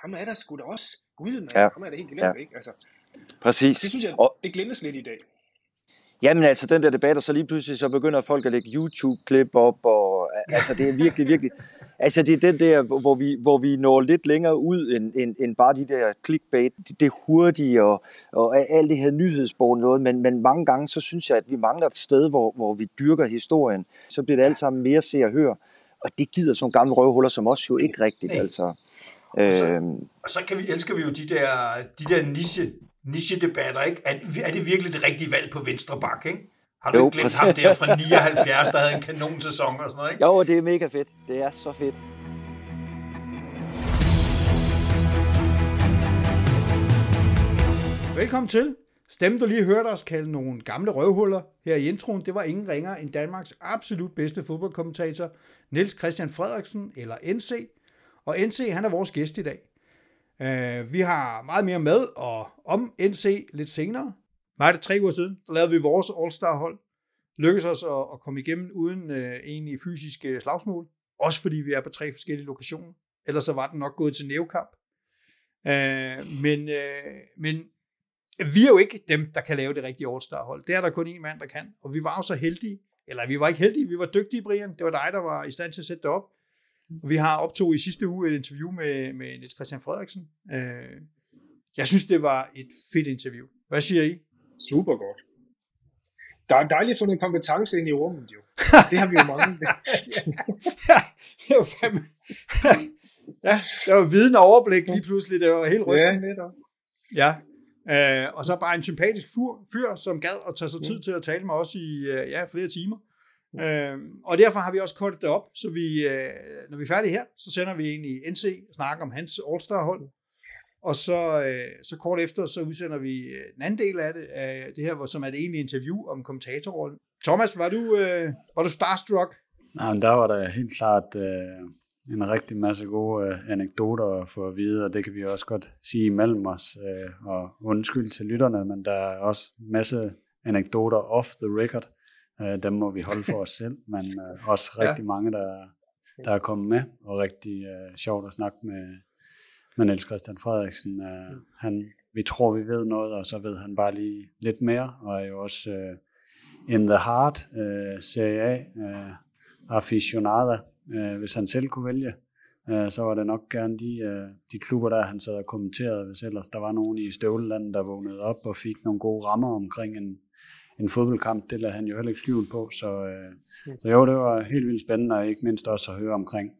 ham er der sgu da også. Gud, man, ja. ham er der helt glemt, ja. ikke? Altså, Præcis. det synes jeg, og, det glemmes lidt i dag. Jamen altså, den der debat, og så lige pludselig så begynder folk at lægge YouTube-klip op, og altså det er virkelig, virkelig, altså det er den der, hvor vi, hvor vi når lidt længere ud end, end, end bare de der clickbait, det, det hurtige og, og alt det her nyhedsborg noget, men, men mange gange så synes jeg, at vi mangler et sted, hvor, hvor vi dyrker historien. Så bliver det alt sammen mere se og høre, og det gider sådan gamle røvhuller som os jo ikke rigtigt, altså. Og så, øhm, og så kan vi, elsker vi jo de der, de der niche, niche-debatter, ikke? Er, er det virkelig det rigtige valg på venstre bak, ikke? Har du jo, ikke glemt præcis. ham der fra 79, der havde en kanonsæson og sådan noget, ikke? Jo, det er mega fedt. Det er så fedt. Velkommen til. Stemmen, du lige hørte os kalde nogle gamle røvhuller her i introen, det var ingen ringer end Danmarks absolut bedste fodboldkommentator, Niels Christian Frederiksen, eller NC. Og NC, han er vores gæst i dag. Uh, vi har meget mere med, og om NC lidt senere. Var det tre uger siden, der lavede vi vores All-Star-hold. Lykkedes os at, at komme igennem uden uh, egentlig fysiske øh, slagsmål. Også fordi vi er på tre forskellige lokationer. Ellers så var den nok gået til nævekamp. Uh, men, uh, men vi er jo ikke dem, der kan lave det rigtige All-Star-hold. Det er der kun én mand, der kan. Og vi var jo så heldige, eller vi var ikke heldige, vi var dygtige, Brian. Det var dig, der var i stand til at sætte det op. Vi har optog i sidste uge et interview med, med Niels Christian Frederiksen. Øh, jeg synes, det var et fedt interview. Hvad siger I? Super godt. Der er dejligt at få noget kompetence ind i rummet, jo. Det har vi jo mange. ja, det var fandme... ja, det var viden og overblik lige pludselig. Det var helt rystende. Ja, netop. Ja, Øh, og så bare en sympatisk fyr, fyr, som gad at tage sig tid til at tale med os i øh, ja, flere timer. Øh, og derfor har vi også kortet det op, så vi, øh, når vi er færdige her, så sender vi ind i NC og snakker om hans All-Star-hold. Og så, øh, så kort efter, så udsender vi øh, den anden del af det, af det her, hvor, som er det egentlige interview om kommentatorrollen. Thomas, var du, øh, var du starstruck? Nej, men der var der helt klart øh, en rigtig masse gode øh, anekdoter at få at vide, og det kan vi også godt sige imellem os, øh, og undskyld til lytterne, men der er også en masse anekdoter off the record, øh, dem må vi holde for os selv, men øh, også rigtig ja. mange, der, der er kommet med, og rigtig øh, sjovt at snakke med, med Niels Christian Frederiksen. Øh, han, vi tror, vi ved noget, og så ved han bare lige lidt mere, og er jo også øh, in the heart, øh, Serie A, øh, aficionada, øh, hvis han selv kunne vælge. Øh, så var det nok gerne de, øh, de klubber, der han sad og kommenterede, hvis ellers der var nogen i Støvleland, der vågnede op og fik nogle gode rammer omkring en, en fodboldkamp. Det lader han jo heller ikke skjult på, så, øh, så jo, det var helt vildt spændende, og ikke mindst også at høre omkring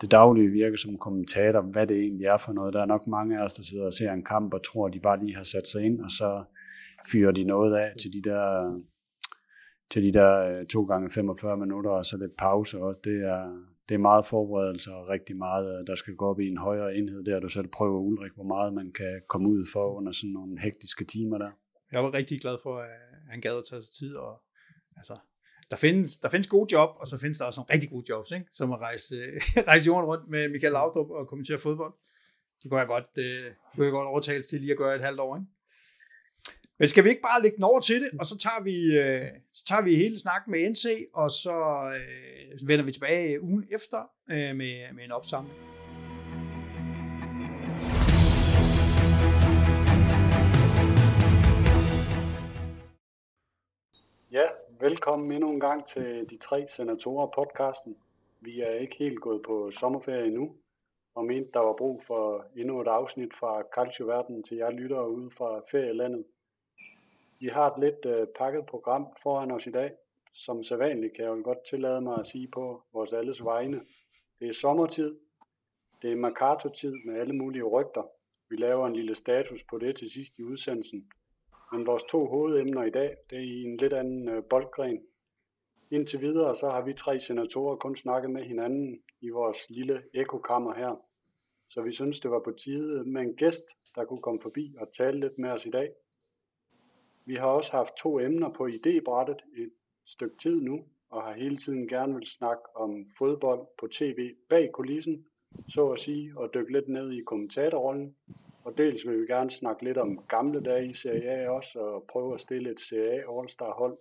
det daglige virke som kommentator, hvad det egentlig er for noget. Der er nok mange af os, der sidder og ser en kamp og tror, at de bare lige har sat sig ind, og så fyrer de noget af til de der til de der 2 gange 45 minutter og så lidt pause også. Det er, det er meget forberedelse og rigtig meget, der skal gå op i en højere enhed der. Du selv prøver Ulrik, hvor meget man kan komme ud for under sådan nogle hektiske timer der. Jeg var rigtig glad for, at han gad at tage sig tid. Og, altså, der, findes, der findes gode job, og så findes der også nogle rigtig gode jobs, ikke? som at rejse, rejse jorden rundt med Michael Laudrup og kommentere fodbold. Det kunne jeg godt, øh, det kunne jeg godt overtales til lige at gøre et halvt år. Ikke? Men skal vi ikke bare lægge den over til det, og så tager vi, øh, så tager vi hele snakken med NC, og så øh, vender vi tilbage ugen efter øh, med, med en opsamling. Ja, velkommen endnu en gang til de tre senatorer podcasten. Vi er ikke helt gået på sommerferie endnu, og mente der var brug for endnu et afsnit fra Calcio-verdenen til jer lyttere ude fra ferielandet. Vi har et lidt øh, pakket program foran os i dag. Som sædvanligt kan jeg jo godt tillade mig at sige på vores alles vegne. Det er sommertid. Det er Mercato-tid med alle mulige rygter. Vi laver en lille status på det til sidst i udsendelsen. Men vores to hovedemner i dag, det er i en lidt anden øh, boldgren. Indtil videre så har vi tre senatorer kun snakket med hinanden i vores lille ekokammer her. Så vi synes, det var på tide med en gæst, der kunne komme forbi og tale lidt med os i dag. Vi har også haft to emner på idébrættet et stykke tid nu, og har hele tiden gerne vil snakke om fodbold på tv bag kulissen, så at sige, og dykke lidt ned i kommentatorrollen. Og dels vil vi gerne snakke lidt om gamle dage i Serie A også, og prøve at stille et Serie A All-Star hold.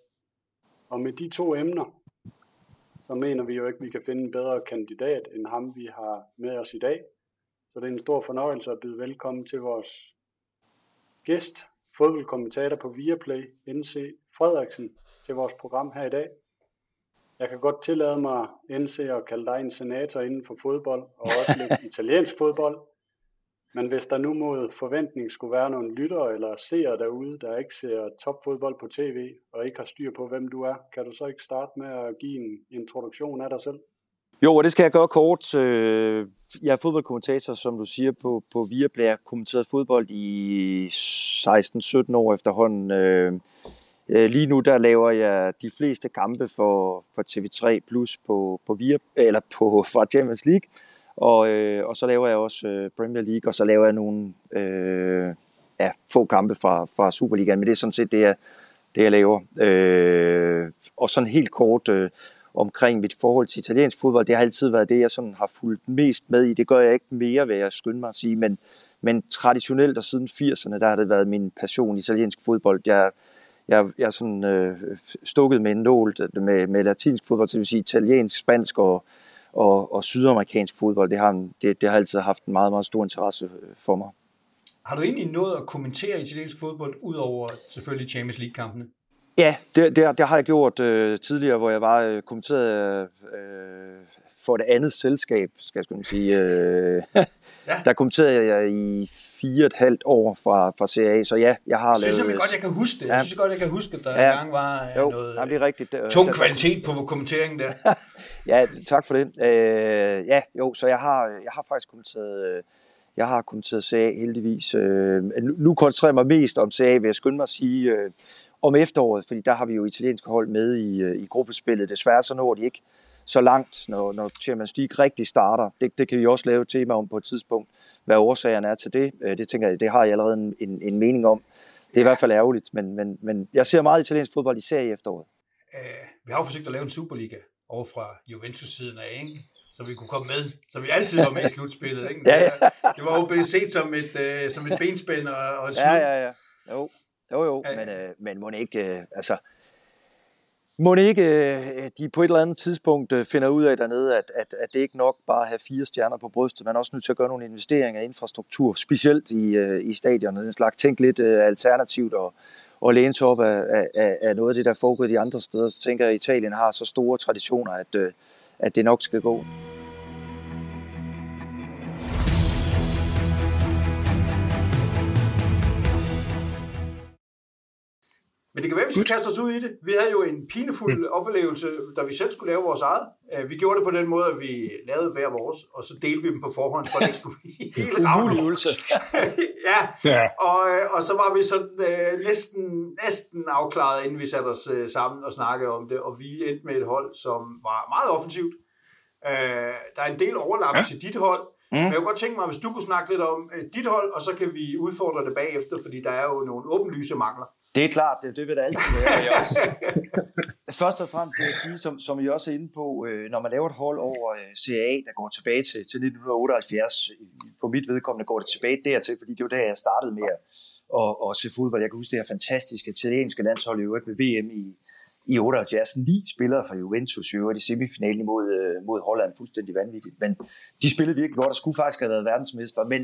Og med de to emner, så mener vi jo ikke, at vi kan finde en bedre kandidat end ham, vi har med os i dag. så det er en stor fornøjelse at byde velkommen til vores gæst, fodboldkommentator på Viaplay, NC Frederiksen, til vores program her i dag. Jeg kan godt tillade mig, NC, at kalde dig en senator inden for fodbold, og også lidt italiensk fodbold. Men hvis der nu mod forventning skulle være nogle lyttere eller seere derude, der ikke ser topfodbold på tv, og ikke har styr på, hvem du er, kan du så ikke starte med at give en introduktion af dig selv? Jo, og det skal jeg gøre kort. Øh, jeg er fodboldkommentator, som du siger, på, på Viaplay. Jeg har kommenteret fodbold i 16-17 år efterhånden. Øh, øh, lige nu der laver jeg de fleste kampe for, for TV3 Plus på, på, Via, eller på for Champions League. Og, øh, og så laver jeg også øh, Premier League, og så laver jeg nogle øh, ja, få kampe fra, fra Superligaen. Men det er sådan set det, jeg, det, jeg laver. Øh, og sådan helt kort... Øh, omkring mit forhold til italiensk fodbold. Det har altid været det, jeg sådan har fulgt mest med i. Det gør jeg ikke mere, vil jeg skynde mig at sige, men, men traditionelt og siden 80'erne, der har det været min passion italiensk fodbold. Jeg, jeg, jeg er sådan øh, stukket med en nål med, med latinsk fodbold, det vil sige italiensk, spansk og, og, og sydamerikansk fodbold. Det har, det, det har altid haft en meget, meget stor interesse for mig. Har du egentlig nået at kommentere italiensk fodbold, udover selvfølgelig Champions League-kampene? Ja, det, det, det har jeg gjort øh, tidligere, hvor jeg var øh, kommenteret øh, for et andet selskab, skal jeg sige. Øh, ja. Der kommenterede jeg i fire et halvt år fra, fra CA, så ja, jeg har synes, lavet... Jeg godt, jeg kan huske det. Jeg synes godt, jeg kan huske, at der ja. engang var jo, noget ja, det er rigtigt. tung der, kvalitet på kommenteringen der. ja, tak for det. Øh, ja, jo, så jeg har, jeg har faktisk kommenteret... Jeg har kommenteret CA heldigvis. Øh, nu, koncentrerer jeg mig mest om CA, vil jeg skynde mig at sige... Øh, om efteråret, fordi der har vi jo italienske hold med i, øh, i gruppespillet. Desværre så når de ikke så langt, når, når Champions League rigtig starter. Det, det kan vi også lave et tema om på et tidspunkt, hvad årsagerne er til det. Øh, det tænker jeg, det har jeg allerede en, en, en mening om. Det er i hvert fald ærgerligt, men, men, men jeg ser meget italiensk fodbold, især i efteråret. Uh, vi har jo forsøgt at lave en Superliga over fra Juventus-siden af, ikke? så vi kunne komme med, så vi altid var med i slutspillet. Ikke? ja, ja. Det var jo blevet set som et, uh, som et benspænd og, og en Ja, ja, ja. Jo. Jo, jo, ja. men, øh, men må ikke, øh, altså, må ikke øh, de på et eller andet tidspunkt øh, finder ud af dernede, at, at, at det ikke nok bare at have fire stjerner på brystet, man er også nødt til at gøre nogle investeringer i infrastruktur, specielt i, øh, i stadionet, en slags tænk lidt alternativt og, og læne sig op af, af, af noget af det, der foregår de andre steder. Så tænker jeg, at Italien har så store traditioner, at, at det nok skal gå. Men det kan være, at vi skal kaste os ud i det. Vi havde jo en pinefuld mm. oplevelse, da vi selv skulle lave vores eget. Øh, vi gjorde det på den måde, at vi lavede hver vores, og så delte vi dem på forhånd, for det ikke skulle blive helt ravnøvelse. ja, ja. Og, øh, og så var vi sådan øh, næsten, næsten afklaret, inden vi satte os øh, sammen og snakkede om det, og vi endte med et hold, som var meget offensivt. Øh, der er en del overlap ja. til dit hold, Mm. Men jeg kunne godt tænke mig, hvis du kunne snakke lidt om øh, dit hold, og så kan vi udfordre det bagefter, fordi der er jo nogle åbenlyse mangler. Det er klart, det, det vil det altid være. Jeg også. Først og fremmest vil jeg sige, som, som I også er inde på, øh, når man laver et hold over øh, CA, der går tilbage til, til 1978, for mit vedkommende går det tilbage dertil, fordi det var der, jeg startede med at, at, at se fodbold. Jeg kan huske det her fantastiske italienske landshold i øvrigt ved VM i, i 78. Ni spillere fra Juventus i øvrigt i semifinalen mod, øh, mod Holland, fuldstændig vanvittigt. Men de spillede virkelig godt, og skulle faktisk have været verdensmester. Men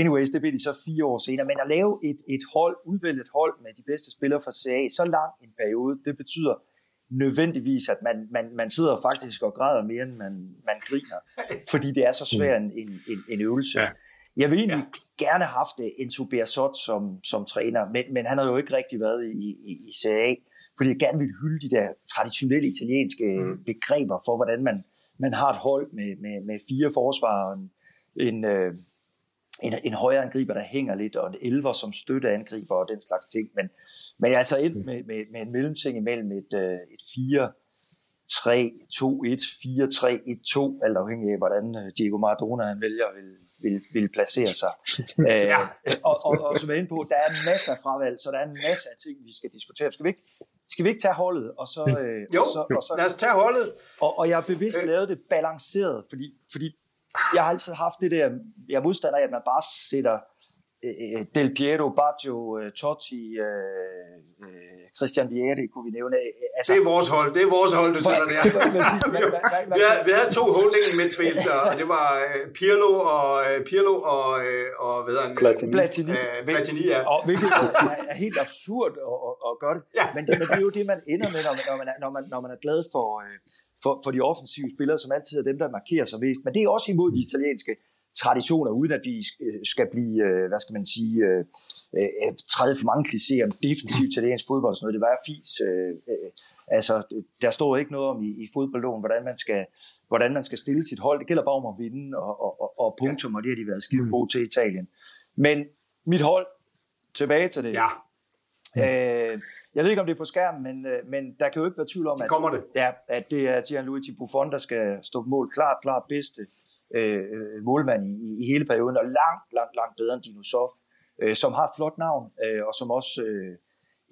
Anyways, det blev de så fire år senere. Men at lave et, et hold, udvælge et hold med de bedste spillere fra CA så lang en periode, det betyder nødvendigvis, at man, man, man sidder faktisk og græder mere, end man, man griner. Fordi det er så svært en, en, en øvelse. Ja. Jeg vil egentlig ja. gerne have haft Enzo Bearzot som, som træner, men, men han har jo ikke rigtig været i, i, i CA, fordi jeg gerne vil hylde de der traditionelle italienske mm. begreber for, hvordan man, man har et hold med, med, med fire forsvarer, en, en, øh, en, en højre angriber, der hænger lidt, og en elver som støtteangriber og den slags ting. Men, men jeg er altså ind med, med, med en mellemting imellem et, øh, et 4 3, 2, 1, 4, 3, 1, 2, alt afhængig af, hvordan øh, Diego Maradona han vælger vil, vil, vil placere sig. ja. øh, og, og, og som jeg er inde på, der er masser af fravalg, så der er en masse af ting, vi skal diskutere. Skal vi ikke, skal vi ikke tage holdet? Og så, øh, jo, og så, og så, lad os tage holdet. Og, og jeg har bevidst øh. lavet det balanceret, fordi, fordi jeg har altid haft det der, jeg er modstander af, at man bare sætter øh, Del Piero, Baggio, øh, Totti, øh, øh, Christian Vieri kunne vi nævne. Altså, det er vores hold, det er vores hold, du sætter der. vi, havde, vi havde to holding midtfelter, og det var uh, Pirlo og, uh, Pirlo og, uh, og hvad han? Platini. Platini. Platini, ja. Og, hvilket er helt absurd at, at, at gøre det. Ja. Men, det, men det er jo det, man ender med, når man, når man, er, når man, når man er glad for, for, for de offensive spillere, som altid er dem, der markerer sig mest. Men det er også imod de italienske traditioner, uden at vi skal blive, hvad skal man sige, øh, træde for mange klichéer om defensiv italiensk fodbold og sådan noget. Det var fis. Øh, øh, altså, der står ikke noget om i, i fodboldloven, hvordan man skal hvordan man skal stille sit hold. Det gælder bare om at vinde og, og, og, og punktum, og det har de været skide gode til Italien. Men mit hold, tilbage til det. Ja. Øh, jeg ved ikke, om det er på skærmen, men, øh, men der kan jo ikke være tvivl om, at, kommer det. Ja, at det er Gianluigi Buffon, der skal stå mål. Klart, klart bedste øh, målmand i, i hele perioden, og langt, langt, langt bedre end Dino Sof øh, som har et flot navn, øh, og som også øh,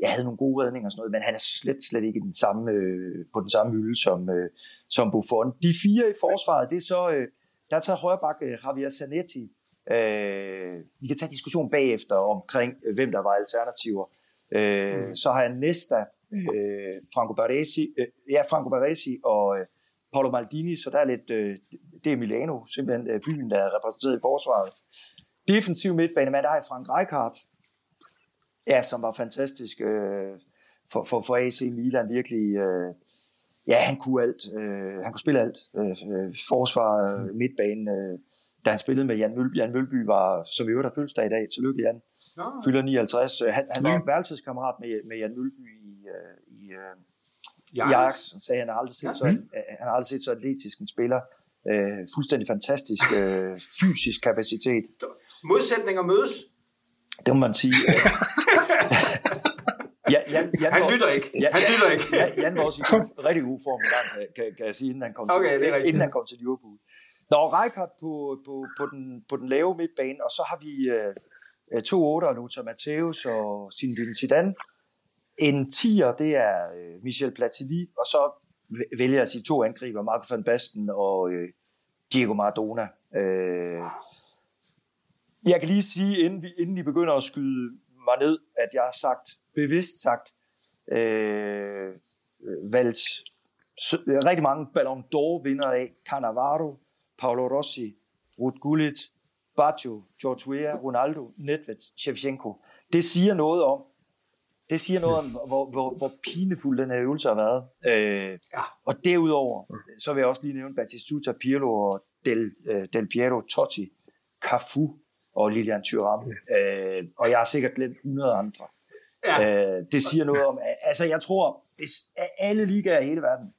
ja, havde nogle gode redninger og sådan noget, men han er slet, slet ikke den samme, øh, på den samme hylde som, øh, som Buffon. De fire i forsvaret, det er så, øh, der er taget højre øh, Javier Zanetti. Øh, vi kan tage diskussion bagefter omkring, øh, hvem der var alternativer. Øh, mm. Så har jeg Nesta, øh, Franco Baresi, øh, ja, Franco Baresi og øh, Paolo Maldini, så der er lidt, øh, det er Milano, simpelthen øh, byen, der er repræsenteret i forsvaret. Defensiv midtbanemand, der har Frank Rijkaard, ja, som var fantastisk øh, for, for, for AC Milan, virkelig, øh, ja, han kunne alt, øh, han kunne spille alt, øh, forsvar, øh, midtbane, øh, da han spillede med Jan Mølby, Jan Mølby var, som vi øvrigt har fødselsdag i dag, tillykke Jan, ja. fylder 59, han, han var en værelseskammerat med, med Jan Mølby i, øh, i, øh, i Ajax, sagde han har aldrig set, ja. så, han har aldrig set så atletisk en spiller, øh, fuldstændig fantastisk øh, fysisk kapacitet modsætninger mødes? Det må man sige. Ja, Jan, Jan, han lytter ikke. Jan, han lytter ikke. Jan, Jan var også i rigtig god form gang, kan, kan jeg sige, inden han kom okay, til, det inden han kom til Liverpool. Nå, Rijkaard på, på, på, den, på den lave midtbane, og så har vi uh, to otter, Lothar Mateus og Zinedine Zidane. En tier, det er øh, Michel Platini, og så vælger jeg at sige to angriber, Marco van Basten og øh, Diego Maradona. Øh, jeg kan lige sige, inden, vi, inden I begynder at skyde mig ned, at jeg har sagt, bevidst sagt, øh, valgt rigtig mange Ballon d'Or vinder af Cannavaro, Paolo Rossi, Ruth Gullit, Baggio, George Weah, Ronaldo, Nedved, Shevchenko. Det siger noget om, det siger noget om, hvor, hvor, hvor pinefuld den her øvelse har været. Øh, ja. Og derudover, så vil jeg også lige nævne Batistuta, Pirlo og Del, øh, Del Piero, Totti, Cafu, og Lilian Thuram. Øh, og jeg har sikkert glemt 100 andre. Ja. Øh, det siger noget om, altså jeg tror, hvis alle ligaer i hele verden,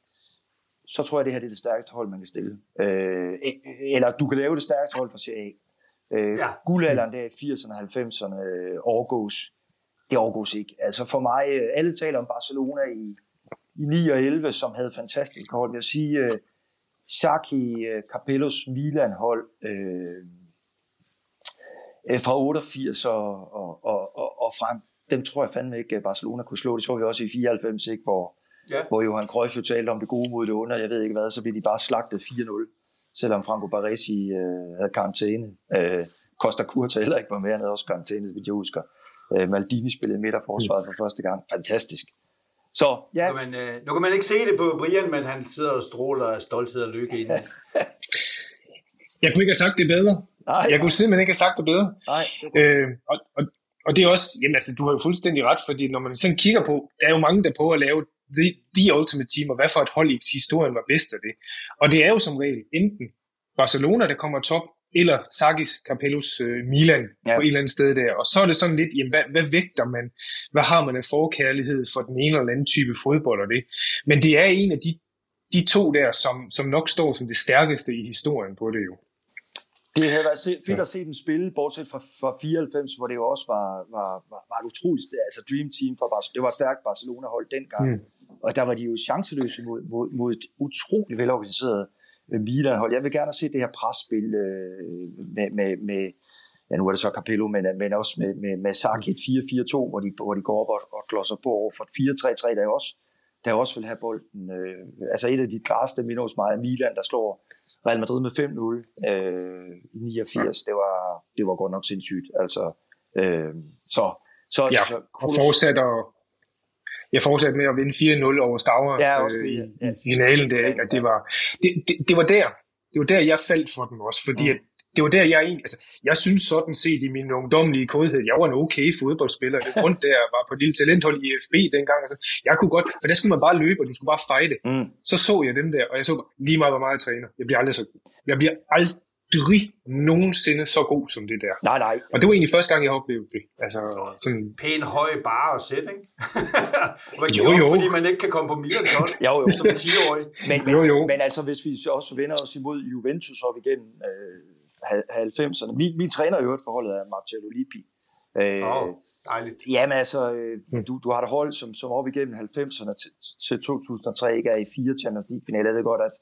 så tror jeg, det her det er det stærkeste hold, man kan stille. Øh, eller du kan lave det stærkeste hold for Serie A. Øh, ja. Guldalderen der i 80'erne og 90'erne øh, overgås. Det overgås ikke. Altså for mig, øh, alle taler om Barcelona i, i 9 og 11, som havde fantastiske hold. Jeg vil sige, øh, Saki, øh, Capellos Milan-hold, øh, øh, fra 88 og, og, og, og, og frem. Dem tror jeg fandme ikke, at Barcelona kunne slå. Det så vi også i 94, ikke? Hvor, ja. hvor Johan Cruyff jo talte om det gode mod det onde, jeg ved ikke hvad, så blev de bare slagtet 4-0, selvom Franco Baresi øh, havde karantæne. Øh, Costa Curta heller ikke var med, han havde også karantæne, hvis jeg husker. Øh, Maldini spillede midterforsvaret for første gang. Fantastisk. Så, ja. Nu kan, man, øh, nu kan man ikke se det på Brian, men han sidder og stråler af stolthed og lykke i den. jeg kunne ikke have sagt det bedre. Nej, jeg kunne simpelthen ikke have sagt det bedre. Nej, det øh, og, og, og det er også, jamen altså, du har jo fuldstændig ret, fordi når man sådan kigger på, der er jo mange, der prøver at lave the, the ultimate team, og hvad for et hold i historien var bedst af det. Og det er jo som regel enten Barcelona, der kommer top, eller Sagis Capellos øh, Milan ja. på et eller andet sted der. Og så er det sådan lidt, jamen, hvad, hvad vægter man? Hvad har man af forkærlighed for den ene eller anden type fodbold og det? Men det er en af de, de to der, som, som nok står som det stærkeste i historien på det jo. Det havde været fedt at se dem spille, bortset fra, fra 94, hvor det jo også var, var, var, var et utroligt, altså Dream Team for Barcelona. Det var et stærkt Barcelona-hold dengang. Mm. Og der var de jo chanceløse mod, mod, mod et utroligt velorganiseret øh, Milan-hold. Jeg vil gerne se det her presspil øh, med, med, med, ja nu er det så Capello, men, men også med, med, med Saki 4-4-2, hvor de, hvor de går op og, og klodser på over for 4-3-3, der også, der også vil have bolden. Øh, altså et af de klareste minder hos mig er Milan, der slår Real Madrid med 5-0 øh, i 89, det var, det var godt nok sindssygt. Altså Øh, så, så, ja, så og fortsætter, jeg fortsatte med at vinde 4-0 over Stavre ja, også det, øh, i finalen der, ikke? At det var, det, det, det, var der, det var der, jeg faldt for dem også, fordi mm. at det var der, jeg egentlig, altså, jeg synes sådan set i min ungdomlige kodhed, jeg var en okay fodboldspiller, det rundt der, var på et lille talenthold i FB dengang, altså, jeg kunne godt, for der skulle man bare løbe, og du skulle bare fejde. Mm. Så så jeg dem der, og jeg så lige meget, hvor meget jeg træner. Jeg bliver aldrig så Jeg bliver aldrig nogensinde så god som det der. Nej, nej. Og det var egentlig første gang, jeg oplevede det. Altså, sådan... Pæn høj bare at sætte, ikke? man jo, jo. Fordi man ikke kan komme på mere end jo, jo. som 10-årig. Men, men, jo, jo. men altså, hvis vi også vender os imod Juventus op igennem øh, 90'erne. Min, min træner i øvrigt forholdet er Marcello Lippi. Øh, oh, dejligt. Jamen altså, øh, mm. du, du har et hold, som, som op igennem 90'erne til, til 2003 ikke er i fire Champions League-finaler. Jeg ved godt, at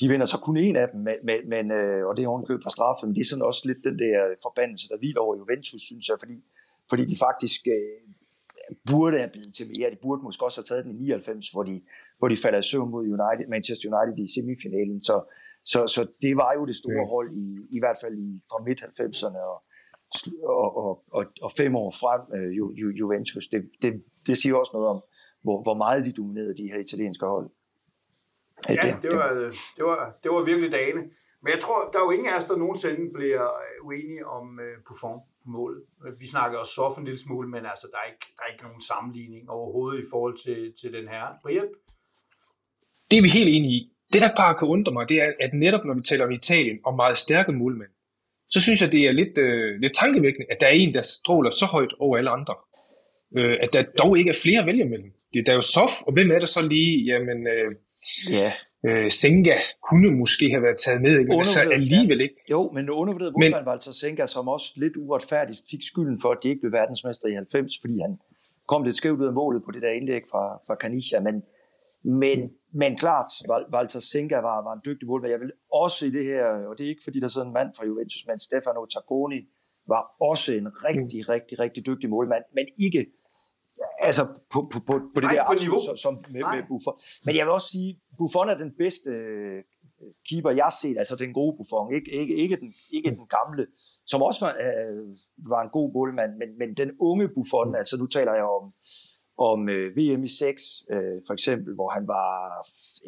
de vinder så kun en af dem, men, men, øh, og det er ovenkøbet på straffe, men det er sådan også lidt den der forbandelse, der hviler over Juventus, synes jeg, fordi, fordi de faktisk øh, burde have blevet til mere. De burde måske også have taget den i 99, hvor de, hvor de falder i søvn mod United, Manchester United i semifinalen. Så, så, så det var jo det store hold, i, i hvert fald i, fra midt-90'erne og, og, og, og, og fem år frem, øh, Ju, Ju, Juventus. Det, det, det siger også noget om, hvor, hvor meget de dominerede de her italienske hold. Ja, det var, det var, det var virkelig dagene. Men jeg tror, der er jo ingen af os, der nogensinde bliver øh, uenige om uh, Buffon målet. Vi snakker også så en lille smule, men altså, der, er ikke, der er ikke nogen sammenligning overhovedet i forhold til, til den her. Brian? Det er vi helt enige i. Det, der bare kan undre mig, det er, at netop når vi taler om Italien og meget stærke målmænd, så synes jeg, det er lidt, øh, lidt tankevækkende, at der er en, der stråler så højt over alle andre. Øh, at der dog ikke er flere at vælge mellem. Der er jo Sof, og hvem er der så lige? Jamen, øh, Ja. Øh, Senga kunne måske have været taget med, ikke? men så alligevel ikke. Jo, men undervurderet målmand var altså Senga, som også lidt uretfærdigt fik skylden for, at de ikke blev verdensmester i 90, fordi han kom lidt skævt ud af målet på det der indlæg fra, fra Kanisha, men, men, mm. men klart, Walter Senga var, var en dygtig målmand. Jeg vil også i det her, og det er ikke fordi, der sidder en mand fra Juventus, men Stefano Tacconi var også en rigtig, mm. rigtig, rigtig dygtig målmand, men ikke altså på, på, på, på det Nej, der på niveau. Som, som med, med Buffon. Men jeg vil også sige, Buffon er den bedste øh, keeper, jeg har set, altså den gode Buffon, ikke, ikke, ikke, den, ikke den gamle, som også var, øh, var en god målmand, men, men den unge Buffon, mm. altså nu taler jeg om, om øh, VM i 6, øh, for eksempel, hvor han var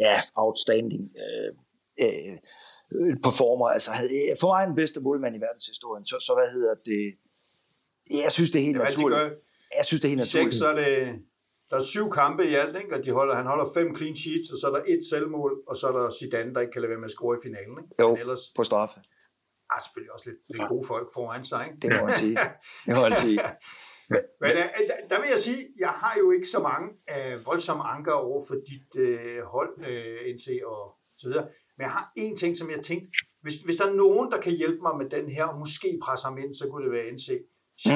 ja, outstanding øh, øh, performer, altså havde, for mig den bedste målmand i verdenshistorien, så, så hvad hedder det, jeg synes, det er helt naturligt. Gør, jeg synes, det er helt naturligt. så er det, der er syv kampe i alt, ikke? og de holder, han holder fem clean sheets, og så er der et selvmål, og så er der Zidane, der ikke kan lade være med at score i finalen. Ikke? Jo, ellers, på straffe. Ah, selvfølgelig også lidt, lidt gode folk foran sig. Ikke? Det må man sige. Det må man sige. Men, men der, der vil jeg sige, jeg har jo ikke så mange uh, voldsomme anker over for dit uh, hold, uh, NC og så videre. Men jeg har en ting, som jeg tænkte, hvis, hvis der er nogen, der kan hjælpe mig med den her, og måske presse ham ind, så kunne det være NC. Mm.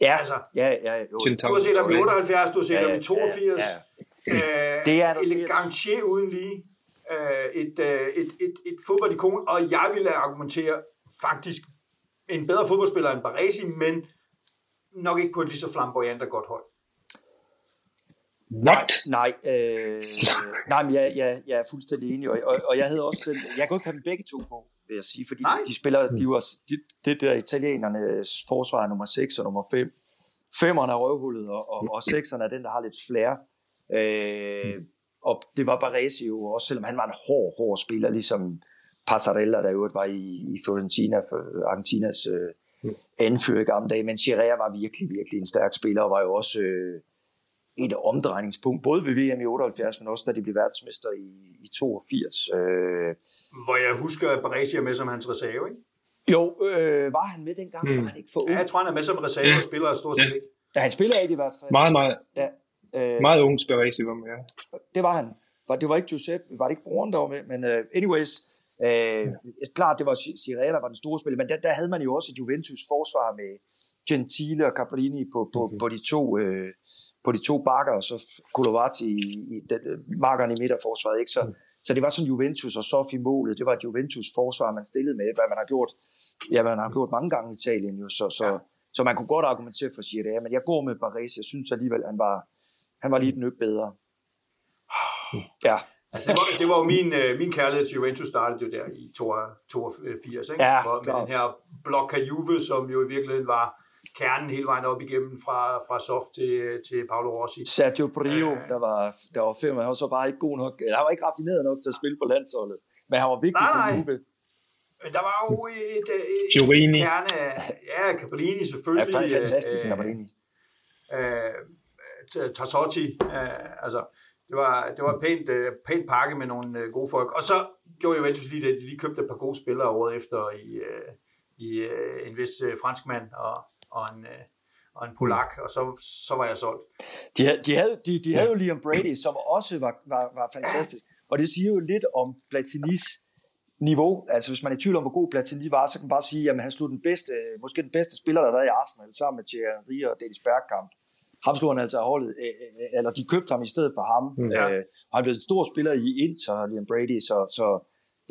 Ja, altså, ja, ja. Jo. Du har set ham i 78, du har set ham i 82. Ja, ja. Øh, det er elegant uden lige. Øh, et, øh, et, et, et fodboldikon, og jeg ville argumentere faktisk en bedre fodboldspiller end Baresi, men nok ikke på et lige så flamboyant og godt hold. What? Nej, øh, nej men jeg, jeg, jeg er fuldstændig enig, og, og, og jeg havde også den, jeg kan ikke have dem begge to på vil jeg sige, fordi Nej. de spiller, de var, de, det der italienernes forsvar nummer 6 og nummer 5. Femmerne er røvhullet, og, og, og sekserne er den, der har lidt flere. Øh, og det var Baresi jo også, selvom han var en hård, hård spiller, ligesom Passarella, der jo var i, i Fiorentina, for Argentinas øh, anfører i gamle dage. Men Chirea var virkelig, virkelig en stærk spiller, og var jo også øh, et omdrejningspunkt, både ved VM i 78, men også da de blev verdensmester i, i 82. Øh, hvor jeg husker, at Baresi er med som hans reserve, ikke? Jo, øh, var han med dengang? Mm. Var han ikke for ung? Ja, jeg tror, han er med som reserve ja. og spiller stort set ja. ikke. Ja, han spiller ikke i hvert fald. Meget, meget. Ja. Øh, meget ung Baresi var med, ja. Det var han. Det var ikke Giuseppe, var det ikke broren, der var med, men uh, anyways, uh, ja. klart, det var Cirella, der var den store spiller, men der, der havde man jo også et Juventus forsvar med Gentile og Caprini på, på, mm-hmm. på de to uh, på de to bakker, og så Kolovati i, i den, markerne i midterforsvaret, ikke? Så, mm så det var sådan Juventus og Sofi målet. Det var et Juventus forsvar, man stillede med, hvad man har gjort, ja, man har gjort mange gange i Italien jo. Så, så, ja. så man kunne godt argumentere for Girea, men jeg går med Baresi. Jeg synes alligevel, han var, han var lige et nøk bedre. Ja. Altså, det var, det var jo min, øh, min kærlighed til Juventus startede jo der i 82, ikke? Ja, Hvor, med den her blok af Juve, som jo i virkeligheden var kernen hele vejen op igennem fra, fra Soft til, til Paolo Rossi. Sergio Brio, der var, der var fem, han var så bare ikke god nok. Han var ikke raffineret nok til at spille på landsholdet, men han var vigtig Nej, for nej. Juve. Men der var jo et, et, et kerne, af- ja, Capellini Ja, selvfølgelig. fa- fantastisk, øh, Capellini. øh, T- Tassotti, øh, altså det var, det var pænt, øh, pænt pakke med nogle øh, gode folk. Og så gjorde Juventus lige det, de lige købte et par gode spillere året efter i, øh, i øh, en vis øh, franskmand og, og en, øh, og en polak, og så, så var jeg solgt. De, havde- de, havde, de, de havde jo Liam Brady, som også var, var, var fantastisk. Og det siger jo lidt om Platinis niveau. Altså hvis man er i tvivl om, hvor god Platini var, så kan man bare sige, at han slog den bedste, måske den bedste spiller, der har været i Arsenal, sammen med Thierry og Dennis Bergkamp. Ham slog han altså af holdet, øh, øh, eller de købte ham i stedet for ham. Ja. Øh, og han blev en stor spiller i Inter, Liam Brady, så, så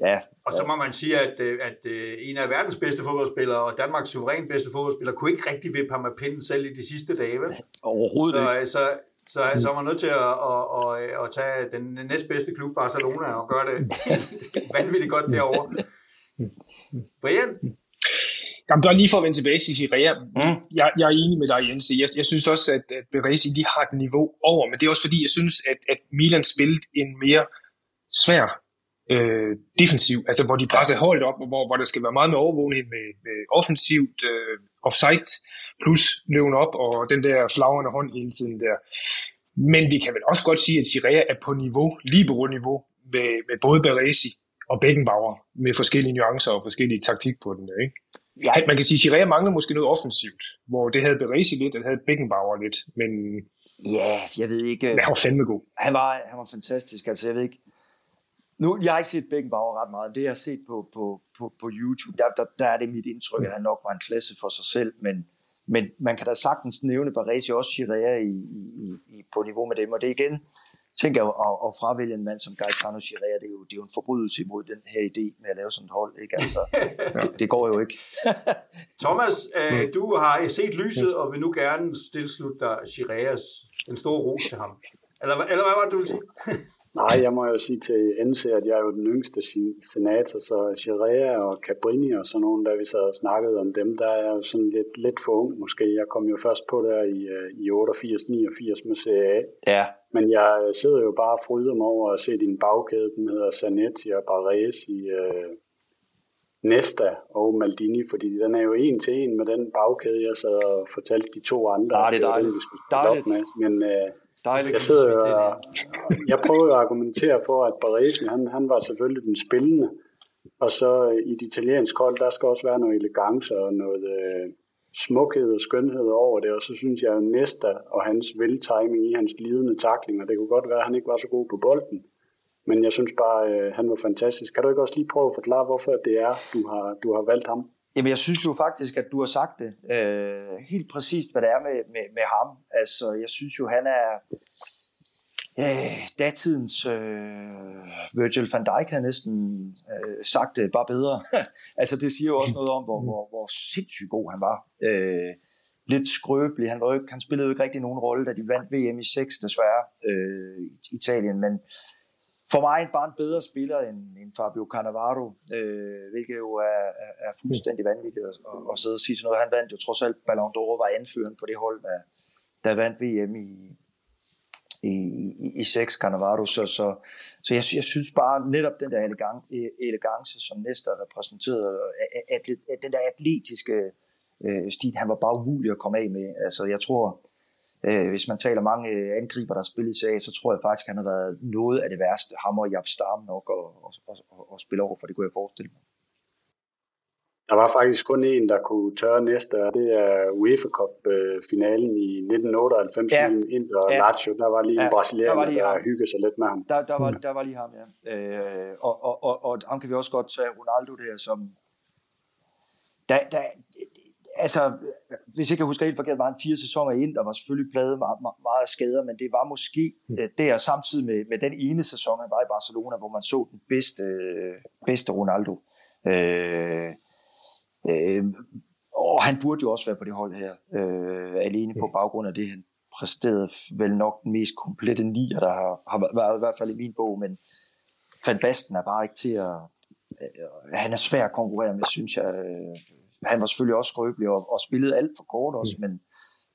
ja, Og så må man sige, at, øh, at øh, en af verdens bedste fodboldspillere og Danmarks suveræn bedste fodboldspiller kunne ikke rigtig vippe ham med pinden selv i de sidste dage, vel? overhovedet Så, ikke. øh, så, så, så var man nødt til at, at, at, at tage den næstbedste klub, Barcelona, og gøre det vanvittigt godt derovre. Brian? Jamen, bare lige for at vende tilbage til Sirea. Mm. Jeg, jeg er enig med dig, Jens. Jeg, jeg synes også, at, at Beresi lige har et niveau over, men det er også fordi, jeg synes, at, at Milan spillede en mere svær øh, defensiv, altså hvor de presser holdet op, og hvor, hvor der skal være meget med overvågning med, med offensivt øh, offside, plus løven op, og den der flagrende hånd hele tiden der. Men vi kan vel også godt sige, at Sirea er på niveau, lige på niveau, med, med både Beresi og Beckenbauer, med forskellige nuancer og forskellige taktik på den. Ikke? Ja, Man kan sige, at Chirea mangler måske noget offensivt, hvor det havde Beresi lidt, og det havde Beckenbauer lidt, men, ja, jeg ved ikke. men han var fandme god. Han var, han var fantastisk, altså jeg ved ikke. Nu, jeg har ikke set Beckenbauer ret meget. Det jeg har set på, på, på, på YouTube, der, der, der er det mit indtryk, at han nok var en klasse for sig selv, men, men man kan da sagtens nævne Baresi og også Chirea i, i, i, på niveau med dem, og det er igen, tænker jeg, at, at fravælge en mand som Gaetano Chirea, det er, jo, det er jo en forbrydelse imod den her idé med at lave sådan et hold, ikke? Altså, det, det går jo ikke. Thomas, øh, du har set lyset, og vil nu gerne tilslutte dig Shireas, den store ros til ham. Eller, eller hvad var det, du ville sige? Nej, jeg må jo sige til NC, at jeg er jo den yngste senator, så Chirea og Cabrini og sådan nogle, da vi så snakkede om dem, der er jeg jo sådan lidt, lidt for ung måske. Jeg kom jo først på der i, øh, i 88-89 med CA. Ja, Men jeg sidder jo bare og fryder mig over at se din bagkæde, den hedder Zanetti og Baresi, øh, Nesta og Maldini, fordi den er jo en til en med den bagkæde, jeg sad og fortalte de to andre. Ah, det er dejligt. den, vi skulle spille Dejligt. Op med. Men øh, dejligt. jeg sidder jo og, jeg prøver jo at argumentere for, at Baresi, han, han var selvfølgelig den spillende, og så øh, i det italienske hold, der skal også være noget elegance og noget øh, smukhed og skønhed over det, og så synes jeg jo Nesta og hans veltiming i hans glidende taklinger, det kunne godt være, at han ikke var så god på bolden, men jeg synes bare, øh, han var fantastisk. Kan du ikke også lige prøve at forklare, hvorfor det er, du har, du har valgt ham? Jamen, jeg synes jo faktisk, at du har sagt det øh, helt præcist, hvad det er med, med, med ham. Altså, jeg synes jo, han er øh, datidens øh, Virgil van Dijk har næsten øh, sagt det bare bedre. altså, det siger jo også noget om, hvor, hvor, hvor sindssygt god han var. Øh, lidt skrøbelig. Han, var jo ikke, han spillede jo ikke rigtig nogen rolle, da de vandt VM i 6, desværre, øh, i Italien. Men for mig bare en bedre spiller end, end Fabio Cannavaro, øh, hvilket jo er, er, er fuldstændig vanvittigt at, at, at sidde og sige sådan noget. Han vandt jo trods alt Ballon d'Or, var anføren på det hold, der, der vandt VM i, i, i, i 6 Cannavaro. Så, så, så jeg, jeg synes bare netop den der elegance, elegance som Nestor repræsenterede, atlet, den der atletiske øh, stil, han var bare umulig at komme af med. Altså jeg tror, Øh, hvis man taler mange øh, angriber, der har spillet i serie, så tror jeg faktisk, at han har været noget af det værste. Ham og Jab Stam nok at, at, at, at spille over, for det kunne jeg forestille mig. Der var faktisk kun en, der kunne tørre næste, og det er UEFA Cup-finalen i 1998 Ja. mellem Inter og Ja. Lazio. Der var lige en Ja, der brasilianer, lige der, ham. der hyggede sig lidt med ham. Der, der, var, der var lige ham, ja. Øh, og, og, og, og ham kan vi også godt tage Ronaldo der, som... Der, der, altså, hvis jeg kan huske helt forkert, var han fire sæsoner ind, og var selvfølgelig pladet meget, meget, af skader, men det var måske øh, der samtidig med, med den ene sæson, han var i Barcelona, hvor man så den bedste, bedste Ronaldo. Øh, øh, og han burde jo også være på det hold her, øh, alene på baggrund af det, han præsterede vel nok den mest komplette nier, der har, har været i hvert fald i min bog, men Van Basten er bare ikke til at... Øh, han er svær at konkurrere med, synes jeg. Øh, han var selvfølgelig også skrøbelig og, og spillede alt for kort også, mm. men,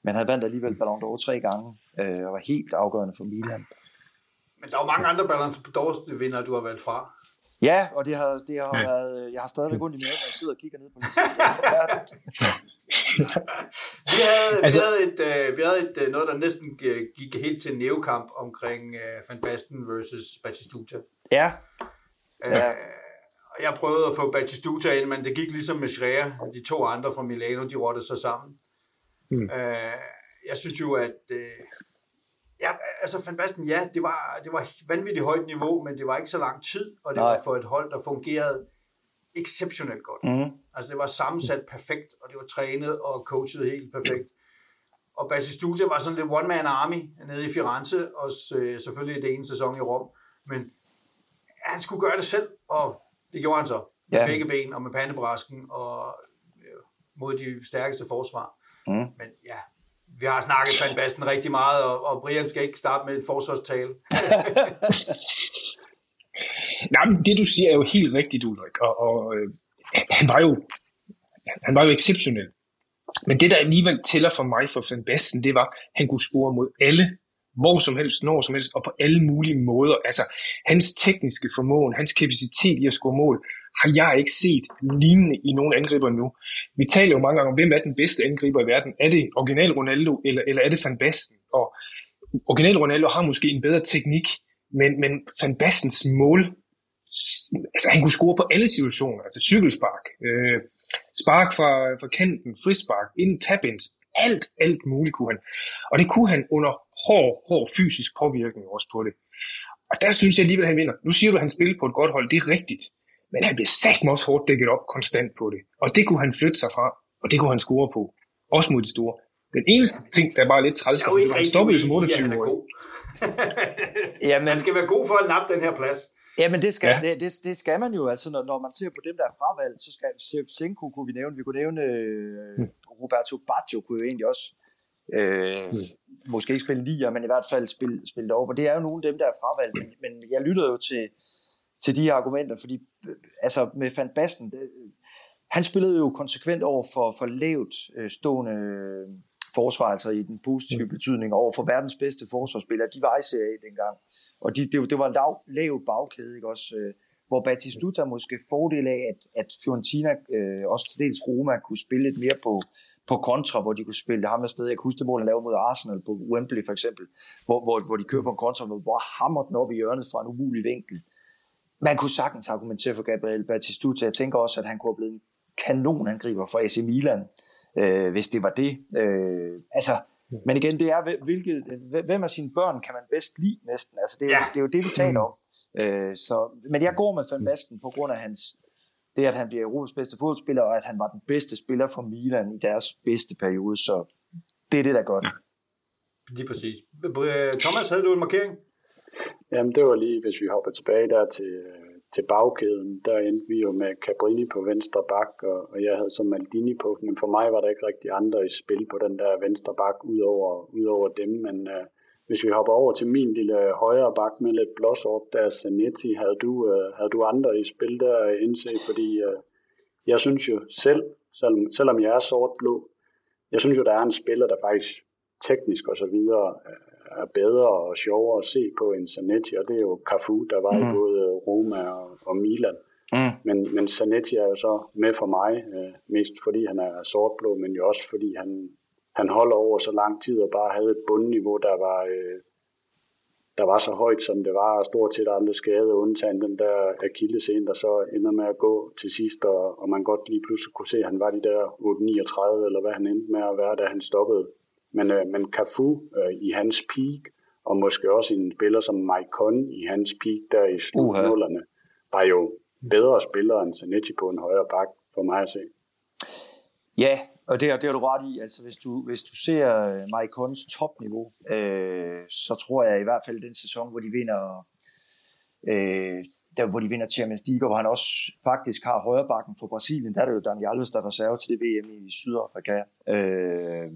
men han vandt alligevel Ballon d'Or tre gange øh, og var helt afgørende for Milan. Men der er jo mange andre Ballon d'Or vinder, du har valgt fra. Ja, og det har, det har ja. været, jeg har stadigvæk ondt i maven, når jeg sidder og kigger ned på. Det forfærdeligt. vi havde, altså, vi havde, et, uh, vi havde et, uh, noget, der næsten gik helt til en nævekamp omkring uh, Van Basten versus Batistuta. Ja. Uh, ja. Jeg prøvede at få Batistuta ind, men det gik ligesom med Schreier. De to andre fra Milano, de rottede sig sammen. Mm. Uh, jeg synes jo, at uh, Ja, altså Van Basten, ja, det var, det var vanvittigt højt niveau, men det var ikke så lang tid, og det Nej. var for et hold, der fungerede exceptionelt godt. Mm. Altså det var sammensat perfekt, og det var trænet og coachet helt perfekt. Og Batistuta var sådan lidt one-man army nede i Firenze, og øh, selvfølgelig det ene sæson i Rom, men han skulle gøre det selv, og det gjorde han så. Med ja. begge ben og med pandebrasken og øh, mod de stærkeste forsvar. Mm. Men ja, vi har snakket Van Basten rigtig meget, og, og Brian skal ikke starte med et forsvarstale. Nej, men det du siger er jo helt rigtigt, Ulrik, og, og øh, han var jo han var jo exceptionel. Men det, der alligevel tæller for mig for Van Basten, det var, at han kunne score mod alle, hvor som helst, når som helst, og på alle mulige måder. Altså, hans tekniske formåen, hans kapacitet i at score mål, har jeg ikke set lignende i nogen angriber nu. Vi taler jo mange gange om, hvem er den bedste angriber i verden? Er det original Ronaldo, eller, eller er det Van Basten? Og original Ronaldo har måske en bedre teknik, men, men Van Bastens mål, altså han kunne score på alle situationer, altså cykelspark, øh, spark fra, fra kanten, frispark, ind tabins, alt, alt muligt kunne han. Og det kunne han under hård, hård fysisk påvirkning også på det. Og der synes jeg alligevel, at han vinder. Nu siger du, at han spiller på et godt hold. Det er rigtigt. Men han blev sagt også hårdt dækket op konstant på det. Og det kunne han flytte sig fra, og det kunne han score på. Også mod de store. Den eneste ting, der er bare lidt træls, det var han stoppede som 28 år. ja, men... Man skal være god for at nappe den her plads. Ja, men det skal, ja. det, det, det skal man jo. Altså, når, når man ser på dem, der er fravalgt, så skal Shevchenko kunne vi nævne. Vi kunne nævne øh, hmm. Roberto Baggio kunne jo egentlig også øh, hmm. Måske ikke spille lige, men i hvert fald spille, spille over. Og det er jo nogle af dem, der er fravalgt. Men, men jeg lyttede jo til, til de argumenter, fordi altså med Van Basten, det, han spillede jo konsekvent over for, for lavt øh, stående øh, forsvar, altså i den positive mm. betydning over for verdens bedste forsvarsspillere. De var i serie dengang, og de, det, det var en lav, lav bagkæde, ikke også? Øh, hvor Batistuta måske fordel af, at, at Fiorentina, øh, også til dels Roma, kunne spille lidt mere på, på kontra, hvor de kunne spille ham afsted. Jeg kan huske det mål, han lavede mod Arsenal på Wembley for eksempel, hvor, hvor, hvor de kører på en kontra, hvor, hvor hammer den op i hjørnet fra en umulig vinkel man kunne sagtens argumentere for Gabriel Batistuta. Jeg tænker også, at han kunne have blevet en kanonangriber for AC Milan, øh, hvis det var det. Øh, altså, men igen, det er, hvilket, hvem af sine børn kan man bedst lide næsten? Altså, det, er, ja. det er jo det, vi taler om. Øh, så, men jeg går med Van Basten på grund af hans, det, at han bliver Europas bedste fodboldspiller, og at han var den bedste spiller for Milan i deres bedste periode. Så det er det, der gør det. Ja. Lige præcis. Thomas, havde du en markering? Jamen, det var lige, hvis vi hopper tilbage der til, til bagkæden, der endte vi jo med Cabrini på venstre bak, og, og jeg havde så Maldini på, men for mig var der ikke rigtig andre i spil på den der venstre bak, udover, udover dem, men uh, hvis vi hopper over til min lille højre bak med lidt blåsort, der Zanetti, havde du, uh, havde du andre i spil der indse, fordi uh, jeg synes jo selv, selvom, selvom jeg er sort-blå, jeg synes jo, der er en spiller, der faktisk teknisk og så videre er bedre og sjovere at se på end Zanetti, og det er jo Cafu, der var mm. i både Roma og, og Milan. Mm. Men, men Zanetti er jo så med for mig, øh, mest fordi han er sortblå, men jo også fordi han, han holder over så lang tid og bare havde et bundniveau, der var, øh, der var så højt, som det var, og stort set aldrig skade, undtagen den der Achillescene, der så ender med at gå til sidst, og, og man godt lige pludselig kunne se, at han var de der 8-39, eller hvad han endte med at være, da han stoppede. Men, øh, men Cafu øh, i hans peak, og måske også en spiller som Maicon i hans peak der i slutnullerne, var jo bedre spillere end Zanetti på en højre bak, for mig at se. Ja, og det, det har du ret i. Altså, hvis, du, hvis du ser øh, Maikons topniveau, øh, så tror jeg i hvert fald den sæson, hvor de vinder øh, der, hvor de vinder Champions League, hvor han også faktisk har højre bakken for Brasilien, der er det jo Daniel Alves, der er reserve til det VM i Sydafrika. Øh,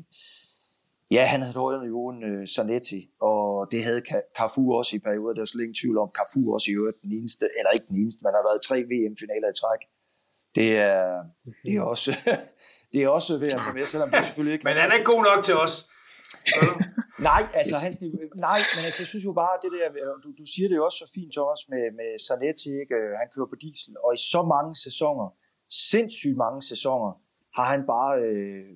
Ja, han havde højere niveau end øh, Zanetti, og det havde Cafu også i perioder. Der er slet ingen tvivl om, Cafu også i øvrigt den eneste, eller ikke den eneste, man har været tre VM-finaler i træk. Det er, det er også, det er også ved at tage med, selvom det selvfølgelig ikke... Men han er ikke god nok til os. nej, altså hans nej, men altså, jeg synes jo bare, det der, du, du siger det jo også så fint, Thomas, med, med Zanetti, ikke? han kører på diesel, og i så mange sæsoner, sindssygt mange sæsoner, har han bare øh,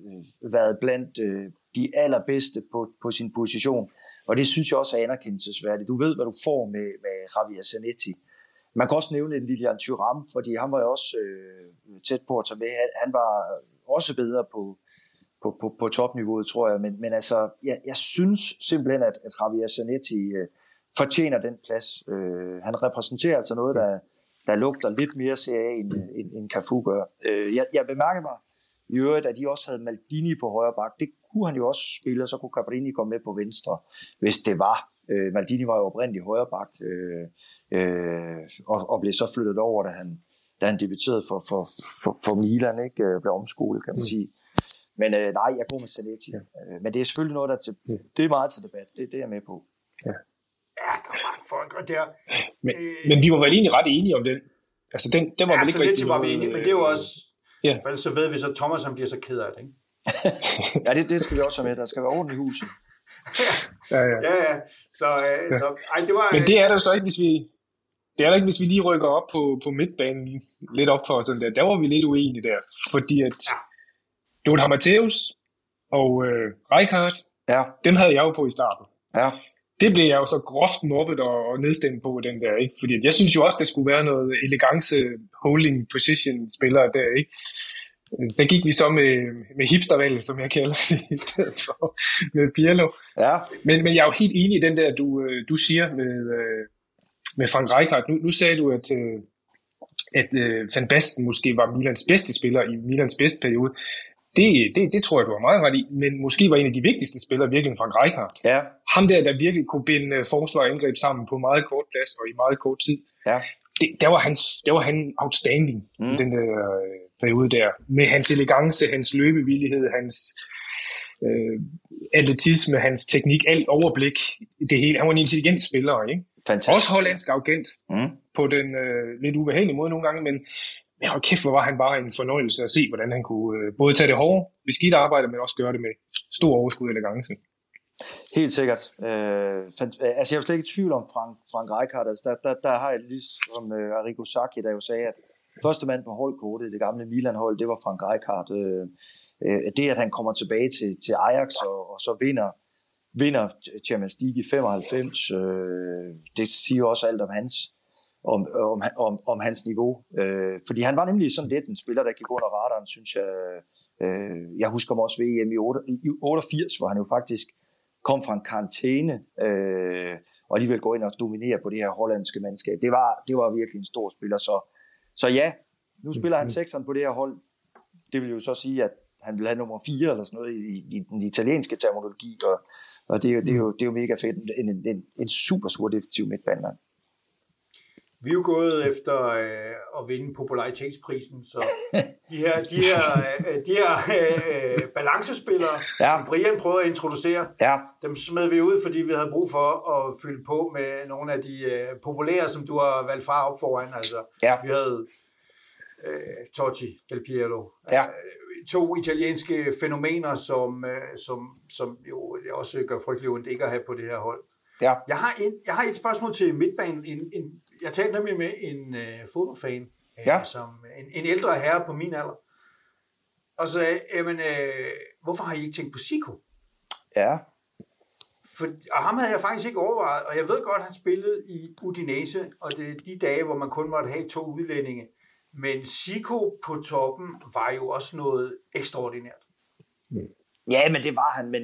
været blandt øh, de allerbedste på, på sin position. Og det synes jeg også er anerkendelsesværdigt. Du ved, hvad du får med, med Javier Zanetti. Man kan også nævne en Lilian Thuram, fordi han var jo også øh, tæt på at tage med. Han var også bedre på, på, på, på topniveauet, tror jeg. Men, men altså, jeg, jeg synes simpelthen, at, at Javier Zanetti øh, fortjener den plads. Øh, han repræsenterer altså noget, der, der lugter lidt mere CA, end, end, end Cafu gør. Øh, jeg, jeg bemærker mig i øvrigt, at de også havde Maldini på højre bak. Det kunne han jo også spille, og så kunne Cabrini komme med på venstre, hvis det var. Øh, Maldini var jo oprindeligt højre bak, øh, øh, og, og blev så flyttet over, da han, da han debuterede for, for, for, for Milan, ikke øh, blev omskolet, kan man mm. sige. Men øh, nej, jeg går med Zanetti. Ja. Øh, men det er selvfølgelig noget, der er til, det er meget til debat. Det, det er jeg med på. Ja, ja der er mange folk og der. Men, øh, men vi var vel egentlig ret enige om den. Altså, den, den var ja, vel ikke rigtig var vi enige, men det er jo også... Ja. For så ved vi så, at Thomas han bliver så ked af det, ikke? ja, det, det skal vi også have med. Der skal være orden i huset. ja, ja. ja, ja. Så, øh, ja. så ej, det var... Men det er der jo så ikke, hvis vi... Det er der ikke, hvis vi lige rykker op på, på midtbanen lidt op for sådan der. Der var vi lidt uenige der, fordi at ja. Lothar Matthäus og øh, Rijkaard, ja. dem havde jeg jo på i starten. Ja. Det blev jeg jo så groft mobbet og, og nedstemt på den der, ikke? Fordi jeg synes jo også, der skulle være noget elegance holding position spillere der, ikke? Der gik vi så med, med hipstervalget, som jeg kalder det, i stedet for med Pirlo. Ja. Men, men jeg er jo helt enig i den der, du, øh, du siger med, øh, med Frank Rijkaard. Nu, nu sagde du, at, øh, at Van Basten måske var Milans bedste spiller i Milans bedste periode. Det, det, det tror jeg, du har meget ret i, men måske var en af de vigtigste spillere virkelig Frank Rijkaard. Ja. Ham der, der virkelig kunne binde forsvar og angreb sammen på meget kort plads og i meget kort tid. Ja. Det, der, var hans, der var han outstanding mm. i den der øh, periode der. Med hans elegance, hans løbevillighed, hans øh, atletisme, hans teknik, alt overblik, det hele. Han var en intelligent spiller, ikke? Fantastisk. Også hollandsk agent mm. på den øh, lidt ubehagelige måde nogle gange, men men hold kæft, hvor var han bare en fornøjelse at se, hvordan han kunne øh, både tage det hårde, beskidt arbejde, men også gøre det med stor overskud og elegance. Helt sikkert. Øh, fant- altså, jeg er slet ikke i tvivl om Frank, Frank Rijkaard. Altså, der, der, der har jeg ligesom øh, Arrigo Sacchi, der jo sagde, at første mand på holdkortet, det gamle Milan-hold, det var Frank Rijkaard. Øh, øh, det, at han kommer tilbage til, til Ajax og, og så vinder, vinder Champions League i 95, øh, det siger også alt om hans om, om, om, om hans niveau. Øh, fordi han var nemlig sådan lidt en spiller, der gik under radaren, synes jeg. Øh, jeg husker mig også ved EM i, 8, i 88, hvor han jo faktisk kom fra en karantæne, øh, og alligevel gå ind og dominere på det her hollandske mandskab. Det var, det var virkelig en stor spiller. Så, så ja, nu spiller han sekseren på det her hold. Det vil jo så sige, at han vil have nummer 4 eller sådan noget i, i den italienske terminologi, og, og det, er jo, det, er jo, det er jo mega fedt. En, en, en, en super, super defensiv midtbanemand. Vi er jo gået efter øh, at vinde popularitetsprisen, så de her, de her, øh, de her øh, balancespillere, ja. som Brian prøvede at introducere, ja. dem smed vi ud, fordi vi havde brug for at fylde på med nogle af de øh, populære, som du har valgt fra op foran. Altså, ja. Vi havde øh, Totti, Del Piero, ja. øh, to italienske fænomener, som, øh, som, som jo også gør frygtelig ondt ikke at have på det her hold. Ja. Jeg, har en, jeg har et spørgsmål til midtbanen. En, en, jeg talte nemlig med en øh, fodboldfan, øh, ja. som en, en ældre herre på min alder, og så sagde, jamen, øh, hvorfor har I ikke tænkt på Sico? Ja. For, og ham havde jeg faktisk ikke overvejet, og jeg ved godt, at han spillede i Udinese, og det er de dage, hvor man kun måtte have to udlændinge. Men Sico på toppen var jo også noget ekstraordinært. Ja, men det var han, men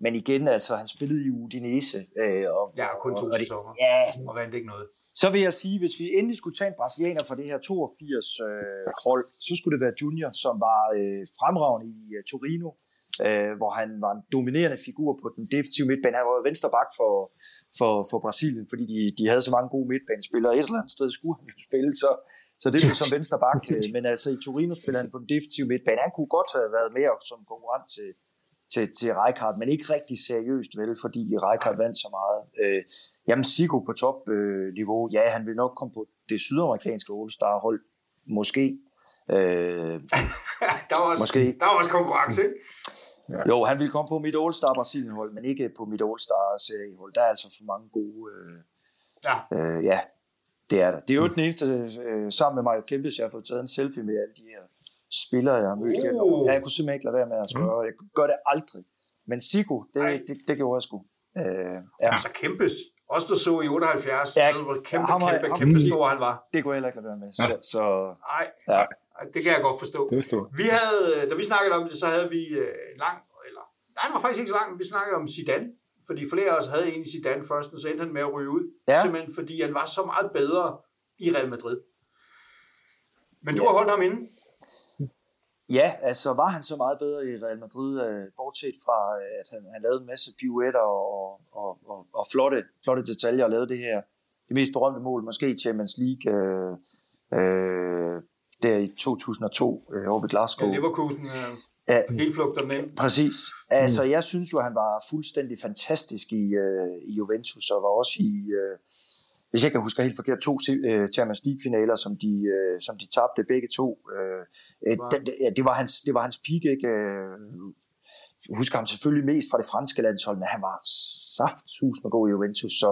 men igen, altså, han spillede i Udinese. Øh, og, ja, kun to og, og sæsoner. Ja. Og vandt ikke noget. Så vil jeg sige, hvis vi endelig skulle tage en brasilianer fra det her 82 øh, så skulle det være Junior, som var øh, fremragende i øh, Torino, øh, hvor han var en dominerende figur på den defensive midtbane. Han var venstre bak for, for, for Brasilien, fordi de, de havde så mange gode midtbanespillere. Et eller andet sted skulle han jo spille, så, så det blev som venstre bak. Øh, men altså i Torino spiller han på den defensive midtbane. Han kunne godt have været mere som konkurrent til, til, til Rijkaard, men ikke rigtig seriøst vel, fordi Rijkaard vandt så meget. Øh, jamen Sigo på topniveau, øh, ja, han vil nok komme på det sydamerikanske All-Star-hold, måske. Øh, der, var også, måske. der var også konkurrence, ikke? Ja. Jo, han ville komme på mit All-Star Brasilien hold, men ikke på mit All-Star seriehold. Der er altså for mange gode... Øh, ja. Øh, ja, det er der. Det er jo mm. den eneste, øh, sammen med Mario Kempes, jeg har fået taget en selfie med alle de her spillere, jeg har mødt. Uh. Ja, jeg kunne simpelthen ikke lade være med at spørge. Mm. Jeg gør det aldrig. Men Sigo, det, det, det gjorde jeg sgu. Øh, ja. Altså Kempes, også der så i 78, ja, hvor kæmpe, ham, kæmpe, ham, kæmpe stor han var. Det kunne jeg heller ikke lade være med. Så, så, nej, ja. det kan jeg godt forstå. Det vi havde, da vi snakkede om det, så havde vi en øh, lang, eller nej, det var faktisk ikke så lang, vi snakkede om Zidane, fordi flere af os havde egentlig Zidane først, og så endte han med at ryge ud. Ja. Simpelthen fordi han var så meget bedre i Real Madrid. Men du ja. har holdt ham inde. Ja, altså var han så meget bedre i Real Madrid, øh, bortset fra, øh, at han, han lavede en masse pirouetter og, og, og, og flotte, flotte detaljer og lavede det her, det mest berømte mål, måske i Champions League, øh, øh, der i 2002 øh, over ved Glasgow. Ja, Leverkusen øh, ja, helt flugter med. Præcis. Altså, jeg synes jo, han var fuldstændig fantastisk i, øh, i Juventus, og var også i... Øh, hvis jeg kan huske helt forkert, to uh, Champions League-finaler, som de, uh, som de tabte begge to. Uh, wow. det, ja, det, var hans, det var hans peak, ikke? Jeg husker ham selvfølgelig mest fra det franske landshold, men han var saftsus med god i Juventus, så,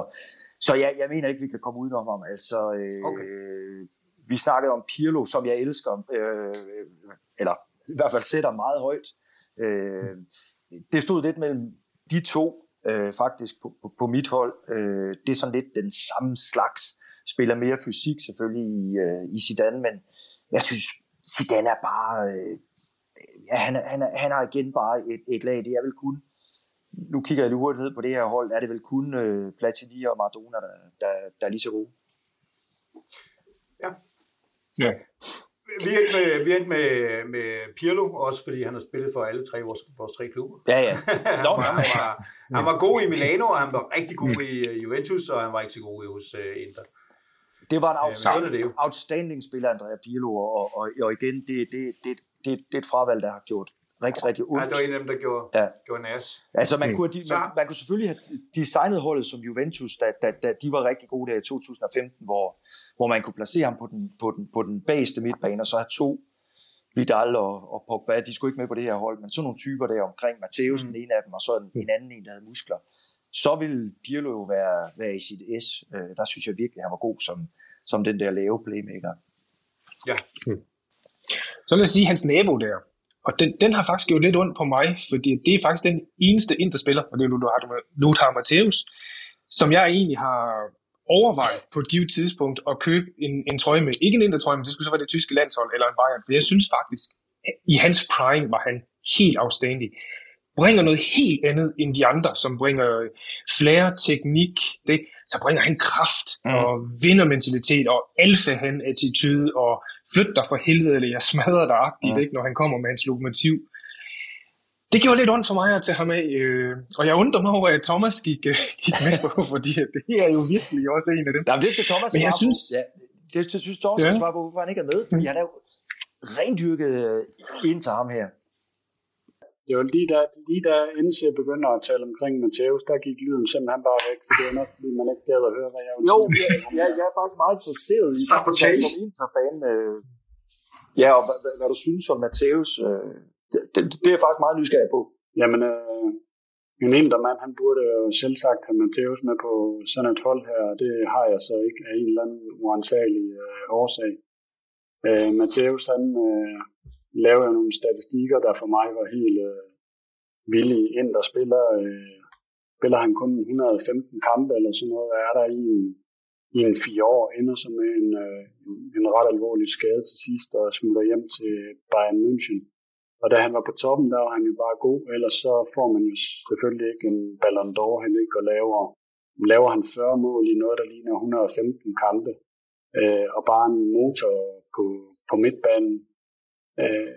så jeg, jeg mener ikke, vi kan komme udenom ham. Altså, uh, okay. Vi snakkede om Pirlo, som jeg elsker, uh, eller i hvert fald sætter meget højt. Uh, det stod lidt mellem de to, øh, faktisk på, på, på mit hold. Øh, det er sådan lidt den samme slags. Spiller mere fysik selvfølgelig i, øh, i Zidane, men jeg synes, Zidane er bare... Øh, ja, han, han, han har igen bare et, et lag. Det er vel kun... Nu kigger jeg lige hurtigt ned på det her hold. Er det vel kun øh, Platini og Maradona, der, der, der er lige så gode? Ja. Ja vi er med, vi er med, med Pirlo, også fordi han har spillet for alle tre vores, vores tre klubber. Ja, ja. Han, var, han, var, han var god i Milano, og han var rigtig god i uh, Juventus, og han var ikke så god hos uh, Inter. Det var en outstanding, ja, det outstanding spiller, Andrea Pirlo, og, og, og igen, det, det, det, det, det er et fravalg, der har gjort rigtig, rigtig ondt. Ja, det var en af dem, der gjorde, ja. gjorde nas. Altså, man, mm. kunne, de, man, man kunne selvfølgelig have designet holdet som Juventus, da, da, da de var rigtig gode der i 2015, hvor, hvor man kunne placere ham på den, på den, på den bageste midtbane, og så have to, Vidal og, og Pogba, de skulle ikke med på det her hold, men sådan nogle typer der omkring Matthäus, mm. den ene af dem, og så en, en anden en, der havde muskler. Så ville Pirlo jo være, være i sit S. Øh, der synes jeg virkelig, at han var god som, som den der lave playmaker. Ja. Mm. Så vil jeg sige, hans nabo der, og den, den har faktisk gjort lidt ondt på mig, fordi det er faktisk den eneste interspiller, og det er Lothar Matthäus, som jeg egentlig har overvejet på et givet tidspunkt at købe en, en trøje med, ikke en indertrøje, men det skulle så være det tyske landshold eller en Bayern, for jeg synes faktisk, i hans prime var han helt afstændig. Bringer noget helt andet end de andre, som bringer flair, teknik, det, så bringer han kraft mm. og vindermentalitet og alfa-han-attitude og flyt dig for helvede, eller jeg smadrer dig agtigt, mm. ikke, når han kommer med hans lokomotiv det gjorde lidt ondt for mig at tage ham af, øh, og jeg undrer mig over, at Thomas gik, øh, gik med på, fordi det er jo virkelig også en af dem. Jamen, det skal Thomas Men jeg synes, på. Ja, det, det synes Thomas ja. skal svare på, hvorfor han ikke er med, fordi han er jo rendyrket ind til ham her. Det var lige da, lige da NC begynder at tale omkring Matheus, der gik lyden simpelthen bare væk, for det er nok, fordi man ikke gad at høre, hvad jeg ville Jo, jeg, jeg, jeg er faktisk meget interesseret i, Sabotage. Inter-fan, øh, ja, og hvad, hvad, hvad, du synes om Matheus, øh, det, det, det er jeg faktisk meget nysgerrig på. Jamen, øh, en mand, han burde jo selv sagt have Matheus med på sådan et hold her, og det har jeg så ikke af en eller anden uansagelig øh, årsag. Øh, Matheus, han øh, lavede nogle statistikker, der for mig var helt øh, vilde. Ind der spiller, øh, spiller han kun 115 kampe eller sådan noget, er der i en, i en fire år, ender så med en, øh, en ret alvorlig skade til sidst og smutter hjem til Bayern München. Og da han var på toppen, der var han jo bare god, ellers så får man jo selvfølgelig ikke en Ballon d'Or, han ikke og laver, laver han 40 mål i noget, der ligner 115 kampe, øh, og bare en motor på, på midtbanen. Øh,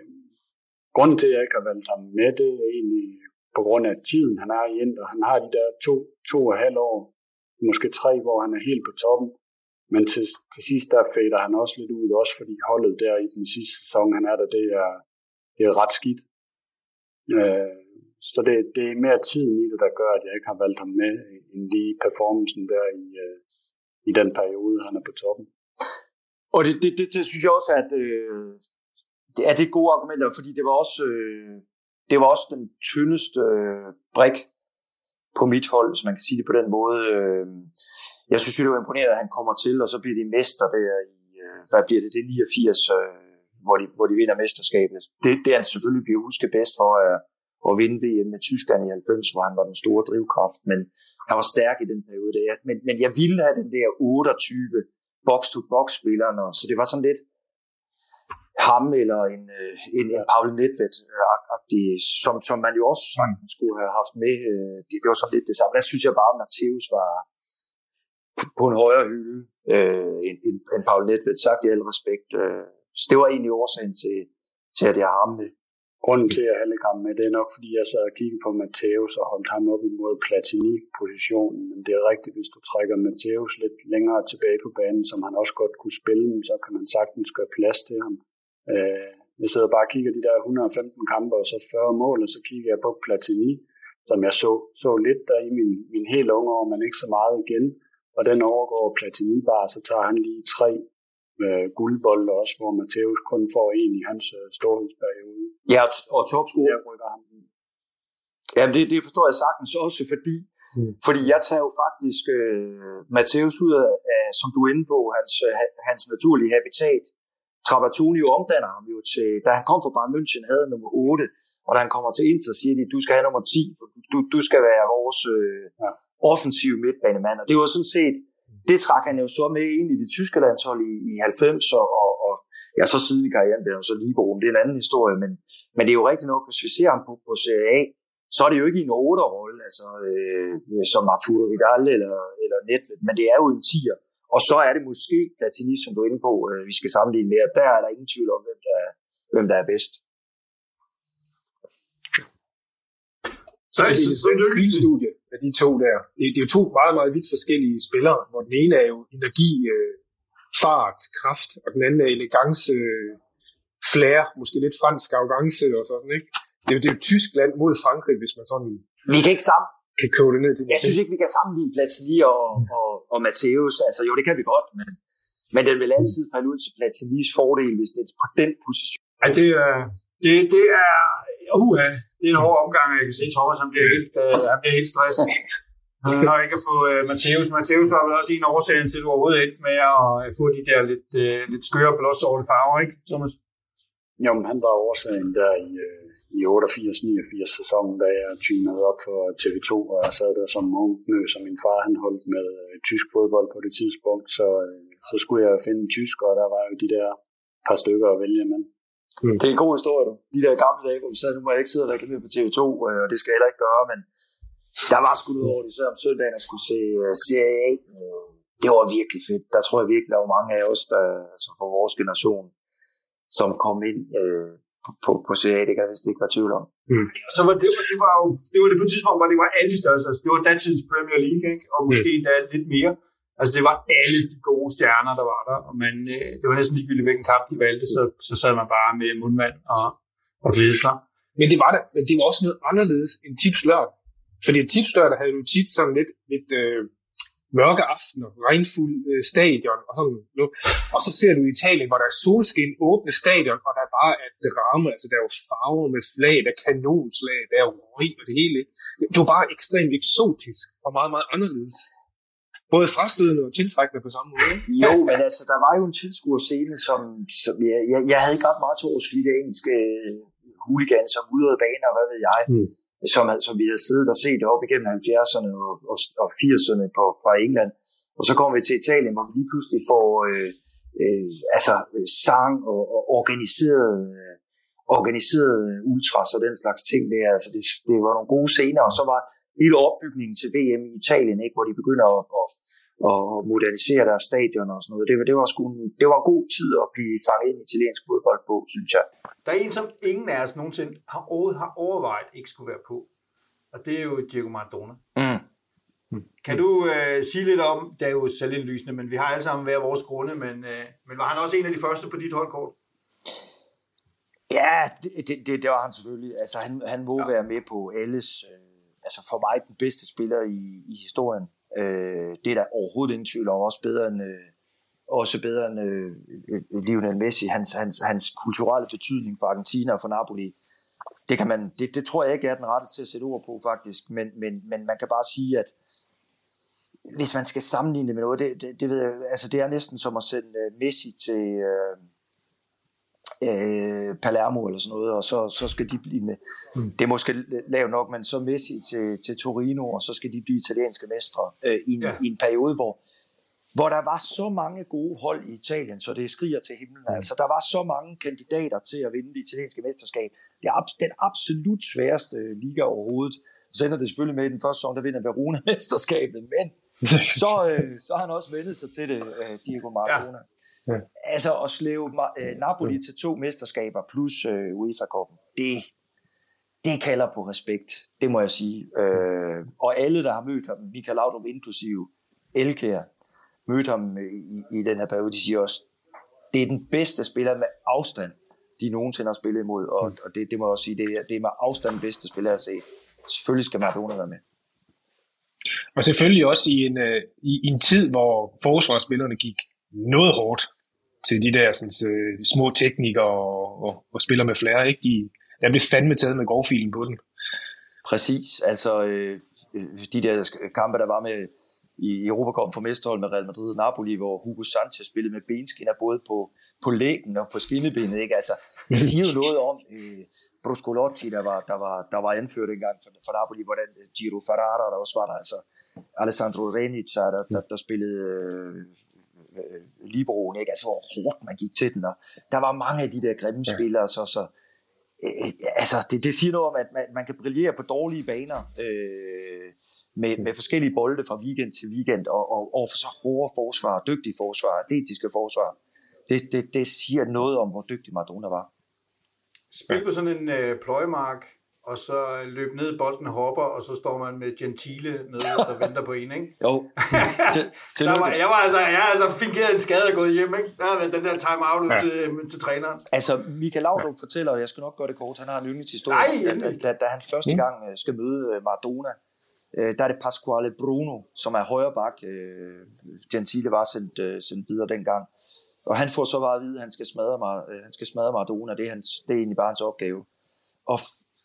grunden til, at jeg ikke har valgt ham med, det er egentlig på grund af tiden, han er i Inter. Han har de der to, to og halv år, måske tre, hvor han er helt på toppen. Men til, til sidst, der fader han også lidt ud, også fordi holdet der i den sidste sæson, han er der, det er, det er ret skidt. Øh, så det, det er mere tiden i det, der gør, at jeg ikke har valgt ham med, end lige performancen der i, øh, i den periode, han er på toppen. Og det, det, det, det synes jeg også, at øh, det er det gode argumenter, fordi det var også, øh, det var også den tyndeste øh, brik på mit hold, hvis man kan sige det på den måde. Øh, jeg synes det var imponerende, at han kommer til, og så bliver de mester der i, øh, hvad bliver det, det er 89, øh, hvor, de, hvor de vinder mesterskabet. Det, det han selvfølgelig bliver husket bedst for, er at vinde VM med Tyskland i 90, hvor han var den store drivkraft, men han var stærk i den periode der. Men, men jeg ville have den der 28 box-to-box-spilleren, så det var sådan lidt ham eller en, øh, en, en Paul Nedved, som, som man jo også sagtens skulle have haft med. Øh, det, det var sådan lidt det samme. Der synes jeg bare, at Matthäus var på en højere hylde øh, end, end, end Paul Nedved, sagt i al respekt. Øh, så det var egentlig årsagen til, til at jeg har ham med. Grunden til, at jeg heller ham med, det er nok, fordi jeg sad og kiggede på Matthäus og holdt ham op imod Platini-positionen. Men det er rigtigt, hvis du trækker Matthäus lidt længere tilbage på banen, som han også godt kunne spille, så kan man sagtens gøre plads til ham. Øh, jeg sidder bare og kigger de der 115 kampe og så 40 mål, og så kigger jeg på Platini, som jeg så, så lidt der i min, min helt unge år, men ikke så meget igen. Og den overgår Platini bare, så tager han lige tre øh, guldbolde også, hvor Matthäus kun får en i hans øh, storhedsperiode. Ja, og, og topscore. Jeg rykker ham. Jamen, det, det forstår jeg sagtens også, fordi, mm. fordi jeg tager jo faktisk øh, Matthäus ud af, af, som du er inde på, hans, øh, hans naturlige habitat. Trapattoni omdanner ham jo til, da han kom fra Bayern München, havde nummer 8, og da han kommer til Inter, siger de, du skal have nummer 10, for du, du skal være vores øh, ja. offensive midtbanemand. Og det var sådan set, det trak han jo så med ind i det tyske landshold i, i 90, og, og, ja, så siden i karrieren blev han så lige det er en anden historie, men, men det er jo rigtigt nok, hvis vi ser ham på, på Serie A, så er det jo ikke i en 8-rolle, altså øh, som Arturo Vidal eller, eller Netvet, men det er jo en 10'er. Og så er det måske Platini, som du er inde på, øh, vi skal sammenligne med, der er der ingen tvivl om, hvem der, hvem der er bedst. Så er det sådan et stilstudie af de to der. Det, det er jo to meget, meget vidt forskellige spillere, hvor den ene er jo energi, øh, fart, kraft, og den anden er elegance, øh, flair, måske lidt fransk arrogance og sådan, ikke? Det er jo, det er jo Tyskland mod Frankrig, hvis man sådan... Vi kan ikke sammen. Kan kode det ned til Jeg synes ikke, vi kan sammenligne Platini og, og, og Matthäus. Altså jo, det kan vi godt, men, men den vil altid falde ud til Platinis fordel, hvis det er på den position. Ja, det, er, det, det er... Uh, det er en hård omgang, jeg kan se Thomas, han bliver helt, uh, han bliver helt stresset. Han har ikke at få uh, Matthäus. Matthäus var vel også en af årsagen til, at du overhovedet endte med at få de der lidt, uh, lidt skøre blåsorte farver, ikke, Thomas? Jo, men han var årsagen der i, uh, i 88-89 sæsonen, da jeg tynede op for TV2, og jeg sad der som ung som min far han holdt med uh, tysk fodbold på det tidspunkt, så, uh, så skulle jeg finde en tysk, og der var jo de der par stykker at vælge med. Mm. Det er en god historie, du. De der gamle dage, hvor vi sagde, nu må jeg ikke sidde og reklamere på TV2, øh, og det skal jeg heller ikke gøre, men der var sgu noget over det, så om søndagen at skulle se Serie A. Uh, det var virkelig fedt. Der tror jeg virkelig, der var mange af os, der, altså for vores generation, som kom ind uh, på, på Serie A, det ikke være tvivl om. Mm. Så var det, det, var jo, det var det på et tidspunkt, hvor det var alle størrelser. Altså, det var datidens Premier League, ikke? og måske mm. endda lidt mere. Altså det var alle de gode stjerner, der var der, og man, øh, det var næsten ligegyldigt, hvilken kamp de valgte, så, så sad man bare med mundvand og, og glæde sig. Men det var det, men det var også noget anderledes end tipslør. Fordi tipslør, der havde jo tit sådan lidt, lidt øh, mørke aftener, regnfuld øh, stadion og sådan noget. Og så ser du i Italien, hvor der er solskin, åbne stadion, og der er bare et drama, altså der er jo farver med flag, der er kanonslag, der er jo og det hele. Det var bare ekstremt eksotisk og meget, meget anderledes. Både frastødende og tiltrækkende på samme måde. jo, men altså, der var jo en tilskuerscene, som, som jeg, jeg, jeg havde ikke ret meget til års, fordi det engelske øh, huligan, som af baner, hvad ved jeg, mm som, som vi havde siddet og set op igennem 70'erne og, og, og 80'erne på, fra England. Og så kommer vi til Italien, hvor vi lige pludselig får øh, øh, altså, sang og, og organiseret, øh, organiseret ultras og den slags ting. Der. Altså, det, det var nogle gode scener, og så var hele opbygningen til VM i Italien, ikke, hvor de begynder at, at, at modernisere deres stadion og sådan noget. Det, det, var sgu en, det var en god tid at blive fanget ind i italiensk fodbold på, synes jeg. Der er en, som ingen af os nogensinde har, over, har overvejet ikke skulle være på, og det er jo Diego Maradona. Mm. Kan du øh, sige lidt om, det er jo selvindlysende, men vi har alle sammen hver vores grunde, men, øh, men var han også en af de første på dit holdkort? Ja, det, det, det var han selvfølgelig. Altså, han, han må ja. være med på alles, øh, altså for mig den bedste spiller i, i historien. Øh, det er der overhovedet ingen tvivl om, også bedre end, øh, også bedre end øh, Lionel Messi. Hans, hans, hans kulturelle betydning for Argentina og for Napoli, det, kan man, det, det tror jeg ikke er den rette til at sætte ord på faktisk, men, men, men man kan bare sige, at hvis man skal sammenligne det med noget, det, det, det, ved jeg, altså det er næsten som at sende øh, Messi til øh, uh, Palermo eller sådan noget, og så, så skal de blive med. Mm. Det er måske lavt nok, men så Messi til, til Torino, og så skal de blive italienske mestre uh, i, en, ja. i en periode, hvor hvor der var så mange gode hold i Italien, så det skriger til himlen. Mm. Altså, der var så mange kandidater til at vinde det italienske mesterskab. Det er den absolut sværeste liga overhovedet. Så ender det selvfølgelig med, at den første sæson, der vinder Verona mesterskabet, men så, øh, så har han også vendet sig til det, øh, Diego Maradona. Ja. Ja. Altså at slæve øh, Napoli til to mesterskaber plus øh, UEFA-koppen, det, det kalder på respekt, det må jeg sige. Øh, og alle, der har mødt ham, Michael Laudrup inklusive Elkær, mødt ham i, i den her periode, de siger også, det er den bedste spiller med afstand, de nogensinde har spillet imod, og, mm. og det, det må jeg også sige, det er, det er med afstand den bedste spiller, har set. Selvfølgelig skal Maradona være med. Og selvfølgelig også i en, uh, i, i en tid, hvor forsvarsspillerne gik noget hårdt til de der sådan, uh, små teknikere og, og, og spiller med flere. Ikke? De, der blev fandme taget med grovfilen på den. Præcis. Altså, øh, de der kampe, der var med i Europacup for mesterhold med Real Madrid og Napoli, hvor Hugo Sanchez spillede med benskinner både på, på lægen og på skinnebenet. Ikke? Altså, det siger jo noget om øh, Bruscolotti, der var, der, var, der var anført engang for, for Napoli, hvordan Giro Ferrara, der også var der, altså Alessandro Renica, der, der, der spillede øh, øh, Libroen, ikke? altså hvor hårdt man gik til den, og der var mange af de der grimme ja. spillere, så, så øh, altså, det, det siger noget om, at man, man kan brillere på dårlige baner, øh, med, med forskellige bolde fra weekend til weekend, og, og, og for så hårde forsvar, dygtige forsvar, atletiske forsvar. Det, det, det siger noget om, hvor dygtig Maradona var. Spil på sådan en øh, pløjemark, og så løb ned, bolden hopper, og så står man med Gentile nede, der venter på en, ikke? Jo. til, til så var, jeg var altså, jeg altså fingeret en skade og gået hjem, ikke? Der var den der time-out ja. til, til træneren. Altså, Michael Laudrup ja. fortæller, og jeg skal nok gøre det kort, han har en yndlingshistorie, Nej, at, at, da han første gang øh, skal møde øh, Maradona, øh, der er det Pasquale Bruno, som er højre bak. Øh, Gentile var sendt, øh, sendt videre dengang. Og han får så bare at vide, at han skal smadre, mig, øh, han skal smadre Maradona. Det er, hans, det er egentlig bare hans opgave. Og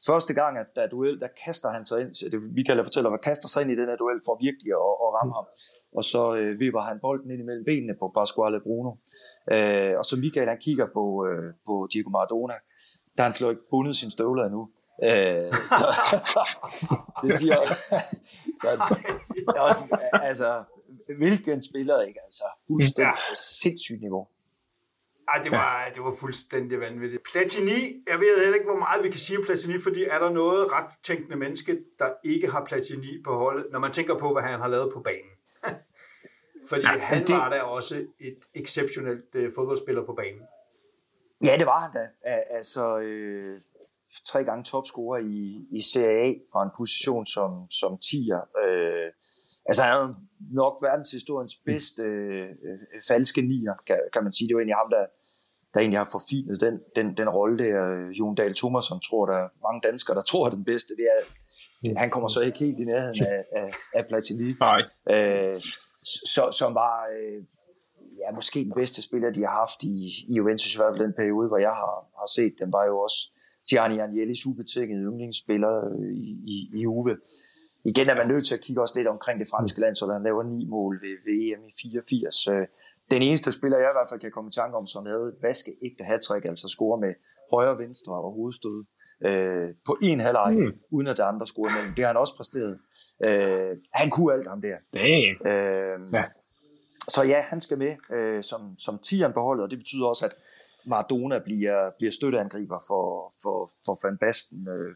første gang, at der er duel, der kaster han sig ind, det Michael fortæller, at kaster sig ind i den her duel for virkelig at, at ramme ham. Og så øh, vipper han bolden ind imellem benene på Pasquale Bruno. Øh, og så Michael, han kigger på, øh, på Diego Maradona, der han slår ikke bundet sine støvler endnu. Øh, så, det siger så også, altså, hvilken spiller ikke, altså fuldstændig ja. sindssygt niveau. Ej, det var, det var fuldstændig vanvittigt. Platini, jeg ved heller ikke, hvor meget vi kan sige om Platini, fordi er der noget ret tænkende menneske, der ikke har Platini på holdet, når man tænker på, hvad han har lavet på banen. fordi ja, han det... var da også et exceptionelt uh, fodboldspiller på banen. Ja, det var han da. Altså, øh, tre gange topscorer i, i Serie A fra en position som, som tier. Øh, altså han er nok verdenshistoriens bedste øh, falske nier, kan, kan man sige. Det er jo egentlig ham, der, der egentlig har forfinet den, den, den rolle der. Jon Dahl Thomasson tror, der er mange danskere, der tror er den bedste. Det er, det, han kommer så ikke helt i nærheden af, af, af Platini. Nej. Øh, så, som var øh, ja, måske den bedste spiller, de har haft i, i Juventus, i hvert fald den periode, hvor jeg har, har set dem, var jo også Gianni Agnellis ubetinget yndlingsspiller øh, i, i, i Juve. Igen er man nødt til at kigge også lidt omkring det franske land, så han laver ni mål ved VM i 84. Øh, den eneste spiller, jeg i hvert fald kan komme i tanke om, som havde et vaskeægte hat altså score med højre, venstre og hovedstød øh, på en halvleg, mm. uden at der andre scorede mellem. Det har han også præsteret. Øh, han kunne alt ham der. Øh, ja. Så ja, han skal med øh, som, som tieren på holdet, og det betyder også, at Maradona bliver, bliver støtteangriber for, for, for Van Basten. Øh,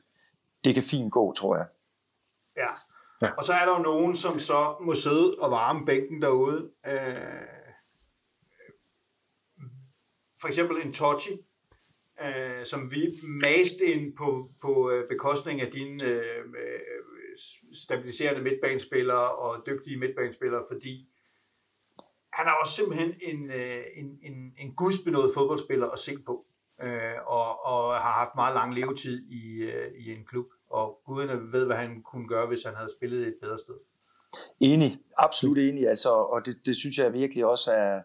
det kan fint gå, tror jeg. Ja. ja. Og så er der jo nogen, som så må sidde og varme bænken derude. Øh, for eksempel en Totti, øh, som vi maste ind på, på øh, bekostning af dine øh, stabiliserende midtbanespillere og dygtige midtbanespillere, fordi han er også simpelthen en, øh, en, en, en gudsbenået fodboldspiller at se på. øh, og, og har haft meget lang levetid i, øh, i en klub. Og guderne ved, hvad han kunne gøre, hvis han havde spillet et bedre sted. Enig, absolut enig. Altså, og det, det synes jeg virkelig også er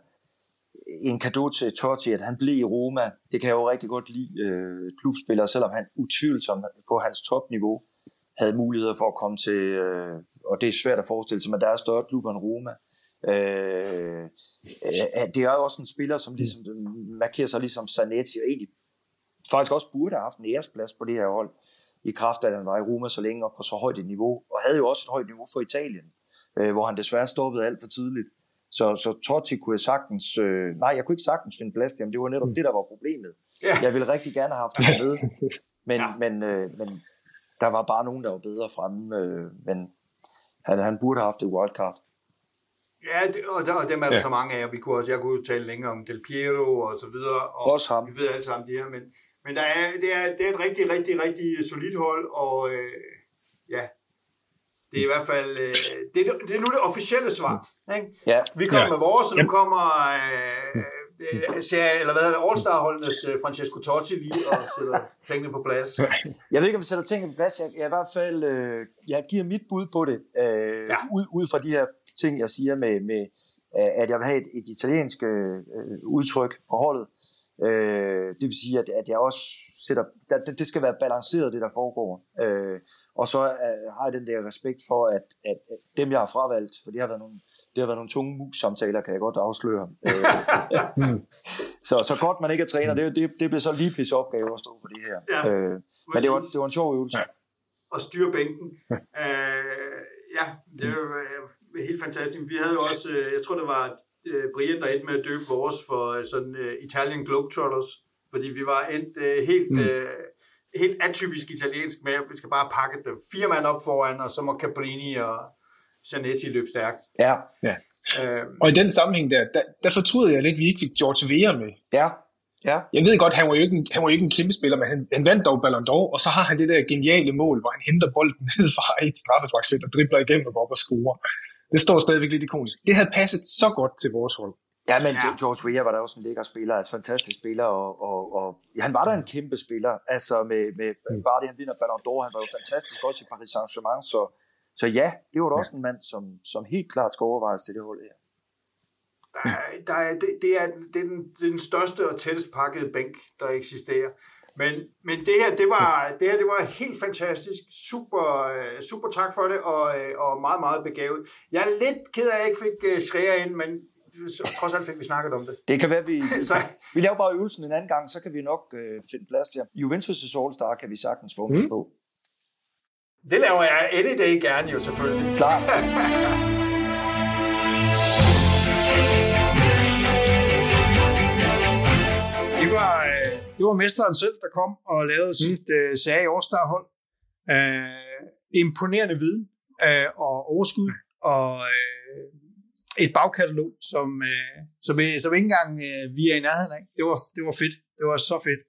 en gave til Totti, at han blev i Roma. Det kan jeg jo rigtig godt lide øh, klubspillere, selvom han utvivlsomt på hans topniveau havde muligheder for at komme til, øh, og det er svært at forestille sig, men der er større klubber end Roma. Øh, øh, øh det er jo også en spiller, som ligesom markerer sig ligesom Zanetti, og egentlig faktisk også burde have haft en æresplads på det her hold, i kraft af, at han var i Roma så længe og på så højt et niveau, og havde jo også et højt niveau for Italien, øh, hvor han desværre stoppede alt for tidligt. Så, så Totti kunne jeg sagtens, øh, nej, jeg kunne ikke sagtens finde plads til ham, det var netop mm. det, der var problemet. Yeah. Jeg ville rigtig gerne have haft ham med, men, ja. men, øh, men der var bare nogen, der var bedre fremme, øh, men han, han burde have haft et wildcard. Ja, og, der, og dem er der ja. så mange af, og vi kunne også, jeg kunne tale længere om Del Piero og så videre. Og også ham. Vi ved alle sammen det her, men, men der er, det, er, det er et rigtig, rigtig, rigtig solidt hold, og øh, ja, det er i hvert fald, øh, det, det er nu det officielle svar. Ikke? Ja. Vi kommer ja. med vores, og nu kommer øh, øh, serie, eller hvad er det, All-Star-holdenes øh, Francesco Totti lige og sætter tingene på plads. Jeg ved ikke, om vi sætter tingene på plads. Jeg, jeg i hvert fald, øh, jeg giver mit bud på det, øh, ja. ud, ud fra de her ting, jeg siger med, med at jeg vil have et, et italiensk øh, udtryk på holdet. Øh, det vil sige, at, at jeg også sætter, det, det skal være balanceret, det der foregår. Øh, og så øh, har jeg den der respekt for, at, at, at dem, jeg har fravalgt, for det har været nogle, det har været nogle tunge mus-samtaler, kan jeg godt afsløre. Øh, så, så godt man ikke er træner, det, det, det bliver så lige pisse opgave at stå for det her. Ja, øh, men det var, det var en sjov øvelse. Ja. Og styre bænken. øh, ja, det er jo øh, helt fantastisk. Vi havde jo også, øh, jeg tror det var øh, Brian, der endte med at døbe vores for øh, sådan uh, Italian Globetrotters, fordi vi var endt uh, helt, mm. uh, helt atypisk italiensk med, at vi skal bare pakke dem fire mand op foran, og så må Caprini og Zanetti løbe stærkt. Ja, ja. Øhm, og i den sammenhæng der, der, der fortryder jeg lidt, at vi ikke fik George Weah med. Ja, ja. Jeg ved godt, han var jo ikke en, han var jo ikke en kæmpe spiller, men han, han vandt dog Ballon d'Or, og så har han det der geniale mål, hvor han henter bolden ned fra et straffesparksfelt og dribler igennem og går op og scorer. Det står stadigvæk lidt ikonisk. Det havde passet så godt til vores hold. Ja, men ja. George Weah var da også en lækker spiller, altså fantastisk spiller, og, og, og ja, han var da en kæmpe spiller, altså med, med mm. bare det, han vinder Ballon d'Or, han var jo fantastisk også i Paris Saint-Germain, så, så ja, det var da også ja. en mand, som, som helt klart skal overvejes til det hold her. Der er, der er, det, det, er, det, er den, det er den største og tættest pakkede bænk, der eksisterer. Men, men det her, det var, det her, det var helt fantastisk. Super, øh, super tak for det, og, øh, og meget, meget begavet. Jeg er lidt ked af, at jeg ikke fik uh, Schreier ind, men trods alt fik vi snakket om det. Det kan være, vi, så... vi laver bare øvelsen en anden gang, så kan vi nok uh, finde plads til Juventus' All-Star kan vi sagtens få mm. på. Det laver jeg any day gerne jo selvfølgelig. Klart. det var mesteren selv, der kom og lavede mm. sit uh, serie All-Star-hold. Uh, imponerende viden uh, og overskud og uh, et bagkatalog, som, uh, som, som ikke engang uh, vi er i nærheden af. Det var, det var fedt. Det var så fedt.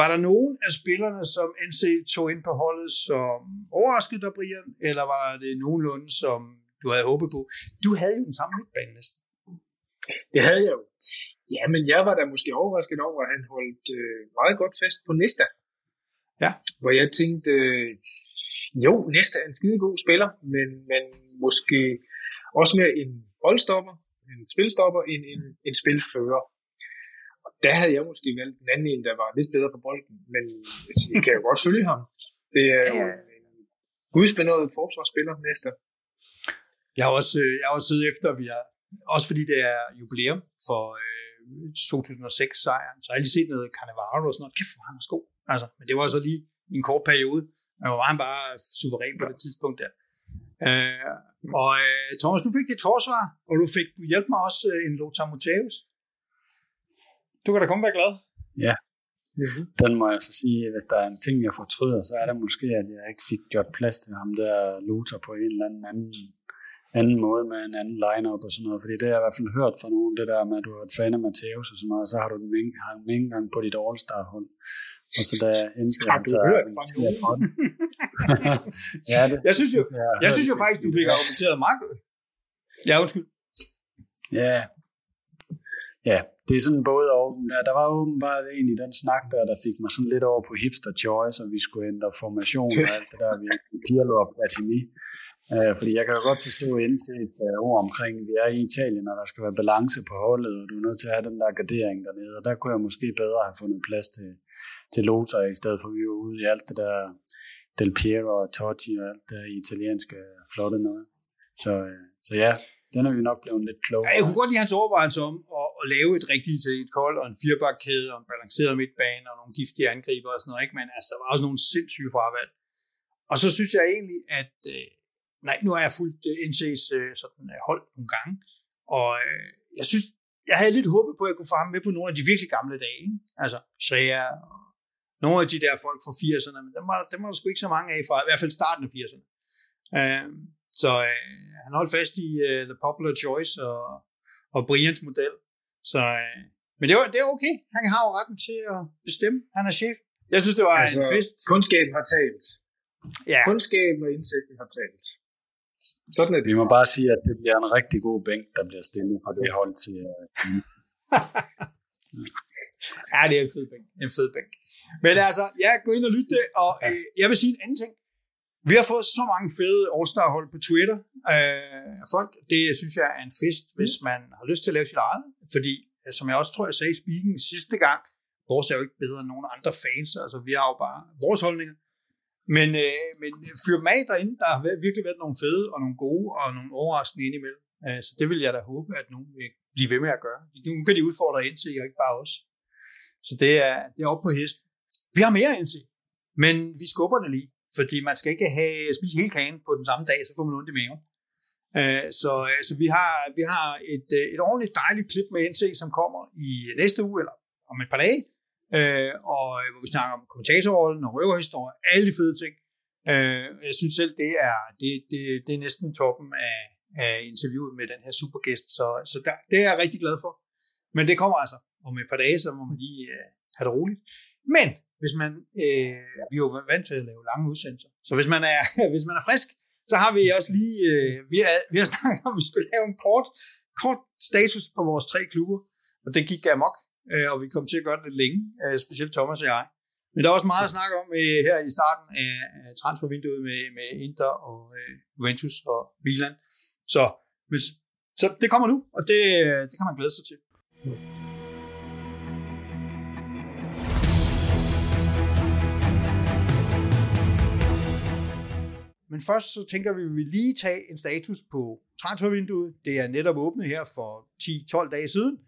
Var der nogen af spillerne, som NC tog ind på holdet, som overraskede dig, Brian, eller var det nogenlunde, som du havde håbet på? Du havde jo en samme midtbane næsten. Det havde jeg jo. Ja, men jeg var da måske overrasket over, at han holdt øh, meget godt fast på Næsta. Ja. Hvor jeg tænkte, øh, jo, Næsta er en skide god spiller, men, men måske også mere en boldstopper, en spilstopper, end en, en spilfører. Og der havde jeg måske valgt en anden en, der var lidt bedre på bolden, men altså, jeg kan jo godt følge ham. Det er jo en gudsbenået forsvarsspiller næste. Jeg har også, øh, jeg har også siddet efter, vi har, også fordi det er jubilæum for øh, 2006-sejren, så har jeg lige set noget Cannavaro og sådan noget. Kæft, hvor han er sko. Altså, men det var så lige en kort periode. Men var han bare suveræn på det tidspunkt der. Øh, og øh, Thomas, du fik dit forsvar, og du fik hjælp mig også øh, en Lothar Matthäus. Du kan da komme være glad. Ja, mm-hmm. den må jeg så sige, hvis der er en ting, jeg fortryder, så er det måske, at jeg ikke fik gjort plads til ham der Lothar på en eller anden anden, anden måde med en anden line-up og sådan noget, fordi det har jeg i hvert fald hørt fra nogen, det der med, at du er fan af Matthäus og sådan noget, og så har du den med en gang på dit All-Star-hold. Og så da indser, har du hørt fra nogen? ja, det, jeg synes jo, jeg, jeg synes jo faktisk, du fik argumenteret meget Ja, undskyld. Ja, ja, det er sådan både og. Der, der var åbenbart en i den snak der, der fik mig sådan lidt over på hipster choice, og vi skulle ændre formation og alt det der, vi Pirlo og Platini. Uh, fordi jeg kan jo godt forstå indtil et uh, øh, ord omkring, vi er i Italien, og der skal være balance på holdet, og du er nødt til at have den der gardering dernede, og der kunne jeg måske bedre have fundet plads til, til Lothar, i stedet for at vi var ude i alt det der Del Piero og Totti og alt det italienske flotte noget. Så, øh, så ja, den er vi nok blevet lidt klogere. Ja, jeg kunne godt lide hans overvejelse om at, at lave et rigtigt italiensk hold, og en firebakkæde, og en balanceret midtbane, og nogle giftige angriber og sådan noget, ikke? men altså, der var også nogle sindssyge fravalg. Og så synes jeg egentlig, at øh, nej, nu har jeg fulgt øh, NC's øh, sådan, øh, hold nogle gange, og øh, jeg synes, jeg havde lidt håbet på, at jeg kunne få ham med på nogle af de virkelig gamle dage. Ikke? Altså, Shea og nogle af de der folk fra 80'erne, men dem var, dem var der sgu ikke så mange af fra, i hvert fald starten af 80'erne. Øh, så øh, han holdt fast i uh, The Popular Choice og, og Brians model. Så, øh, men det, var, det er okay. Han har jo retten til at bestemme. Han er chef. Jeg synes, det var altså, en fest. Kundskaben har talt. Ja. Kundskaben og indsigten har talt. Sådan er det. Vi må bare sige, at det bliver en rigtig god bænk, der bliver stillet på det hold til... Uh, ja, det er en fed bænk. En fed bænk. Men altså, ja, gå ind og lytte og øh, jeg vil sige en anden ting. Vi har fået så mange fede All-Star-hold på Twitter øh, af folk. Det synes jeg er en fest, hvis man har lyst til at lave sit eget. Fordi, øh, som jeg også tror, jeg sagde i speaking sidste gang, vores er jo ikke bedre end nogen andre fans. Altså, vi har jo bare vores holdninger. Men, øh, men fyr dem af derinde. Der har virkelig været nogle fede og nogle gode og nogle overraskende indimellem. Øh, så det vil jeg da håbe, at nogen vil blive ved med at gøre. Nu kan de udfordre ind til, og ikke bare os. Så det er, det er op på hesten. Vi har mere ind til, men vi skubber det lige fordi man skal ikke have spise hele kagen på den samme dag, så får man ondt i maven. Øh, så, øh, så vi har, vi har et, øh, et ordentligt dejligt klip med NC, som kommer i næste uge, eller om et par dage, Øh, og øh, hvor vi snakker om kommentatorrollen og røverhistorier, alle de fede ting. Øh, jeg synes selv, det er, det, det, det er næsten toppen af, af interviewet med den her supergæst, så, så der, det er jeg rigtig glad for. Men det kommer altså om et par dage, så må man lige have det roligt. Men hvis man, øh, vi er jo vant til at lave lange udsendelser, så hvis man er, hvis man er frisk, så har vi også lige, øh, vi, har, vi har snakket om, at vi skulle lave en kort, kort status på vores tre klubber, og det gik amok, øh, og vi kom til at gøre det lidt længe, øh, specielt Thomas og jeg. Men der er også meget at snakke om øh, her i starten af, af transfervinduet med, med Inter og øh, Juventus og Milan. Så, hvis, så det kommer nu, og det, det kan man glæde sig til. Men først så tænker vi, at vi vil lige tage en status på transfervinduet. Det er netop åbnet her for 10-12 dage siden,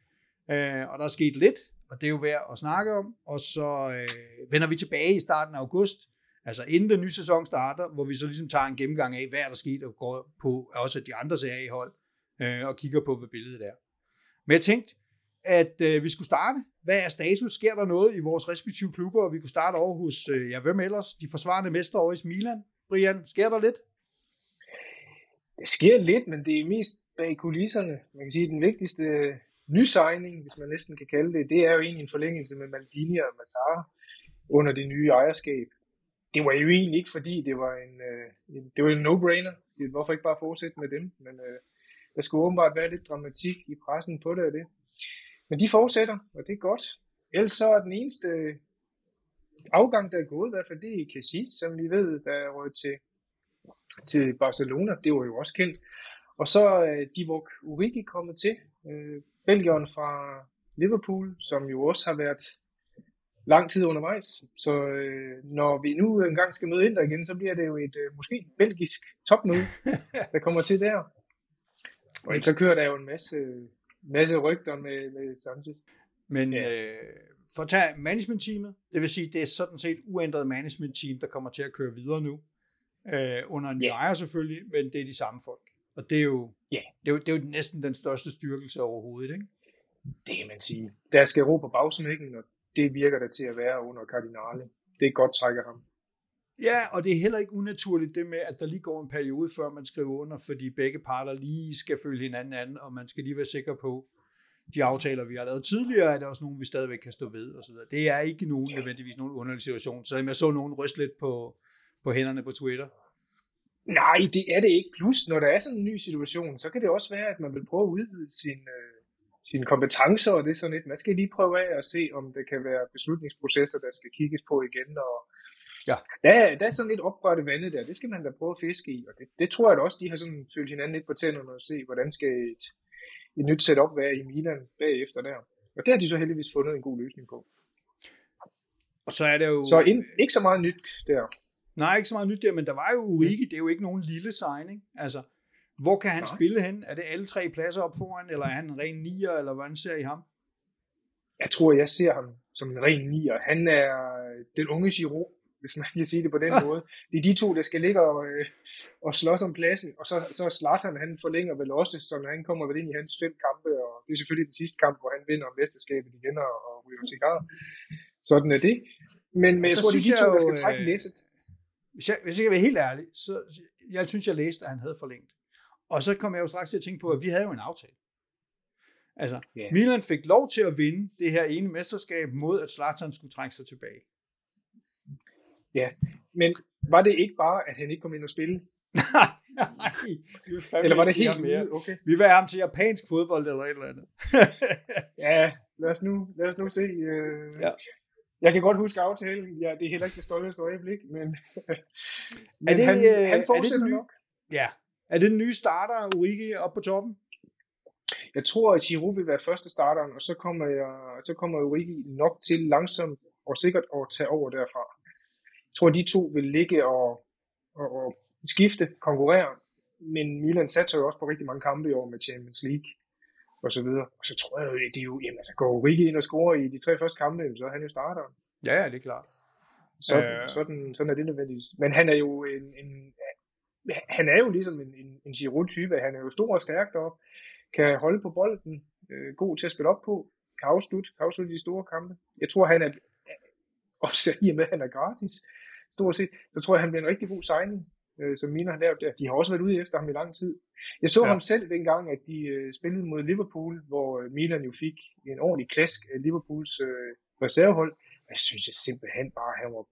øh, og der er sket lidt, og det er jo værd at snakke om. Og så øh, vender vi tilbage i starten af august, altså inden den nye sæson starter, hvor vi så ligesom tager en gennemgang af, hvad er der sket, og går på også de andre serier i hold, øh, og kigger på, hvad billedet er. Men jeg tænkte, at øh, vi skulle starte. Hvad er status? Sker der noget i vores respektive klubber? Og vi kunne starte over hos, øh, ja, hvem ellers? De forsvarende mester over i Milan. Brian, sker der lidt? Det sker lidt, men det er mest bag kulisserne. Man kan sige, at den vigtigste nysigning, hvis man næsten kan kalde det, det er jo egentlig en forlængelse med Maldini og Massara under det nye ejerskab. Det var jo egentlig ikke, fordi det var en, øh, en det var en no-brainer. Det, hvorfor ikke bare fortsætte med dem? Men øh, der skulle åbenbart være lidt dramatik i pressen på det og det. Men de fortsætter, og det er godt. Ellers så er den eneste afgang, der er gået, i hvert fald det er Cassis, som vi ved, der er røget til, til Barcelona. Det var jo også kendt. Og så er uh, Divock Urigi kommet til. øh, Belgieren fra Liverpool, som jo også har været lang tid undervejs. Så uh, når vi nu engang skal møde Inter igen, så bliver det jo et uh, måske belgisk topmøde, der kommer til der. Og så kører der jo en masse, masse rygter med, med Sanchez. Men ja. øh, for at tage management-teamet, det vil sige, det er sådan set uændret management-team, der kommer til at køre videre nu. Øh, under en yeah. ejer selvfølgelig, men det er de samme folk. Og det er jo, yeah. det er jo, det er jo næsten den største styrkelse overhovedet, ikke? Det kan man sige. Der skal ro på bagsmækken, og det virker der til at være under kardinale. Det er godt trækker ham. Ja, og det er heller ikke unaturligt det med, at der lige går en periode, før man skriver under, fordi begge parter lige skal følge hinanden an, og man skal lige være sikker på, de aftaler, vi har lavet tidligere, er der også nogle, vi stadigvæk kan stå ved. Og så videre. Det er ikke nogen, nødvendigvis nogen underlig situation. Så jeg så nogen ryste lidt på, på hænderne på Twitter. Nej, det er det ikke. Plus, når der er sådan en ny situation, så kan det også være, at man vil prøve at udvide sin, øh, sine kompetencer, og det er sådan lidt, man skal lige prøve af at se, om det kan være beslutningsprocesser, der skal kigges på igen, og Ja. Der, der er sådan lidt opgørte vandet der, det skal man da prøve at fiske i, og det, det tror jeg da også, de har sådan følt hinanden lidt på tænderne og se, hvordan skal et, et nyt setup være i Milan bagefter der. Og det har de så heldigvis fundet en god løsning på. Og så er det jo... Så ind, ikke så meget nyt der. Nej, ikke så meget nyt der, men der var jo Urigi, det er jo ikke nogen lille signing. Altså, hvor kan han Nej. spille hen? Er det alle tre pladser op foran, eller er han en ren nier, eller hvordan ser I ham? Jeg tror, jeg ser ham som en ren nier. Han er den unge Giroud, hvis man kan sige det på den måde. Det er de to, der skal ligge og, øh, og slås om pladsen, og så, så Zlatan, han forlænger vel også, så når han kommer vel ind i hans fem kampe, og det er selvfølgelig den sidste kamp, hvor han vinder mesterskabet igen og, og ryger cigar. Sådan er det. Men, men jeg Der tror, det er de to, jeg der skal trække øh, læsset. Hvis jeg, hvis jeg skal være helt ærlig, så jeg synes, jeg læste, at han havde forlængt. Og så kom jeg jo straks til at tænke på, at vi havde jo en aftale. Altså, yeah. Milan fik lov til at vinde det her ene mesterskab mod, at Zlatan skulle trække sig tilbage. Ja, men var det ikke bare, at han ikke kom ind og spille? Nej, fandme Eller var det helt mere. Okay. Vi vil have ham til japansk fodbold eller et eller andet. Ja, lad os nu, lad os nu se. Øh, Ja. Jeg kan godt huske aftalen. Ja, det er heller ikke det stolteste øjeblik, men, men er det, han, øh, han er det fortsætter nye, nok. Ja. Er det den nye starter, Urigi, op på toppen? Jeg tror, at Giroud vil være første starteren, og så kommer, jeg, så kommer Origi nok til langsomt og sikkert at tage over derfra. Jeg tror, de to vil ligge og, og, og skifte, konkurrere, men Milan satser jo også på rigtig mange kampe i år med Champions League og så videre. Og så tror jeg jo, at de jo, jamen, altså, går Origi ind og scorer i de tre første kampe, så er han jo starteren. Ja, ja, det er klart. Sådan, øh. sådan, sådan er det nødvendigvis. Men han er jo en, en han er jo ligesom en, en, en Giroud-type. Han er jo stor og stærk deroppe, kan holde på bolden, øh, god til at spille op på, kan afslutte, kan afslutte de store kampe. Jeg tror, han er, også i og med, at han er gratis, stort set, så tror jeg, han bliver en rigtig god signing, øh, som Mina har lavet der. De har også været ude efter ham i lang tid. Jeg så Ja. ham selv dengang, at de øh, spillede mod Liverpool, hvor øh, Milan jo fik en ordentlig klask af Liverpools øh, reservehold. Jeg synes jeg simpelthen bare, han var,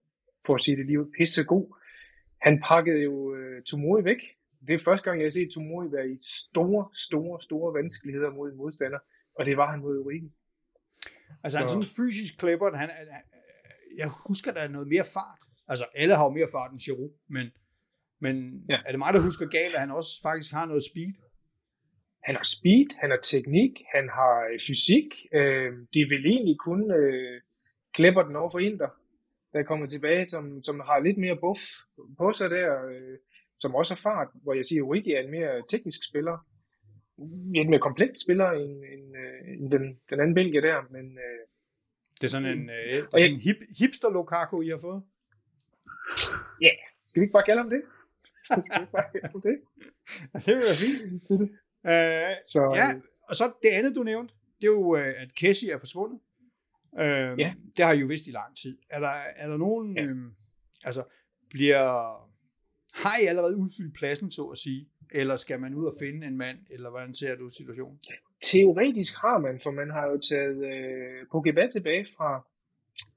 for at sige det lige, pisse god. Han pakkede jo øh, Tomori væk. Det er første gang, jeg har set Tomori være i store, store, store vanskeligheder mod en modstander, og det var han mod Origi. Altså, han er Så- sådan en fysisk klipper, han, han, jeg husker, der er noget mere fart. Altså, alle har jo mere fart end Giroud, men, men ja. Ja. er det mig, der husker galt, at han også faktisk har noget speed? Han har speed, han har teknik, han har øh, fysik. Øh, de vil egentlig kun øh, klæber den over for Inter, der er kommet tilbage, som, som har lidt mere buff på sig der, øh, som også har fart, hvor jeg siger, at Origi er en mere teknisk spiller. En mere komplet spiller end, end, øh, end den, den anden belgier der, men øh, Det er sådan en, øh, det er sådan en hip, hipster Lukaku, I har fået. skal vi ikke bare kalde ham det? skal vi bare ham det? det vil være fint. Øh, Så, ja, og så det andet, du nævnte, det er jo, øh, at Kessie er forsvundet. Øh, Ja. Det har I jo vidst i lang tid. Er der, er der nogen, Ja. øh, altså, bliver, har I allerede udfyldt pladsen, så at sige? Eller skal man ud og finde en mand, eller hvordan ser du situationen? Teoretisk har man, for man har jo taget øh, Pogba tilbage fra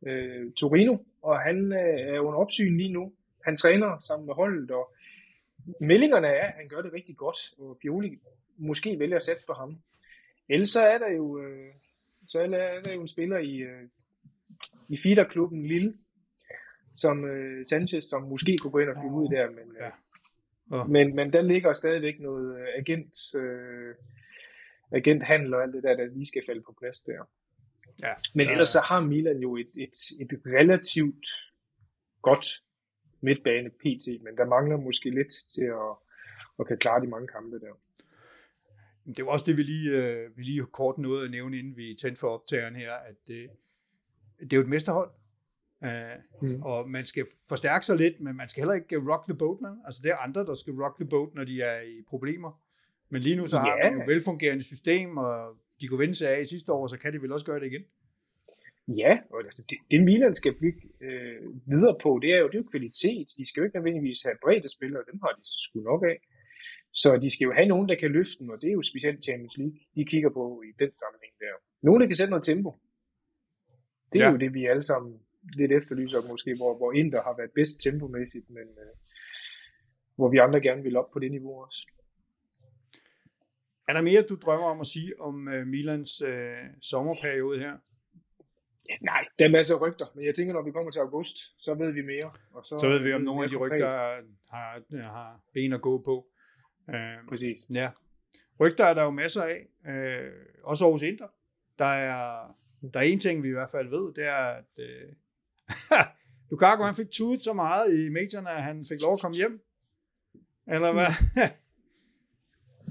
øh, Torino, og han øh, er under opsyn lige nu. Han træner sammen med holdet, og meldingerne er, at han gør det rigtig godt, og Pioli måske vælger at sætte på ham. Ellers så er der jo, øh, så er der, er jo en spiller i, øh, i feederklubben Lille, som øh, Sanchez, som måske kunne gå ind og flyve ud der, men, Ja. øh, Åh. men, men der ligger stadigvæk noget øh, agent, øh, agenthandel og alt det der, der lige skal falde på plads der. Ja, Men der- ellers så har Milan jo et, et, et relativt godt midtbane PT, men der mangler måske lidt til at, at kan klare de mange kampe der. Det var også det, vi lige, øh, vi lige kort nåede at nævne, inden vi tændte for optageren her, at det, det er jo et mesterhold. Uh, Mm. Og man skal forstærke sig lidt, men man skal heller ikke rock the boat, man. Altså det er andre, der skal rock the boat, når de er i problemer. Men lige nu så har Ja. man jo velfungerende system, og de kunne vinde sig af i sidste år, så kan de vel også gøre det igen. Ja, og altså det, det Milan skal bygge øh, videre på, det er, jo, det er jo kvalitet. De skal jo ikke nødvendigvis have bredde spillere, dem har de sgu nok af. Så de skal jo have nogen, der kan løfte dem, og det er jo specielt Champions League, de kigger på i den sammenhæng der. Nogen, der kan sætte noget tempo. Det er Ja. jo det, vi alle sammen lidt efterlyser måske, hvor, hvor Inter har været bedst tempomæssigt, men øh, hvor vi andre gerne vil op på det niveau også. Er der mere, du drømmer om at sige om uh, Milans uh, sommerperiode her? Nej, der er masser af rygter, men jeg tænker, når vi kommer til august, så ved vi mere. Og så, så ved vi, om nogle af de rygter har, har ben at gå på. Uh, Præcis. Ja. Rygter er der jo masser af. Uh, også Aarhus Inter. Der er, der er en ting, vi i hvert fald ved, det er, at uh, Lukaku han fik tudet så meget i medierne, at han fik lov at komme hjem. Eller hvad?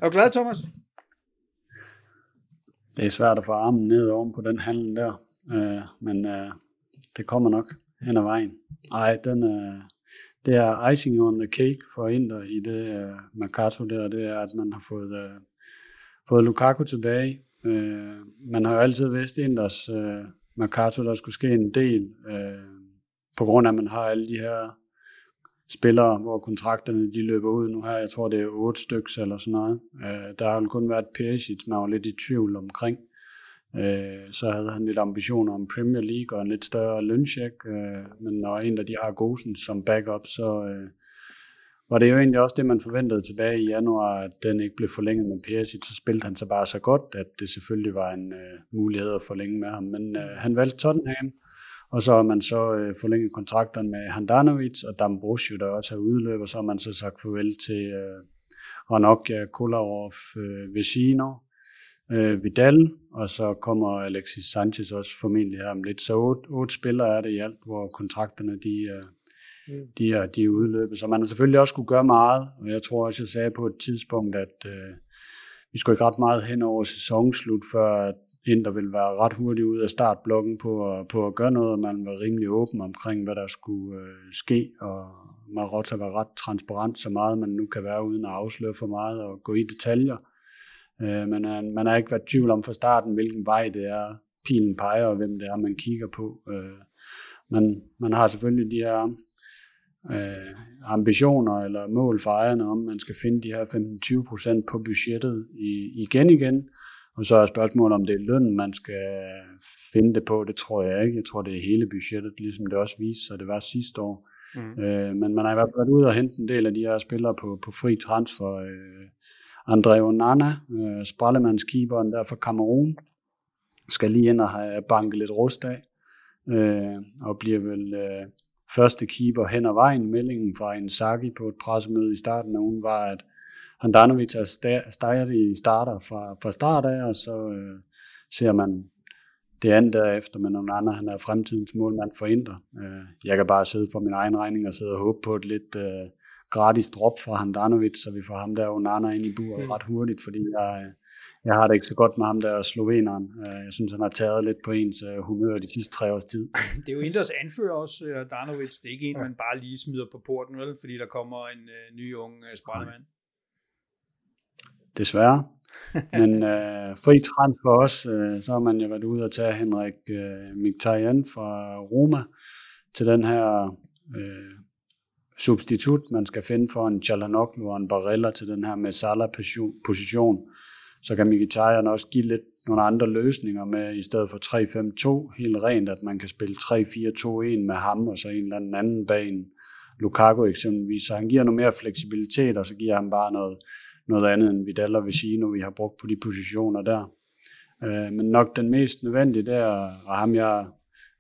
er du glad, Thomas? Det er svært at få armen ned oven på den handel der, øh, men øh, det kommer nok hen ad vejen. Ej, den, øh, det er icing on the cake for Inter i det øh, Mercato der, det er, at man har fået, øh, fået Lukaku tilbage. Øh, man har jo altid vidst Inters øh, Mercato, der skulle ske en del, øh, på grund af, at man har alle de her spillere, hvor kontrakterne de løber ud. Nu her, jeg tror, det er otte stykker eller sådan noget. Øh, der har kun været Perisic, man var lidt i tvivl omkring. Øh, så havde han lidt ambitioner om Premier League og en lidt større løncheck, øh, men når en af de har Gosen som backup, så øh, var det jo egentlig også det, man forventede tilbage i januar, at den ikke blev forlænget med Perisic, så spillede han så bare så godt, at det selvfølgelig var en øh, mulighed at forlænge med ham. Men øh, han valgte Tottenham, og så har man så øh, forlænget kontrakterne med Handanovic og Dambrosio, der også har udløb, og så har man så sagt farvel til øh, Ranocchia, Kolarov, øh, Vecino, øh, Vidal, og så kommer Alexis Sanchez også formentlig her om lidt. Så otte, otte spillere er det i alt, hvor kontrakterne de, øh, mm. de, er, de er udløbet. Så man har selvfølgelig også kunne gøre meget, og jeg tror også, jeg sagde på et tidspunkt, at øh, vi skulle ikke ret meget hen over sæsonslut, før Inter vil være ret hurtigt ud af startblokken på, på at gøre noget, og man var rimelig åben omkring, hvad der skulle øh, ske, og Marotta var ret transparent, så meget man nu kan være, uden at afsløre for meget og gå i detaljer. Øh, men øh, man har ikke været tvivl om fra starten, hvilken vej det er, pilen peger, og hvem det er, man kigger på. Øh, man, man har selvfølgelig de her øh, ambitioner eller mål for ejerne om, man skal finde de her 15-20% på budgettet i, igen igen, og så er spørgsmålet, om det er lønnen, man skal finde det på. Det tror jeg ikke. Jeg tror, det er hele budgettet, ligesom det også viste sig, det var sidste år. Mm. Øh, men man har i hvert fald været ude og hente en del af de her spillere på, på fri transfer. Øh, andre Onana, øh, sprallemandskeeperen der fra Kamerun, skal lige ind og have banket lidt rust af. Øh, og bliver vel øh, første keeper hen ad vejen. Meldingen fra en Saki på et pressemøde i starten af ugen var, at Handanovic er stadig starter fra, fra start af, og så øh, ser man det andet derefter med nogle andre. Han er fremtidens målmand for Inter. Øh, jeg kan bare sidde for min egen regning og sidde og håbe på et lidt øh, gratis drop fra Handanovic, så vi får ham der Onana ind i buret mm. ret hurtigt, fordi jeg, jeg har det ikke så godt med ham der sloveneren. Øh, jeg synes, han har taget lidt på ens øh, humør de sidste tre års tid. Det er jo Inters anfører også, Handanovic. Det er ikke en, man bare lige smider på porten, vel? fordi der kommer en uh, ny ung uh, desværre. Men øh, fri transfer også, øh, så har man jo været ude og tage Henrik øh, Mkhitaryan fra Roma til den her øh, substitut, man skal finde for en Chalanoglu og en Barella til den her med Salah-position. Så kan Mkhitaryan også give lidt nogle andre løsninger med, i stedet for 3-5-2, helt rent, at man kan spille 3-4-2-1 med ham, og så en eller anden bane. Lukaku eksempelvis. Så han giver noget mere fleksibilitet, og så giver han bare noget, noget andet end Vidal og Vecino, vi har brugt på de positioner der. Øh, men nok den mest nødvendige der, og ham jeg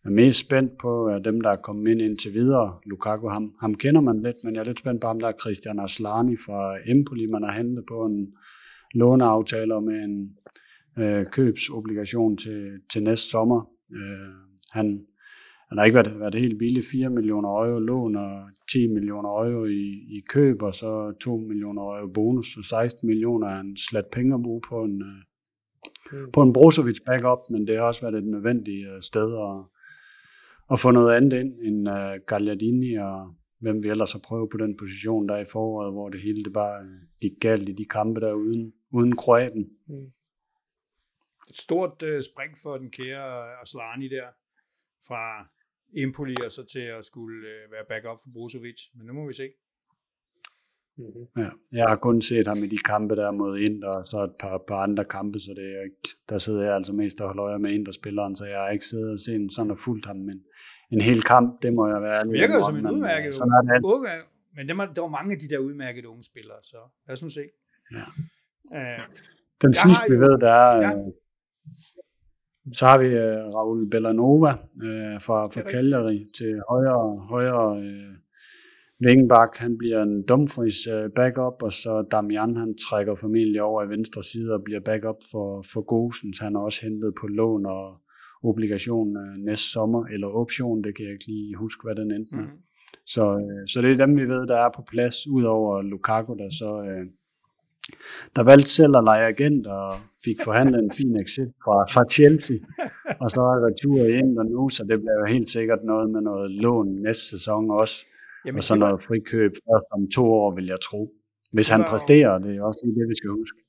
er mest spændt på, er dem, der er kommet ind indtil videre. Lukaku, ham, ham kender man lidt, men jeg er lidt spændt på ham, der er Christian Aslani fra Empoli, man har hentet på en låneaftale med en øh, købsobligation til, til næste sommer. Øh, han, han har ikke været, været helt billig, 4 millioner euro lån og 10 millioner euro i, i køb, og så 2 millioner euro bonus, så 16 millioner er en slat penge at bruge på en, øh, på en Brozovic backup, men det har også været et nødvendigt øh, sted at, at få noget andet ind end uh, Gagliardini og hvem vi ellers har prøvet på den position der i foråret, hvor det hele det bare øh, gik galt i de kampe der uden, uden kroaten. Mm. Et stort uh, spring for den kære Aslani der, fra Empoli og så til at skulle øh, være backup for Brozovic. Men nu må vi se. Mm-hmm. Ja, jeg har kun set ham i de kampe der mod Inter, og så et par, par andre kampe, så det er ikke, der sidder jeg altså mest og holder øje med Inter-spilleren, så jeg har ikke siddet og set sådan og fulgt ham, men en hel kamp, det må jeg være ærlig. Virker jo som en udmærket unge, men det var, der var mange af de der udmærkede unge spillere, så lad os nu se. Ja. Uh, Den sidste, vi ved, der er, ja. Øh, så har vi uh, Raul Bellanova uh, fra, fra Cagliari til højre, højre uh, vingbak. Han bliver en Dumfries uh, backup, og så Damian, han trækker familie over i venstre side og bliver backup for, for Gosens. Han er også hentet på lån og obligation uh, næste sommer, eller option, det kan jeg ikke lige huske, hvad den enten er. Mm. Så, uh, så det er dem, vi ved, der er på plads, udover Lukaku, der så... Uh, der valgte selv at lege agent og fik forhandlet en fin exit fra, fra Chelsea, og så er retur ind og nu, så det bliver helt sikkert noget med noget lån næste sæson også, Jamen, og så noget frikøb først om to år, vil jeg tro. Hvis han præsterer, det er også lige det, vi skal huske.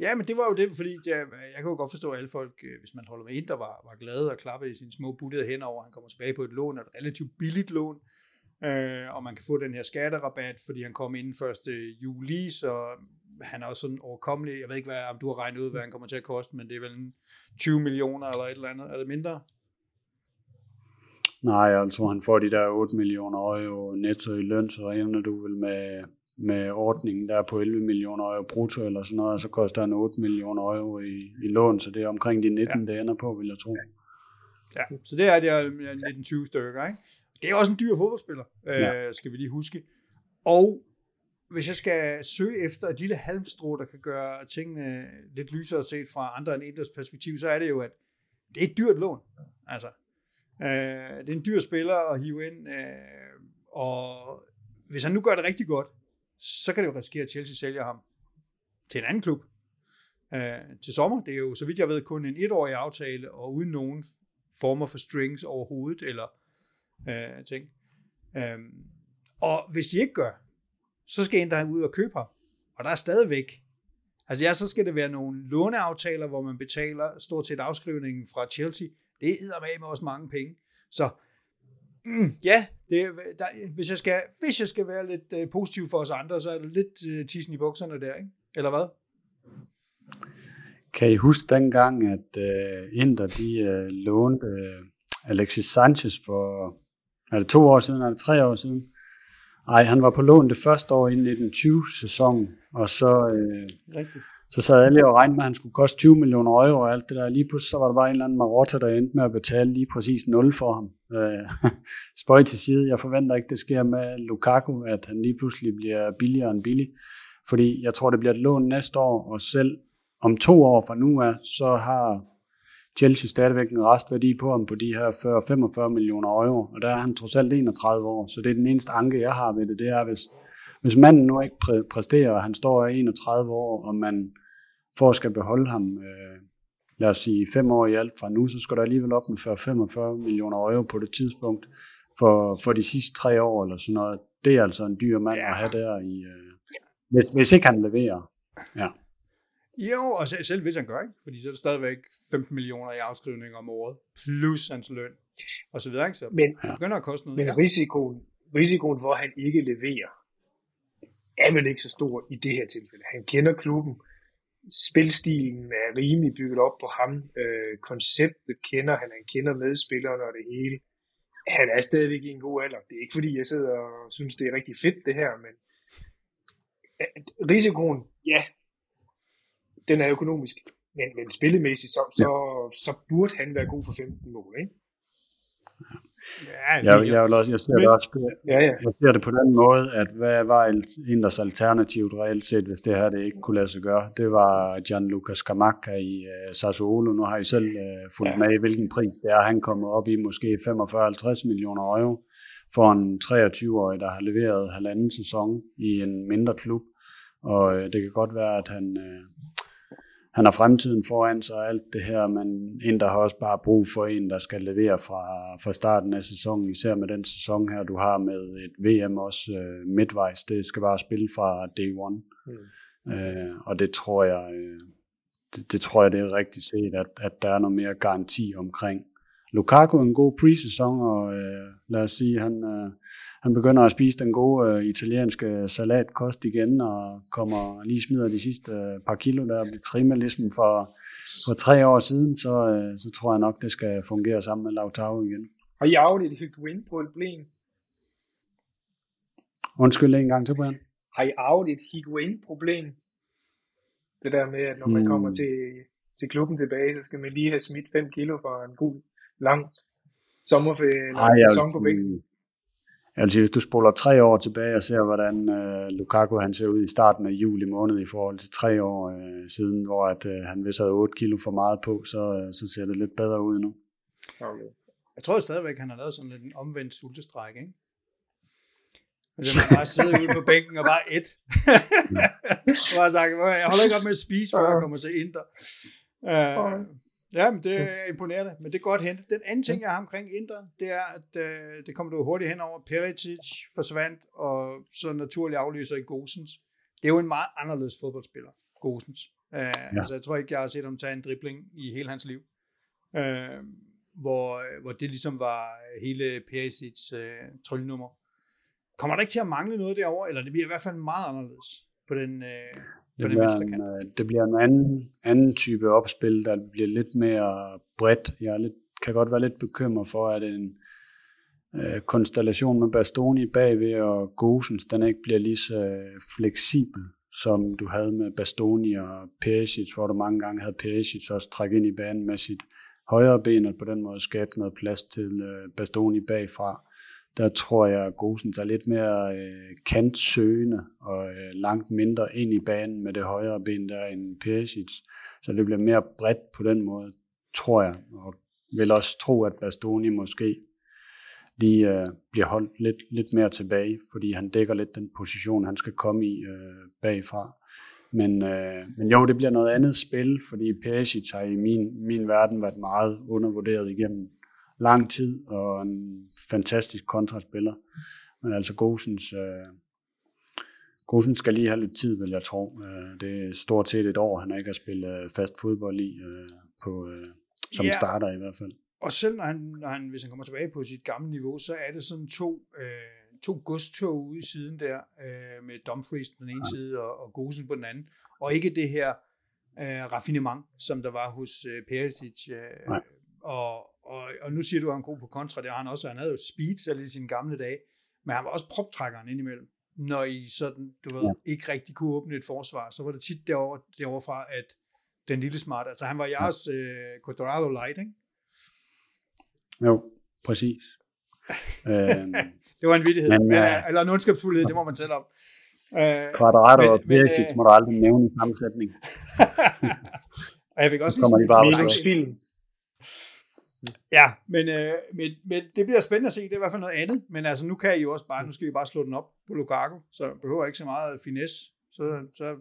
Ja, men det var jo det, fordi jeg, jeg kan jo godt forstå, at alle folk, øh, hvis man holder med ind, der var, var glade og klappede i sine små bullede hænder over, han kommer tilbage på et lån, et relativt billigt lån, øh, og man kan få den her skatterabat, fordi han kom inden 1. juli, så han er også sådan overkommelig. Jeg ved ikke, hvad, om du har regnet ud, hvad han kommer til at koste, men det er vel 20 millioner eller et eller andet. Er det mindre? Nej, tror, han får de der 8 millioner euro netto i løn, så ender du vel med, med ordningen der på 11 millioner euro brutto eller sådan noget, og så koster han 8 millioner euro i, i lån, så det er omkring de 19, ja. det ender på, vil jeg tro. Ja, så det er de 19-20 stykker, ikke? Det er også en dyr fodboldspiller, ja. øh, skal vi lige huske. Og hvis jeg skal søge efter et lille halmstrå, der kan gøre tingene lidt lysere set fra andre end Inders perspektiv, så er det jo, at det er et dyrt lån. Altså, øh, det er en dyr spiller at hive ind, øh, og hvis han nu gør det rigtig godt, så kan det jo risikere, at Chelsea sælger ham til en anden klub øh, til sommer. Det er jo, så vidt jeg ved, kun en etårig aftale, og uden nogen former for strings overhovedet, eller øh, ting. Øh, og hvis de ikke gør, så skal en der ud og købe ham. Og der er stadigvæk, altså ja, så skal det være nogle låneaftaler, hvor man betaler stort set afskrivningen fra Chelsea. Det er med også mange penge. Så mm, ja, det, der, hvis, jeg skal, hvis jeg skal være lidt øh, positiv for os andre, så er det lidt øh, tissen i bukserne der, ikke? Eller hvad? Kan I huske dengang, at øh, Inter de øh, lånte øh, Alexis Sanchez for, er det to år siden, er det tre år siden? Nej, han var på lån det første år i 1920-sæsonen, og så, øh, så sad alle og regnede med, at han skulle koste 20 millioner euro og alt det der. Lige pludselig så var der bare en eller anden Marotta, der endte med at betale lige præcis 0 for ham. Øh, spøj til side. Jeg forventer ikke, det sker med Lukaku, at han lige pludselig bliver billigere end billig. Fordi jeg tror, det bliver et lån næste år, og selv om to år fra nu af, så har Chelsea stadigvæk en restværdi på ham på de her 40-45 millioner euro, og der er han trods alt 31 år, så det er den eneste anke, jeg har ved det, det er, hvis, hvis manden nu ikke præ- præsterer, og han står 31 år, og man for at skal beholde ham, øh, lad os sige, fem år i alt fra nu, så skal der alligevel op med 40-45 millioner euro på det tidspunkt, for, for de sidste tre år eller sådan noget. Det er altså en dyr mand ja. at have der i, øh, hvis, hvis ikke han leverer. Ja. Jo, og selv hvis han gør, ikke? fordi så er det stadigvæk 15 millioner i afskrivning om året, plus hans løn, og så videre. Ikke? Så men, det begynder at koste noget. Men ja. risikoen, risikoen for, at han ikke leverer, er vel ikke så stor i det her tilfælde. Han kender klubben, spilstilen er rimelig bygget op på ham, øh, konceptet kender han, han kender medspillerne og det hele. Han er stadigvæk i en god alder. Det er ikke fordi, jeg sidder og synes, det er rigtig fedt det her, men risikoen, ja, den er økonomisk. Men, men spillemæssigt, så, så, så burde han være god for 15 mål, ikke? Ja, jeg, jeg, vil også, jeg, ser det også, ja, ja. jeg ser det på den måde, at hvad var Inders alternativt reelt set, hvis det her det ikke kunne lade sig gøre? Det var Gianluca Scamacca i uh, Sassuolo. Nu har I selv uh, fulgt ja. med i, hvilken pris det er. Han kommer op i måske 45-50 millioner euro for en 23-årig, der har leveret halvanden sæson i en mindre klub. Og uh, det kan godt være, at han, uh, han har fremtiden foran sig og alt det her, men en, der har også bare brug for en, der skal levere fra, fra starten af sæsonen, især med den sæson her, du har med et VM også øh, midtvejs. Det skal bare spille fra day one. Mm. Øh, og det tror jeg, øh, det, det tror jeg, det er rigtigt set, at, at der er noget mere garanti omkring, Lukaku en god præsæson, og øh, lad os sige, han, øh, han begynder at spise den gode øh, italienske salatkost igen, og kommer lige smider de sidste øh, par kilo, der bliver trimmet ligesom for, for tre år siden, så, øh, så tror jeg nok, det skal fungere sammen med Lautaro igen. Har I arvet et Higuain-problem? Undskyld en gang til, Brian. Har I arvet et Higuain-problem? Det der med, at når man mm. kommer til, til klubben tilbage, så skal man lige have smidt 5 kilo for en god, lang sommerferie eller Ej, sæson på bænken. Jeg vil sige, hvis du spoler tre år tilbage og ser, hvordan uh, Lukaku han ser ud i starten af juli måned i forhold til tre år uh, siden, hvor at, uh, han vist havde 8 kilo for meget på, så, uh, så ser det lidt bedre ud nu. Okay. Jeg tror stadigvæk, han har lavet sådan en omvendt sultestræk, ikke? Altså, man bare sidder ude på bænken og bare et. bare sagt, jeg holder ikke op med at spise, før jeg kommer til Inter. Uh, Ja, men det er imponerende, men det er godt hentet. Den anden ting, jeg har omkring Inter, det er, at øh, det kommer du hurtigt hen over. Perisic forsvandt, og så naturligt aflyser i Gosens. Det er jo en meget anderledes fodboldspiller, Gosens. Øh, ja. Altså, jeg tror ikke, jeg har set ham tage en dribling i hele hans liv. Øh, hvor, hvor det ligesom var hele Perisic's øh, tryllenummer. Kommer der ikke til at mangle noget derover eller det bliver i hvert fald meget anderledes på den, øh, det bliver, en, øh, det bliver en anden, anden type opspil, der bliver lidt mere bredt. Jeg er lidt, kan godt være lidt bekymret for, at en øh, konstellation med Bastoni bagved og Gosens, den ikke bliver lige så fleksibel, som du havde med Bastoni og Perisic, hvor du mange gange havde Perisic også trække ind i banen med sit højre ben, og på den måde skabe noget plads til øh, Bastoni bagfra der tror jeg, at Gosens er lidt mere øh, kantsøgende og øh, langt mindre ind i banen med det højre ben der end Perisic. Så det bliver mere bredt på den måde, tror jeg. Og vil også tro, at Bastoni måske lige øh, bliver holdt lidt, lidt mere tilbage, fordi han dækker lidt den position, han skal komme i øh, bagfra. Men, øh, men jo, det bliver noget andet spil, fordi Perisic har i min, min verden været meget undervurderet igennem lang tid, og en fantastisk kontraspiller. Men altså Gosens, øh, Gosens skal lige have lidt tid, vil jeg tro. Øh, det er stort set et år, han ikke har spillet øh, fast fodbold i, øh, på, øh, som ja. starter i hvert fald. Og selv når han, når han, hvis han kommer tilbage på sit gamle niveau, så er det sådan to, øh, to godstog ude i siden der, øh, med Dumfries på den ene ja. side og, og Gosen på den anden. Og ikke det her øh, raffinement, som der var hos øh, Perisic. Øh, og, og, og nu siger du, at han er god på kontra, det har han også. Han havde jo speed selv i sine gamle dage, men han var også proptrækkeren indimellem. Når I sådan, du ved, ja. ikke rigtig kunne åbne et forsvar, så var det tit derover, derovre fra, at den lille smart, altså han var jeres ja. øh, Quadrado Light, ikke? Jo, præcis. øhm, det var en vittighed, men, men, uh, eller en ondskabsfuldhed, det må man tælle om. Øh, Quadrado og Perisic øh, må du aldrig nævne i sammensætning. og jeg fik også sige, minusfilm. Ja, men, øh, men, men det bliver spændende at se. Det er i hvert fald noget andet. Men altså, nu kan I jo også bare, nu skal vi bare slå den op på Lukaku, så behøver ikke så meget finesse. Så, så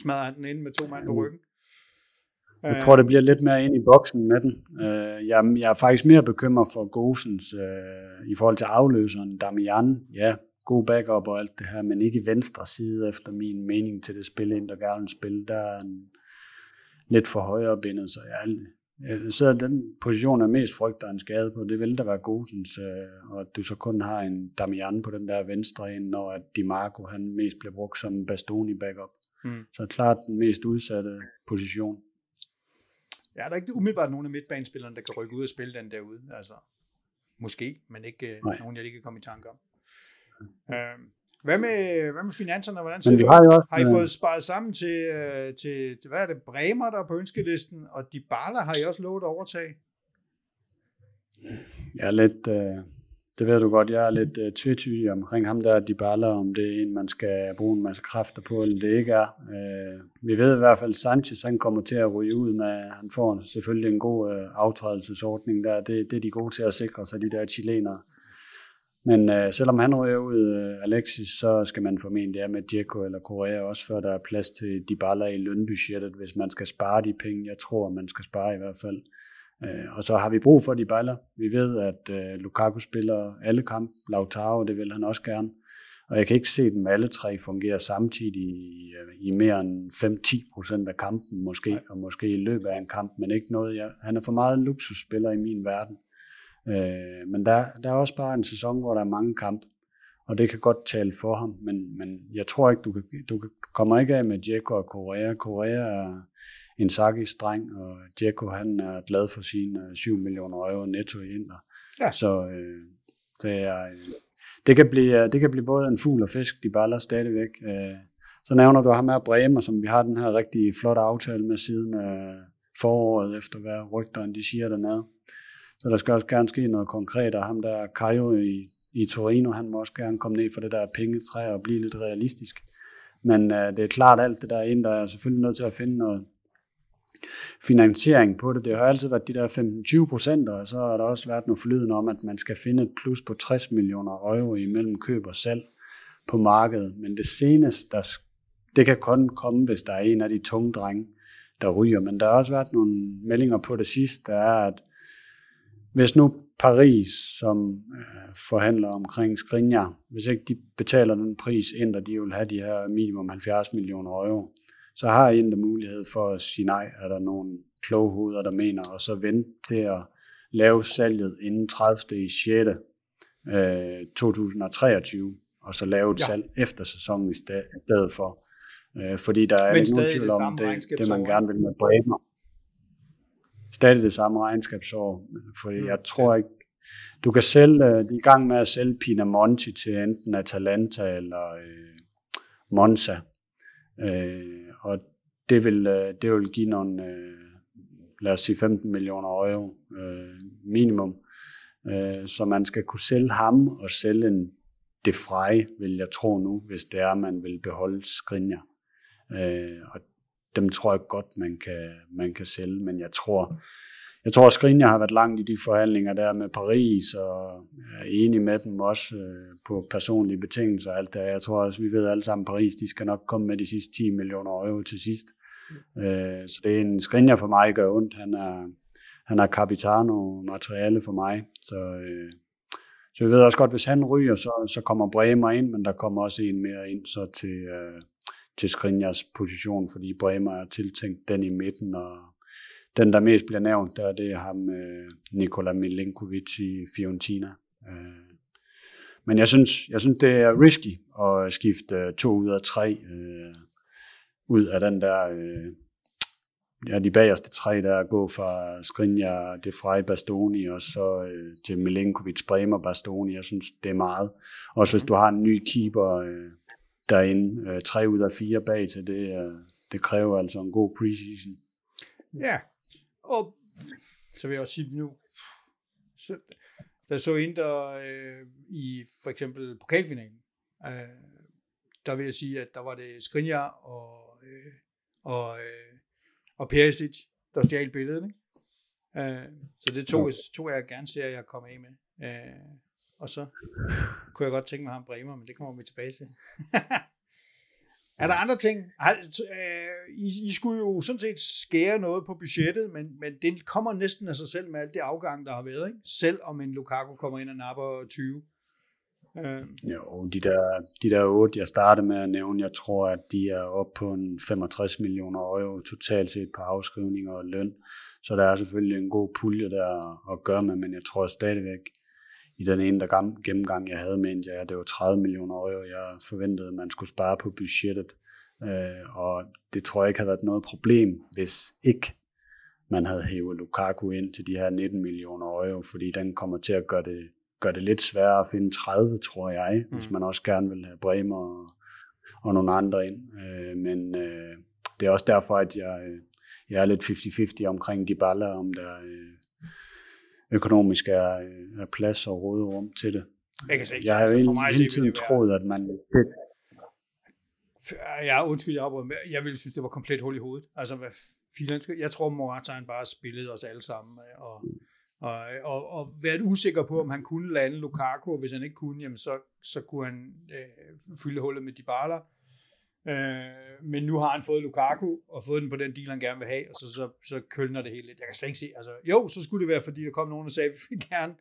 smadrer han den ind med to mand på ryggen. Jeg tror, det bliver lidt mere ind i boksen med den. Øh, jeg, jeg er faktisk mere bekymret for Gosens øh, i forhold til afløseren. Damian, ja, god backup og alt det her, men ikke i venstre side, efter min mening, til det spil, der gerne vil spille. Der er en, lidt for højre bindet, så jeg Øh, så den position er mest frygter en skade på, det vil da være Gosens, øh, og at du så kun har en Damian på den der venstre en, når at Di Marco han mest bliver brugt som Bastoni backup. Mm. Så klart den mest udsatte position. Ja, der er ikke umiddelbart nogen af midtbanespillerne, der kan rykke ud og spille den derude. Altså, måske, men ikke øh, Nej. nogen, jeg ikke kan komme i tanke om. Mm. Hvad med, hvad med finanserne? Hvordan ser vi har, jo også, har I fået sparet sammen til, øh, til, til, hvad er det, Bremer, der er på ønskelisten, og de Barla har I også lovet at overtage? Jeg er lidt, øh, det ved du godt, jeg er lidt øh, tvetydig omkring ham der, de Barla, om det er en, man skal bruge en masse kræfter på, eller det ikke er. Øh, vi ved i hvert fald, at Sanchez han kommer til at ryge ud med, han får selvfølgelig en god øh, aftrædelsesordning der, det, det er de gode til at sikre sig, de der chilenere. Men øh, selvom han rører ud øh, Alexis, så skal man formentlig have med Djeko eller Korea også, før der er plads til Dybala i lønbudgettet, hvis man skal spare de penge. Jeg tror, man skal spare i hvert fald. Øh, og så har vi brug for Dybala. Vi ved, at øh, Lukaku spiller alle kampe. Lautaro, det vil han også gerne. Og jeg kan ikke se dem alle tre fungere samtidig i, øh, i mere end 5-10 procent af kampen måske, Nej. og måske i løbet af en kamp, men ikke noget. Jeg, han er for meget luksusspiller i min verden. Øh, men der, der er også bare en sæson, hvor der er mange kampe, og det kan godt tale for ham, men, men jeg tror ikke, du, kan, du kommer ikke af med Djeko og Korea. Korea er en Sakis dreng, og Djeko han er glad for sine 7 øh, millioner euro netto i Inter. Ja. Så øh, det er... Det kan, blive, det kan blive både en fugl og fisk, de baller stadigvæk. Øh, Så nævner du ham her Bremer, som vi har den her rigtig flotte aftale med siden øh, foråret, efter hvad rygterne de siger dernede. Så der skal også gerne ske noget konkret, og ham der Kajo i, i Torino, han må også gerne komme ned for det der pengetræ og blive lidt realistisk. Men øh, det er klart alt det der ind, der er selvfølgelig nødt til at finde noget finansiering på det. Det har altid været de der 15-20 procent, og så har der også været noget forlyden om, at man skal finde et plus på 60 millioner euro imellem køb og salg på markedet. Men det seneste, der, det kan kun komme, hvis der er en af de tunge drenge, der ryger. Men der har også været nogle meldinger på det sidste, der er, at hvis nu Paris, som øh, forhandler omkring Skriniar, hvis ikke de betaler den pris, ændrer de vil have de her minimum 70 millioner euro, så har I en mulighed for at sige nej, er der nogle kloge hoveder, der mener, og så vente til at lave salget inden 30. i 6. Øh, 2023, og så lave et ja. salg efter sæsonen i stedet for. Øh, fordi der er ikke nogen tvivl om, det, det man gerne vil med Bremer. Stadig det samme regnskabsår, for mm, jeg tror ikke, du kan sælge, de er i gang med at sælge Pinamonti til enten Atalanta eller øh, Monza. Øh, og det vil, øh, det vil give nogle, øh, lad os sige 15 millioner euro øh, minimum. Øh, så man skal kunne sælge ham og sælge en De Frey, vil jeg tro nu, hvis det er, man vil beholde Skriniar. Øh, og dem tror jeg godt, man kan, man kan sælge, men jeg tror, jeg tror, at Skriniar har været langt i de forhandlinger der med Paris, og er enig med dem også øh, på personlige betingelser og alt det. Jeg tror også, vi ved alle sammen, at Paris de skal nok komme med de sidste 10 millioner euro til sidst. Mm. Øh, så det er en Skriniar for mig, gør ondt. Han er, han er capitano materiale for mig. Så, øh, så vi ved også godt, hvis han ryger, så, så kommer Bremer ind, men der kommer også en mere ind så til, øh, til Skriniars position, fordi Bremer er tiltænkt den i midten, og den, der mest bliver nævnt, der, det ham, øh, Nikola Milinkovic i Fiorentina. Øh, men jeg synes, jeg synes, det er risky at skifte øh, to ud af tre øh, ud af den der, øh, ja, de bagerste tre, der gå fra Skriniar, De Frey, Bastoni, og så øh, til Milinkovic, Bremer, Bastoni. Jeg synes, det er meget. Også hvis du har en ny keeper øh, derinde, øh, tre ud af fire bag til det, øh, det kræver altså en god preseason. Ja, og så vil jeg også sige nu, så, der så en, der øh, i for eksempel pokalfinalen, øh, der vil jeg sige, at der var det Skriniar og, øh, og, øh, og Perisic, der stjal billedet. Ikke? Øh, så det tog, tog jeg gerne ser, at jeg kom af med. Øh, og så kunne jeg godt tænke mig ham Bremer, men det kommer vi tilbage til. Er der andre ting? Øh, I, I skulle jo sådan set skære noget på budgettet, men, men det kommer næsten af sig selv med alt det afgang, der har været, ikke? Selv om en Lukaku kommer ind og napper 20. Øh. Jo, de der, de der otte, jeg startede med at nævne, jeg tror, at de er oppe på en 65 millioner euro totalt set på afskrivninger og løn. Så der er selvfølgelig en god pulje der at gøre med, men jeg tror stadigvæk, i den ene der gennemgang, jeg havde med ja, det var 30 millioner euro, jeg forventede, man skulle spare på budgettet. Øh, og det tror jeg ikke havde været noget problem, hvis ikke man havde hævet Lukaku ind til de her 19 millioner euro, fordi den kommer til at gøre det, gøre det lidt sværere at finde 30, tror jeg, mm. hvis man også gerne vil have Bremer og, og nogle andre ind. Øh, men øh, det er også derfor, at jeg, øh, jeg er lidt 50-50 omkring de baller, om der øh, økonomisk er, er plads og råderum til det. Jeg, kan ikke, jeg har jo altså, hele tiden troet, at man... Ja, undskyld, jeg afbryder, jeg ville synes, det var komplet hul i hovedet. Altså, hvad filen skal... Jeg tror, Morata han bare spillede os alle sammen, og, og, og, og været usikker på, om han kunne lande Lukaku, og hvis han ikke kunne, jamen, så, så kunne han øh, fylde hullet med Dybala. Øh, men nu har han fået Lukaku, og fået den på den deal, han gerne vil have, og så, så, så kølner det hele lidt. Jeg kan slet ikke se, altså, jo, så skulle det være, fordi der kom nogen, der sagde, at vi vil gerne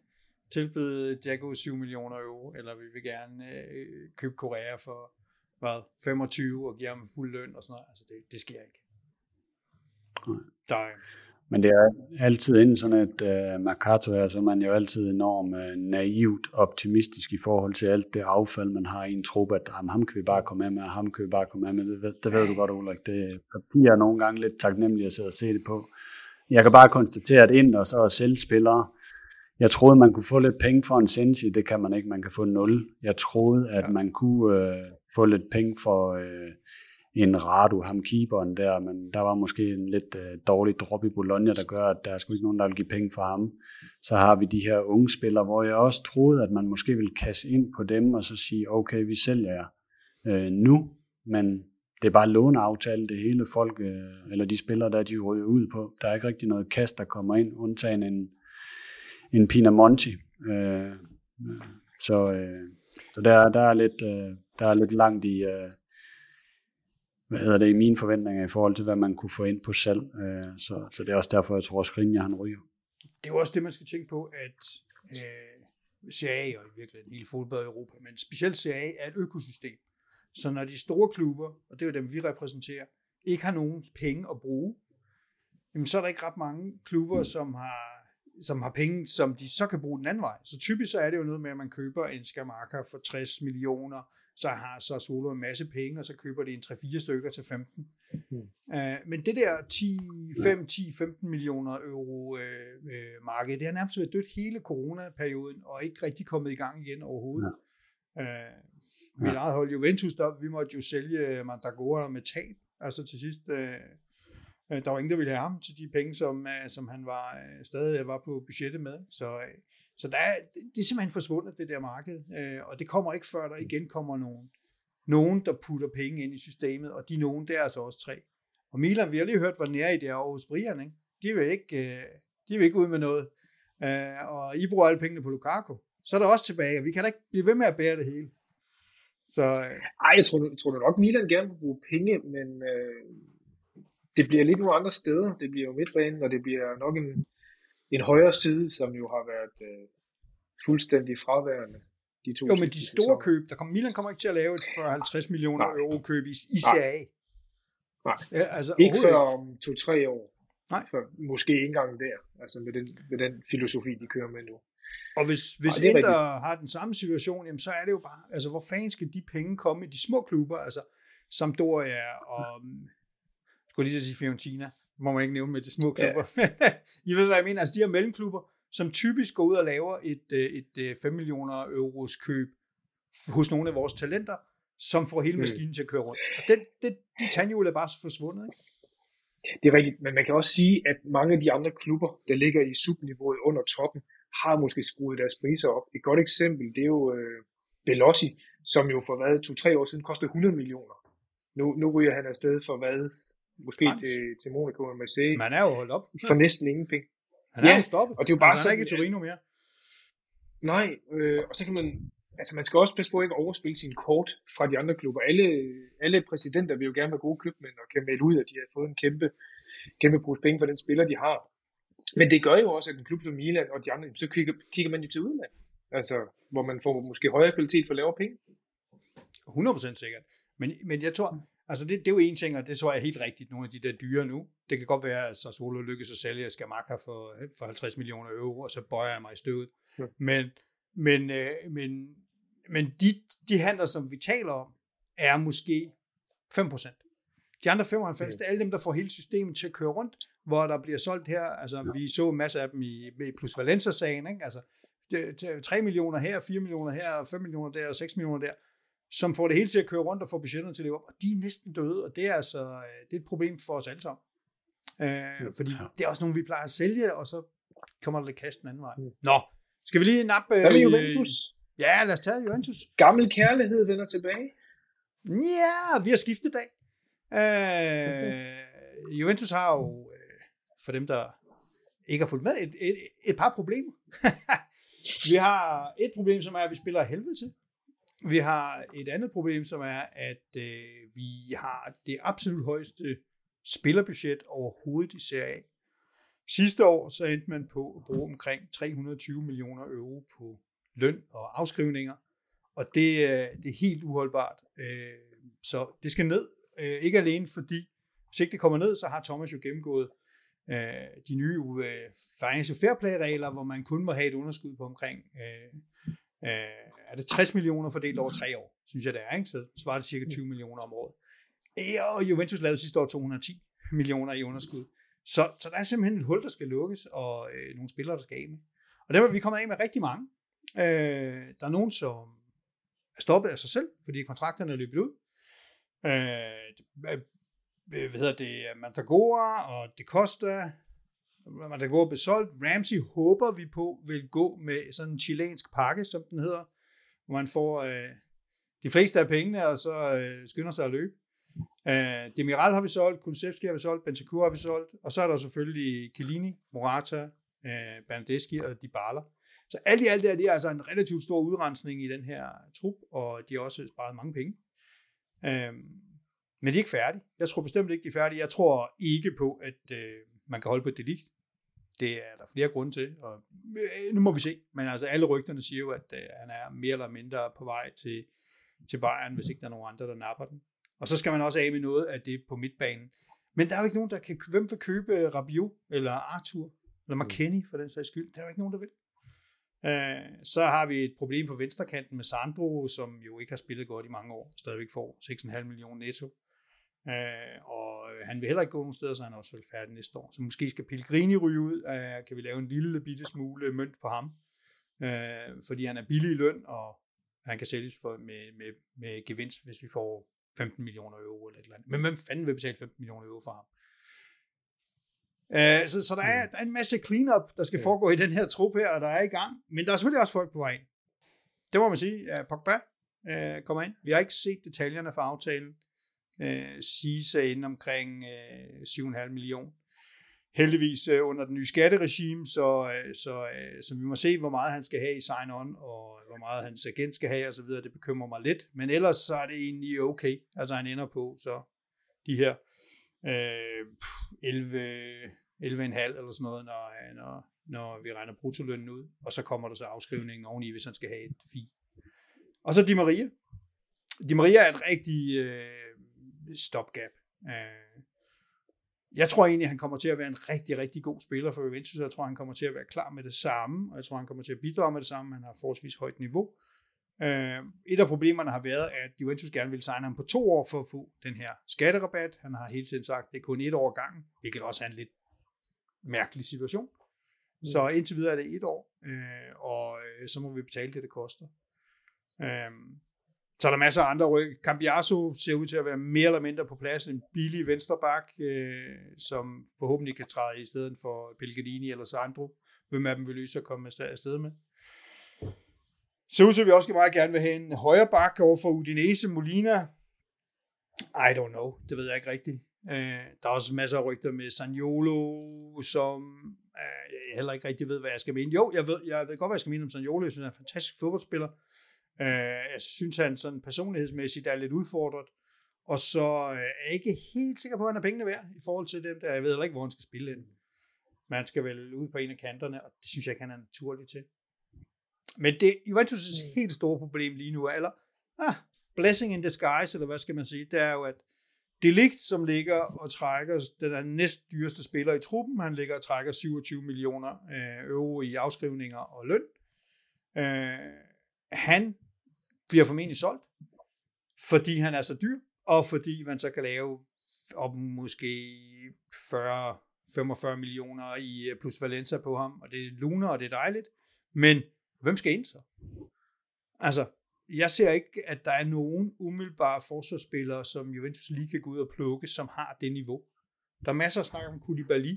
tilbyde Jago 7 millioner euro, eller vi vil gerne øh, købe Korea for, hvad, 25 og give ham fuld løn og sådan noget. Altså, det, det sker ikke. Der, men det er altid inden sådan et uh, Mercato her, så er man jo altid enormt uh, naivt optimistisk i forhold til alt det affald, man har i en trup, at jamen, ham kan vi bare komme af med, og ham kan vi bare komme af med. Det, det ved du godt, Ulrik. Det papir er nogle gange lidt taknemmelig at sidde og se det på. Jeg kan bare konstatere, at ind og så er selvspillere, jeg troede, man kunne få lidt penge for en Sensi, det kan man ikke, man kan få 0. Jeg troede, at ja. man kunne øh, få lidt penge for øh, en Radu, ham keeperen der, men der var måske en lidt øh, dårlig drop i Bologna, der gør, at der er sgu ikke nogen, der vil give penge for ham. Så har vi de her unge spillere, hvor jeg også troede, at man måske ville kasse ind på dem, og så sige, okay, vi sælger jer øh, nu, men det er bare låneaftale, det hele folk, øh, eller de spillere, der de ryger ud på. Der er ikke rigtig noget kast, der kommer ind, undtagen en, en Pinamonti. Øh, så øh, så der, der, er lidt, øh, der er lidt langt i, øh, hvad hedder det, i mine forventninger i forhold til, hvad man kunne få ind på salg. Øh, så, så det er også derfor, jeg tror, at Skriniar han ryger. Det er jo også det, man skal tænke på, at øh, CA og i virkeligheden hele fodbold i Europa, men specielt CA er et økosystem. Så når de store klubber, og det er jo dem, vi repræsenterer, ikke har nogen penge at bruge, jamen så er der ikke ret mange klubber, som har, som har penge, som de så kan bruge den anden vej. Så typisk så er det jo noget med, at man køber en Skamaka for 60 millioner, så har så Solo en masse penge, og så køber de en 3-4 stykker til 15. Mm. Uh, men det der 10, 5, 10, 15 millioner euro uh, uh, marked, det har nærmest været dødt hele coronaperioden, og ikke rigtig kommet i gang igen overhovedet. Ja. Uh, mit eget hold Juventus, der, vi måtte jo sælge Mandagora med tab, altså til sidst. Uh, der var ingen, der ville have ham til de penge, som, som han var stadig var på budgettet med. Så så der er, det er simpelthen forsvundet, det der marked, øh, og det kommer ikke før, der igen kommer nogen, nogen, der putter penge ind i systemet, og de nogen, der er altså også tre. Og Milan, vi har lige hørt, hvor den er i det er hos Brian, ikke? De vil ikke, øh, de vil ikke ud med noget. Øh, og I bruger alle pengene på Lukaku. Så er der også tilbage, og vi kan da ikke blive ved med at bære det hele. Så, øh. Ej, jeg tror, jeg tror nok, Milan gerne vil bruge penge, men øh, det bliver lidt nogle andre steder. Det bliver jo midtbanen, og det bliver nok en, en højre side, som jo har været øh, fuldstændig fraværende. De to jo, men de store sæsoner. køb, der kommer, Milan kommer ikke til at lave et 40-50 millioner Nej. euro køb i, i CA. Nej, ja, altså, ikke før om to-tre år. Nej. For måske ikke engang der, altså med den, med den filosofi, de kører med nu. Og hvis, hvis Nej, Inter har den samme situation, jamen, så er det jo bare, altså hvor fanden skal de penge komme i de små klubber, altså Sampdoria og, skulle lige sige Fiorentina, må man ikke nævne med de små klubber. Ja. I ved, hvad jeg mener, altså de her mellemklubber, som typisk går ud og laver et, øh, et, et øh, 5 millioner euros køb hos nogle af vores talenter, som får hele mm. maskinen mm. til at køre rundt. Og den, det, de tandhjul er bare forsvundet, ikke? Det er rigtigt, men man kan også sige, at mange af de andre klubber, der ligger i subniveauet under toppen, har måske skruet deres priser op. Et godt eksempel, det er jo øh, Belotti, som jo for hvad, to-tre år siden kostede 100 millioner. Nu, nu ryger han afsted for hvad, måske Frans. til, til Monaco og Marseille. Man er jo holdt op. For næsten ingen penge. Han er ja, jo stoppet. Og det er jo bare altså, han er ikke i Torino mere. Nej, øh, og så kan man, altså man skal også passe på ikke at overspille sin kort fra de andre klubber. Alle, alle præsidenter vil jo gerne være gode købmænd og kan melde ud, at de har fået en kæmpe, kæmpe pose penge for den spiller, de har. Men det gør jo også, at en klub som Milan og de andre, så kigger, kigger man jo til udlandet. Altså, hvor man får måske højere kvalitet for lavere penge. 100% sikkert. Men, men jeg tror, Altså det, det er jo en ting, og det tror jeg er helt rigtigt, nogle af de der dyre nu. Det kan godt være, at Sassuolo lykkes at sælge Skamaka for, for 50 millioner euro, og så bøjer jeg mig i støvet. Ja. Men, men, øh, men, men de, de handler, som vi taler om, er måske 5%. De andre 95, ja. det er alle dem, der får hele systemet til at køre rundt, hvor der bliver solgt her, altså ja. vi så en masse af dem i, i plus Valenza-sagen, ikke? altså 3 millioner her, 4 millioner her, 5 millioner der, og 6 millioner der som får det hele til at køre rundt og får budgetterne til at leve op, og de er næsten døde, og det er altså øh, det er et problem for os alle sammen. Øh, fordi ja. det er også nogle, vi plejer at sælge, og så kommer der lidt kast den anden vej. Mm. Nå, skal vi lige nappe... Hvad med øh, Juventus? Ja, lad os tage Juventus. Gammel kærlighed vender tilbage. Ja, vi har skiftet dag. Øh, Juventus har jo, øh, for dem der ikke har fulgt med, et, et, et par problemer. vi har et problem, som er, at vi spiller helvede til. Vi har et andet problem, som er, at øh, vi har det absolut højeste spillerbudget overhovedet i Serie A. Sidste år så endte man på at bruge omkring 320 millioner euro på løn og afskrivninger, og det, øh, det er helt uholdbart. Øh, så det skal ned. Øh, ikke alene fordi, hvis ikke det kommer ned, så har Thomas jo gennemgået øh, de nye øh, financial fair play regler, hvor man kun må have et underskud på omkring øh, øh, er det 60 millioner fordelt over tre år, synes jeg det er, ikke? så svarer det cirka 20 millioner om året. Og Juventus lavede sidste år 210 millioner i underskud. Så, så der er simpelthen et hul, der skal lukkes, og øh, nogle spillere, der skal af med. Og dem er vi kommet af med rigtig mange. Øh, der er nogen, som er stoppet af sig selv, fordi kontrakterne er løbet ud. Øh, hvad hedder det, Mandragora og man koster går blev solgt. Ramsey håber vi på vil gå med sådan en chilensk pakke, som den hedder, hvor man får øh, de fleste af pengene, og så øh, skynder sig at løbe. Øh, Demiral har vi solgt, Kulusevski har vi solgt, Bentancur har vi solgt, og så er der selvfølgelig Kilini, Morata, øh, Bernadeschi og Dybala. Så alt i alt er det altså en relativt stor udrensning i den her trup, og de har også sparet mange penge. Øh, men de er ikke færdige. Jeg tror bestemt ikke, de er færdige. Jeg tror ikke på, at øh, man kan holde på det det er der flere grunde til, og øh, nu må vi se. Men altså alle rygterne siger jo, at øh, han er mere eller mindre på vej til, til Bayern, hvis ikke der er nogen andre, der napper den. Og så skal man også af med noget af det på midtbanen. Men der er jo ikke nogen, der kan... Hvem vil købe Rabiot, eller Arthur, eller McKenny for den sags skyld? Der er jo ikke nogen, der vil. Øh, så har vi et problem på venstrekanten med Sandro, som jo ikke har spillet godt i mange år, stadigvæk får 6,5 millioner netto. Øh, og han vil heller ikke gå nogen steder, så han er også vel færdig næste år. Så måske skal Pellegrini ryge ud, øh, kan vi lave en lille bitte smule mønt på ham, øh, fordi han er billig i løn, og han kan sælges for, med, med, med gevinst, hvis vi får 15 millioner euro eller et eller andet. Men hvem fanden vil betale 15 millioner euro for ham? Uh, så, så der, er, mm. der er en masse cleanup, der skal foregå i den her trup her, og der er i gang. Men der er selvfølgelig også folk på vej ind. Det må man sige. Pogba uh, kommer ind. Vi har ikke set detaljerne for aftalen. Øh, uh, sig ind omkring øh, uh, 7,5 millioner heldigvis øh, under den nye skatteregime, så, øh, så, øh, så vi må se, hvor meget han skal have i sign-on, og hvor meget hans agent skal have osv. Det bekymrer mig lidt. Men ellers så er det egentlig okay. Altså han ender på så de her øh, 11, 11,5 eller sådan noget, når, øh, når, når vi regner bruttolønnen ud. Og så kommer der så afskrivningen oveni, hvis han skal have et fi. Og så Di Maria. Di Maria er et rigtig øh, stopgap. Øh, jeg tror egentlig, at han kommer til at være en rigtig, rigtig god spiller for Juventus. Jeg tror, han kommer til at være klar med det samme, og jeg tror, han kommer til at bidrage med det samme. Han har forholdsvis højt niveau. Uh, et af problemerne har været, at Juventus gerne vil signe ham på to år for at få den her skatterabat. Han har hele tiden sagt, at det er kun et år gang, hvilket også er en lidt mærkelig situation. Mm. Så indtil videre er det et år, uh, og uh, så må vi betale det, det koster. Uh, så er der masser af andre ryg. Cambiasso ser ud til at være mere eller mindre på plads. En billig vensterbak, øh, som forhåbentlig kan træde i stedet for Pellegrini eller Sandro. Hvem af dem vil løse at komme afsted med? Så ud vi også meget gerne vil have en højre bak over for Udinese Molina. I don't know. Det ved jeg ikke rigtigt. Øh, der er også masser af rygter med Sanjolo, som øh, jeg heller ikke rigtig ved, hvad jeg skal mene. Jo, jeg ved, jeg ved godt, hvad jeg skal mene om Sanjolo. Jeg synes, han er en fantastisk fodboldspiller. Øh, jeg synes, han sådan personlighedsmæssigt er lidt udfordret, og så øh, er jeg ikke helt sikker på, at han er pengene værd i forhold til dem der. Jeg ved heller ikke, hvor han skal spille ind. Man skal vel ud på en af kanterne, og det synes jeg ikke, han er naturlig til. Men det Juventus' mm. helt store problem lige nu er, eller ah, blessing in disguise, eller hvad skal man sige, det er jo, at Delict, som ligger og trækker, den er næst dyreste spiller i truppen, han ligger og trækker 27 millioner øh, euro i afskrivninger og løn. Øh, han bliver formentlig solgt, fordi han er så dyr, og fordi man så kan lave op måske 40 45 millioner i øh, plus Valencia på ham, og det er luner, og det er dejligt. Men hvem skal ind så? Altså, jeg ser ikke, at der er nogen umiddelbare forsvarsspillere, som Juventus lige kan gå ud og plukke, som har det niveau. Der er masser af snak om Koulibaly.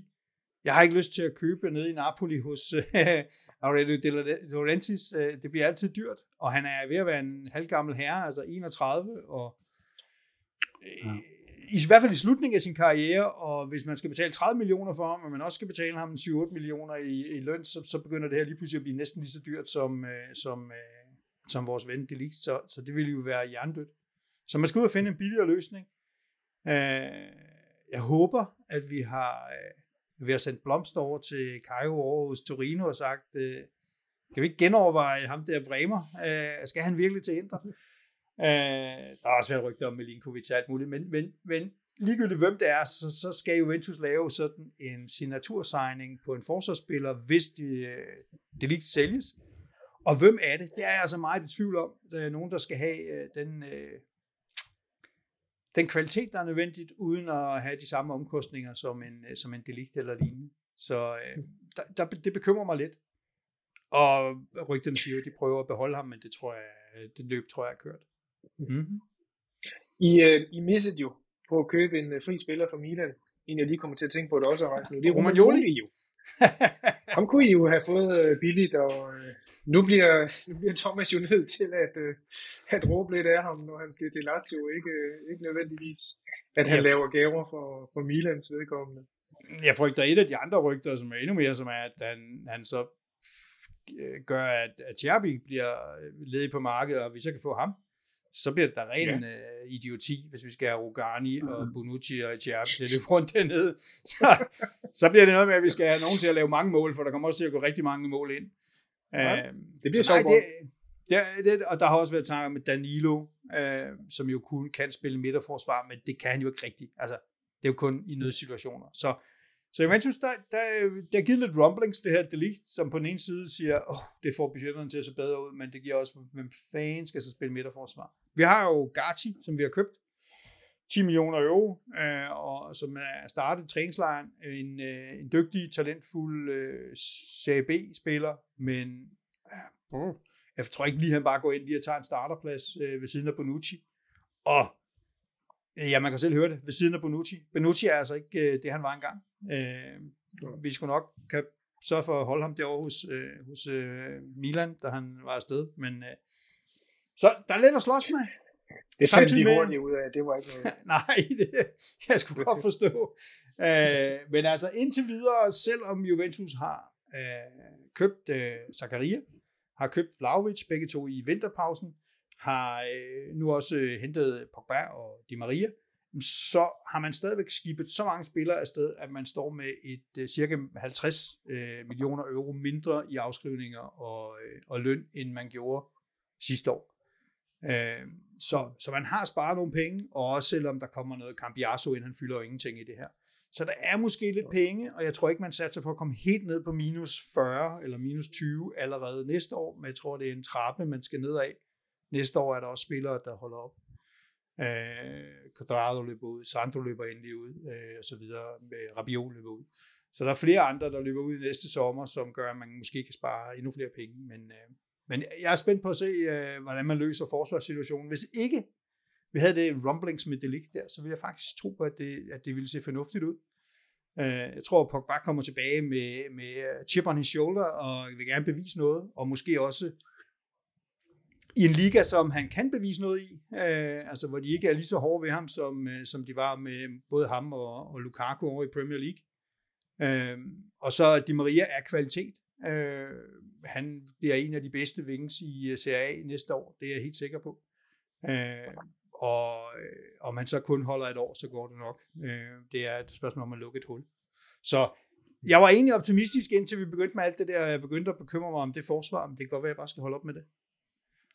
Jeg har ikke lyst til at købe ned i Napoli hos øh, Aurelio De Laurentiis. Øh, det bliver altid dyrt, og han er ved at være en halvgammel herre, altså 31, og uh, i hvert fald i slutningen af sin karriere, og hvis man skal betale 30 millioner for ham, og man også skal betale ham 7-8 millioner i, i løn, så, så begynder det her lige pludselig at blive næsten lige så dyrt som, uh, som, uh, som vores ven Delict, så, så det ville jo være hjernedødt. Så man skal ud og finde en billigere løsning. Uh, jeg håber, at vi har vi har sendt blomster over til Caio over hos Torino og sagt, øh, kan vi ikke genoverveje ham der Bremer? Øh, skal han virkelig til Inter? Øh, der er også været rygter om Milinkovic og alt muligt, men, men, men ligegyldigt hvem det er, så, så skal Juventus lave sådan en signatursigning på en forsvarsspiller, hvis de, øh, det lige sælges. Og hvem er det? Det er jeg altså meget i tvivl om. Der er nogen, der skal have øh, den, øh, den kvalitet, der er nødvendigt, uden at have de samme omkostninger som en, øh, som en delikt eller lignende. Så der, der, det bekymrer mig lidt. Og rygterne siger, at de prøver at beholde ham, men det tror jeg, det løb tror jeg er kørt. Mm-hmm. I, uh, I missede jo på at købe en uh, fri spiller fra Milan. En, jeg lige kommer til at tænke på, det også er rejst nu. Det er Romagnoli jo. Ham kunne I jo have fået uh, billigt, og uh, nu, bliver, nu bliver Thomas jo nødt til at, uh, at råbe lidt af ham, når han skal til Lazio. Ikke, uh, ikke nødvendigvis, at han laver gaver for, for Milans vedkommende. Jeg frygter et af de andre rygter, som er endnu mere, som er, at han, han så gør, at, at Cherby bliver ledig på markedet, og vi så kan få ham, så bliver det da ren ja. uh, idioti, hvis vi skal have Rogani og mm. Bonucci og Cherby til det rundt dernede. Så, så bliver det noget med, at vi skal have nogen til at lave mange mål, for der kommer også til at gå rigtig mange mål ind. Ja, uh, det bliver så nej, det, det, det, og der har også været tanker med Danilo, uh, som jo kun kan spille midterforsvar, men det kan han jo ikke rigtigt. Altså, det er jo kun i nødsituationer. Så så Juventus, der, der, der er givet lidt rumblings, det her delikt, som på den ene side siger, åh, oh, det får budgetterne til at se bedre ud, men det giver også, hvem fanden skal så spille midterforsvar. Vi har jo Gatti, som vi har købt, 10 millioner euro, øh, og som er startet træningslejren. En, øh, en dygtig, talentfuld øh, Serie B-spiller, men øh, jeg tror ikke lige, han bare går ind lige og tager en starterplads øh, ved siden af Bonucci. Og ja, man kan selv høre det, ved siden af Bonucci. Bonucci er altså ikke øh, det, han var engang. Øh, vi skulle nok kan sørge for at holde ham derovre hos, øh, hos øh, Milan, da han var afsted. Men, øh, så der er lidt at slås med. Det fandt vi hurtigt ud af, det var ikke noget. Nej, det, jeg skulle godt forstå. øh, men altså indtil videre, selvom Juventus har øh, købt øh, Zakaria, har købt Vlaovic, begge to i vinterpausen, har øh, nu også øh, hentet Pogba og Di Maria, så har man stadigvæk skibet så mange spillere afsted, at man står med et uh, cirka 50 uh, millioner euro mindre i afskrivninger og, uh, og løn, end man gjorde sidste år. Uh, så, så man har sparet nogle penge, og også selvom der kommer noget Cambiaso ind, han fylder jo ingenting i det her. Så der er måske lidt penge, og jeg tror ikke, man satser på at komme helt ned på minus 40 eller minus 20 allerede næste år, men jeg tror, det er en trappe, man skal ned af. Næste år er der også spillere, der holder op. Øh, Quadrado løber ud, Sandro løber endelig ud, øh, og så videre, med Rabiot løber ud. Så der er flere andre, der løber ud næste sommer, som gør, at man måske kan spare endnu flere penge. Men, øh, men jeg er spændt på at se, øh, hvordan man løser forsvarssituationen. Hvis ikke vi havde det rumblings med Delik der, så ville jeg faktisk tro på, at det, at det ville se fornuftigt ud. Øh, jeg tror, at Pogba kommer tilbage med, med chip on his shoulder, og vil gerne bevise noget, og måske også i en liga, som han kan bevise noget i, øh, altså hvor de ikke er lige så hårde ved ham, som, øh, som de var med både ham og, og Lukaku over i Premier League. Øh, og så Di Maria er kvalitet. Øh, han bliver en af de bedste vings i øh, Serie A næste år, det er jeg helt sikker på. Øh, og øh, om han så kun holder et år, så går det nok. Øh, det er et spørgsmål om at lukke et hul. Så jeg var egentlig optimistisk, indtil vi begyndte med alt det der, jeg begyndte at bekymre mig om det forsvar, men det kan godt være, at jeg bare skal holde op med det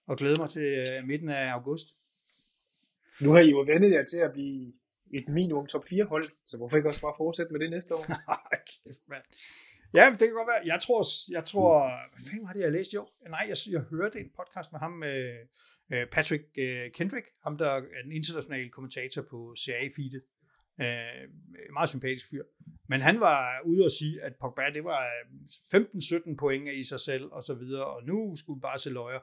og glæder mig til øh, midten af august. Nu har I jo vendet jer til at blive et minimum top 4 hold, så hvorfor ikke også bare fortsætte med det næste år? Kæft, mand. Ja, det kan godt være. Jeg tror, jeg tror hvad fanden var det, jeg læste jo? Nej, jeg, jeg hørte en podcast med ham, med øh, Patrick øh, Kendrick, ham der er en international kommentator på CA-feedet. meget sympatisk fyr. Men han var ude og sige, at Pogba, det var 15-17 point i sig selv, og så videre, og nu skulle bare se løjer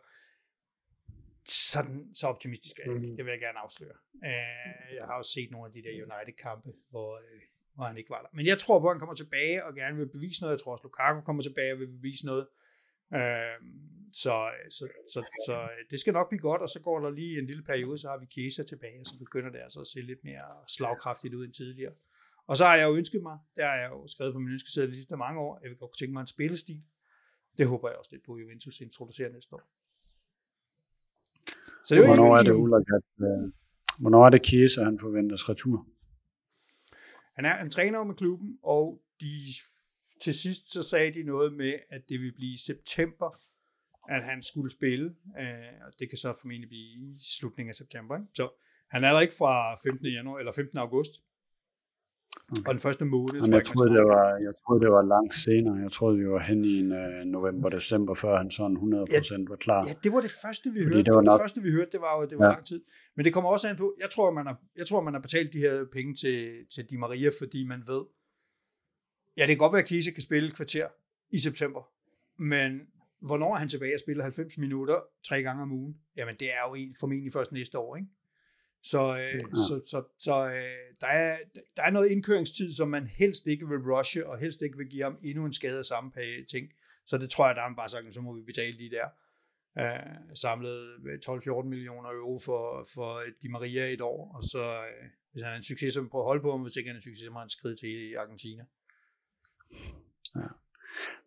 sådan, så optimistisk er jeg ikke. Mm. Det vil jeg gerne afsløre. Uh, jeg har også set nogle af de der United-kampe, hvor, uh, hvor han ikke var der. Men jeg tror på, at han kommer tilbage og gerne vil bevise noget. Jeg tror også, Lukaku kommer tilbage og vil bevise noget. Uh, så, så, så, så det skal nok blive godt, og så går der lige en lille periode, så har vi Kesa tilbage, og så begynder det altså at se lidt mere slagkraftigt ud end tidligere. Og så har jeg jo ønsket mig, det har jeg jo skrevet på min ønskeseddel de sidste mange år, jeg vil godt tænke mig en spillestil. Det håber jeg også lidt på, at Juventus introducerer næste år. Så det hvornår, er det Ulrik, at, uh, hvornår er det Kiesa, han forventes retur? Han er en træner med klubben, og de, til sidst så sagde de noget med, at det vil blive i september, at han skulle spille. Uh, og det kan så formentlig blive i slutningen af september. Ikke? Så han er der ikke fra 15. januar eller 15. august. Okay. Og den første måned, Jamen, tror jeg, jeg, troede, det var, jeg troede, det var langt senere. Jeg troede, vi var hen i en uh, november-december, før han sådan 100% ja, var klar. Ja, det var det første, vi Fordi hørte. Det var, nok... det første, vi hørte, det var jo det var ja. lang tid. Men det kommer også an på, jeg tror, man har, jeg tror, man har betalt de her penge til, til Di Maria, fordi man ved, ja, det kan godt være, at Kise kan spille et kvarter i september, men hvornår er han tilbage og spiller 90 minutter tre gange om ugen? Jamen, det er jo en, formentlig først næste år, ikke? Så, øh, ja. så, så, så øh, der, er, der er noget indkøringstid, som man helst ikke vil rushe, og helst ikke vil give ham endnu en skade af samme ting. Så det tror jeg, der er bare sagt, så må vi betale de der øh, samlet 12-14 millioner euro for, for Di Maria et år, og så øh, hvis han er en succes, så prøver at holde på ham, hvis ikke han er en succes, så må han skride til Argentina. Ja.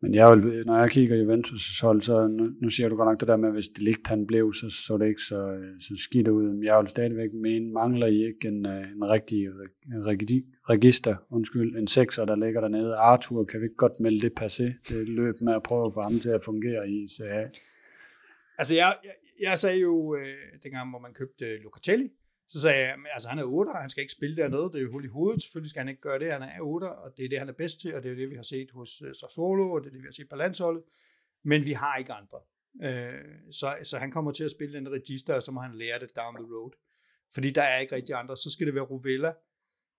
Men jeg vil, når jeg kigger Juventus' hold, så nu, nu siger du godt nok det der med, at hvis det ligt han blev, så så det ikke så, så skidt ud. Men jeg vil stadigvæk mene, mangler I ikke en, øh, en rigtig register, undskyld, en sekser, der ligger dernede. Arthur, kan vi ikke godt melde det passé, det løb med at prøve at få ham til at fungere i CA? Altså jeg, jeg, jeg sagde jo, øh, dengang hvor man købte Locatelli, så sagde jeg, altså han er 8, han skal ikke spille dernede, det er jo hul i hovedet, selvfølgelig skal han ikke gøre det, han er 8, og det er det, han er bedst til, og det er det, vi har set hos uh, Sassuolo, og det er det, vi har set på landsholdet, men vi har ikke andre. Uh, så, så han kommer til at spille den register, og så må han lære det down the road. Fordi der er ikke rigtig andre. Så skal det være Rovella,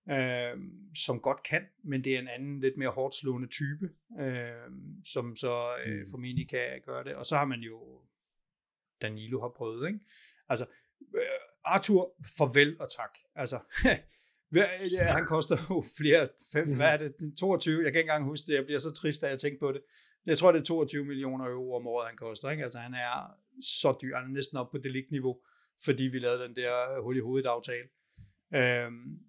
uh, som godt kan, men det er en anden, lidt mere hårdt slående type, uh, som så uh, formentlig kan gøre det. Og så har man jo Danilo har prøvet, ikke? Altså, Arthur, farvel og tak. Altså, han koster jo flere, fem, hvad er det, 22, jeg kan ikke engang huske det, jeg bliver så trist, da jeg tænker på det. Jeg tror, det er 22 millioner euro om året, han koster. Ikke? Altså, han er så dyr, han er næsten op på det niveau, fordi vi lavede den der hul i hovedet aftale. Øhm,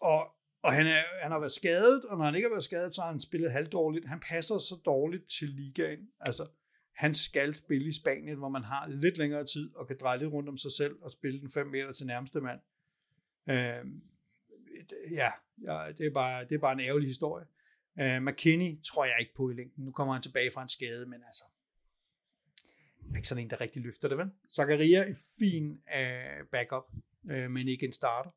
og og han, er, han har været skadet, og når han ikke har været skadet, så har han spillet halvdårligt. Han passer så dårligt til ligaen. Altså, han skal spille i Spanien, hvor man har lidt længere tid og kan dreje lidt rundt om sig selv og spille den 5 meter til nærmeste mand. Øh, ja, ja det, er bare, det er bare en ærgerlig historie. Øh, McKinney tror jeg ikke på i længden. Nu kommer han tilbage fra en skade, men altså, ikke sådan en, der rigtig løfter det, vel? Zakaria er fin øh, backup, øh, men ikke en starter.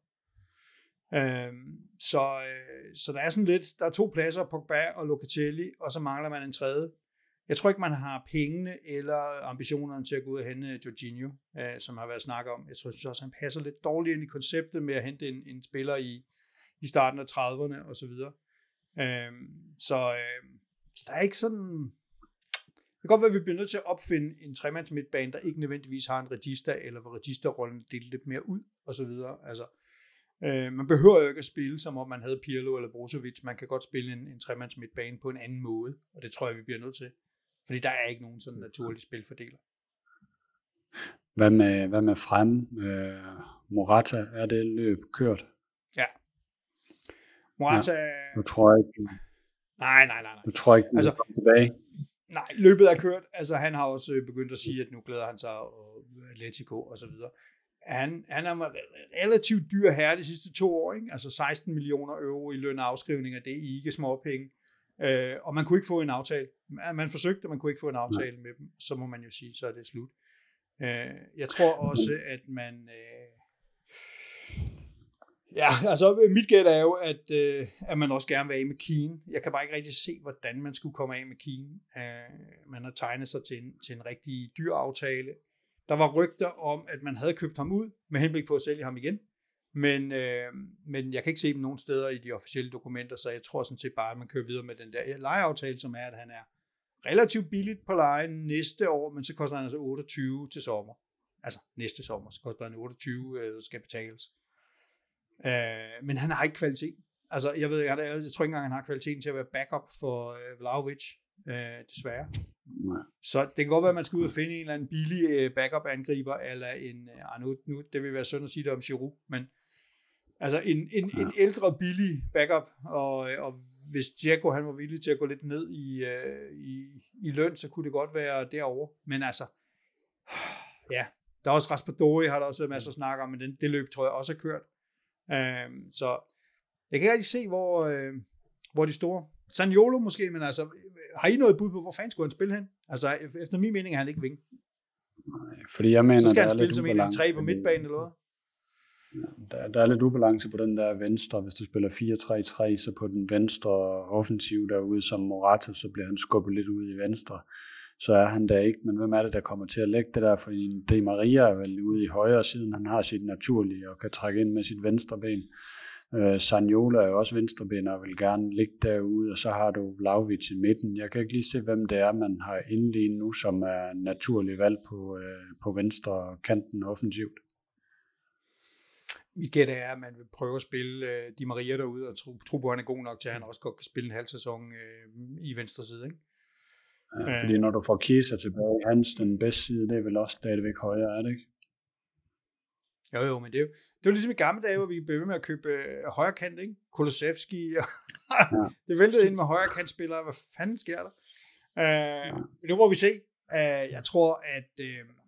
Uh, så, øh, så der er sådan lidt, der er to pladser, Pogba og Locatelli, og så mangler man en tredje. Jeg tror ikke, man har pengene eller ambitionerne til at gå ud og hente øh, Jorginho, øh, som har været snakket om. Jeg tror synes også, han passer lidt dårligt ind i konceptet med at hente en, en spiller i, i starten af 30'erne og så videre. Øh, så, øh, så der er ikke sådan... Det kan godt være, at vi bliver nødt til at opfinde en tremands midtbane, der ikke nødvendigvis har en register, eller hvor registerrollen deler lidt mere ud, og så videre. Altså, øh, man behøver jo ikke at spille, som om man havde Pirlo eller Brozovic. Man kan godt spille en, en tremands midtbane på en anden måde, og det tror jeg, vi bliver nødt til. Fordi der er ikke nogen sådan naturlig spilfordeler. Hvad med, hvad med frem? Øh, Morata, er det løb kørt? Ja. Morata... Ja. Nu tror jeg ikke... Nej, nej, nej. nej. Nu tror jeg ikke, altså, tilbage. Nej, løbet er kørt. Altså, han har også øh, begyndt at sige, at nu glæder han sig og Atletico og så videre. Han, han er relativt dyr her de sidste to år. Ikke? Altså 16 millioner euro i løn og afskrivninger, det er ikke småpenge. Øh, og man kunne ikke få en aftale. Man forsøgte, man kunne ikke få en aftale med dem. Så må man jo sige, så er det slut. Øh, jeg tror også, at man... Øh, ja, altså mit gæt er jo, at, øh, at man også gerne vil af med Keen. Jeg kan bare ikke rigtig se, hvordan man skulle komme af med Keen. Øh, man har tegnet sig til en, til en rigtig dyr aftale. Der var rygter om, at man havde købt ham ud med henblik på at sælge ham igen. Men, øh, men jeg kan ikke se dem nogen steder i de officielle dokumenter, så jeg tror sådan set bare, at man kører videre med den der lejeaftale, som er, at han er relativt billigt på lejen næste år, men så koster han altså 28 til sommer. Altså næste sommer, så koster han 28, øh, skal betales. Øh, men han har ikke kvalitet. Altså, jeg ved, jeg, jeg, jeg tror ikke engang, han har kvaliteten til at være backup for øh, Vlaovic, øh, desværre. Nej. Så det kan godt være, at man skal ud og finde en eller anden billig øh, backup-angriber, eller en, øh, nu, nu, det vil være synd at sige det om Giroud, men Altså en, en, ja. en ældre, billig backup, og, og hvis Diego han var villig til at gå lidt ned i, uh, i, i løn, så kunne det godt være derovre. Men altså, ja, der er også Raspadori, har der også været masser af snak om, men den, det løb tror jeg også er kørt. Uh, så jeg kan ikke rigtig se, hvor, uh, hvor de store. Saniolo måske, men altså, har I noget bud på, hvor fanden skulle han spille hen? Altså, efter min mening er han ikke ving. Fordi jeg mener, så skal han spille som en af tre på midtbanen, eller hvad? Der, der er lidt ubalance på den der venstre. Hvis du spiller 4-3-3, så på den venstre offensiv derude som Morata, så bliver han skubbet lidt ud i venstre. Så er han der ikke, men hvem er det, der kommer til at lægge det der? For De Maria er vel ude i højre siden, han har sit naturlige og kan trække ind med sit venstre ben. Øh, Sanjola er jo også venstreben og vil gerne ligge derude, og så har du Lavvic i midten. Jeg kan ikke lige se, hvem det er, man har indlignet nu, som er naturlig valg på, øh, på venstre kanten offensivt. Mit gæt er, at man vil prøve at spille øh, Di Maria derude, og tro, tro på, at han er god nok til, at han også godt kan spille en halv sæson øh, i venstre side. Ikke? Ja, fordi når du får Kieser tilbage, hans den bedste side, det er vel også stadigvæk højere, er det ikke? Jo, jo, men det er jo, det var ligesom i gamle dage, hvor vi blev ved med at købe øh, højre kant, ikke? Kolosevski, og ja. det væltede ind med højre kantspillere. Hvad fanden sker der? Uh, ja. Nu må vi se. Uh, jeg tror, at uh,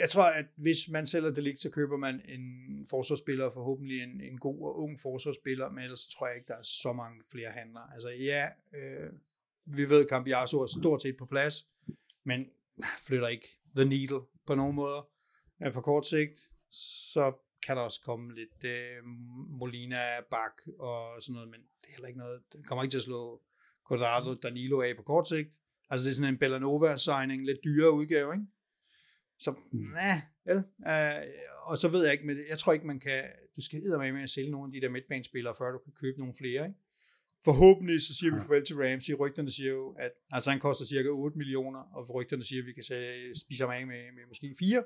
jeg tror, at hvis man sælger det så køber man en forsvarsspiller, forhåbentlig en, en god og ung forsvarsspiller, men ellers tror jeg ikke, der er så mange flere handler. Altså ja, øh, vi ved, at Cambiaso er stort set på plads, men flytter ikke the needle på nogen måder. Ja, på kort sigt, så kan der også komme lidt øh, Molina bak og sådan noget, men det er heller ikke noget, det kommer ikke til at slå Cordado Danilo af på kort sigt. Altså det er sådan en Bellanova-signing, lidt dyrere udgave, ikke? Så, mm. ja, vel. Uh, og så ved jeg ikke, men jeg tror ikke, man kan, du skal med med at sælge nogle af de der midtbanespillere, før du kan købe nogle flere, ikke? Forhåbentlig så siger vi farvel til Ramsey. Rygterne siger jo, at altså han koster cirka 8 millioner, og rygterne siger, at vi kan spise ham af med, med måske 4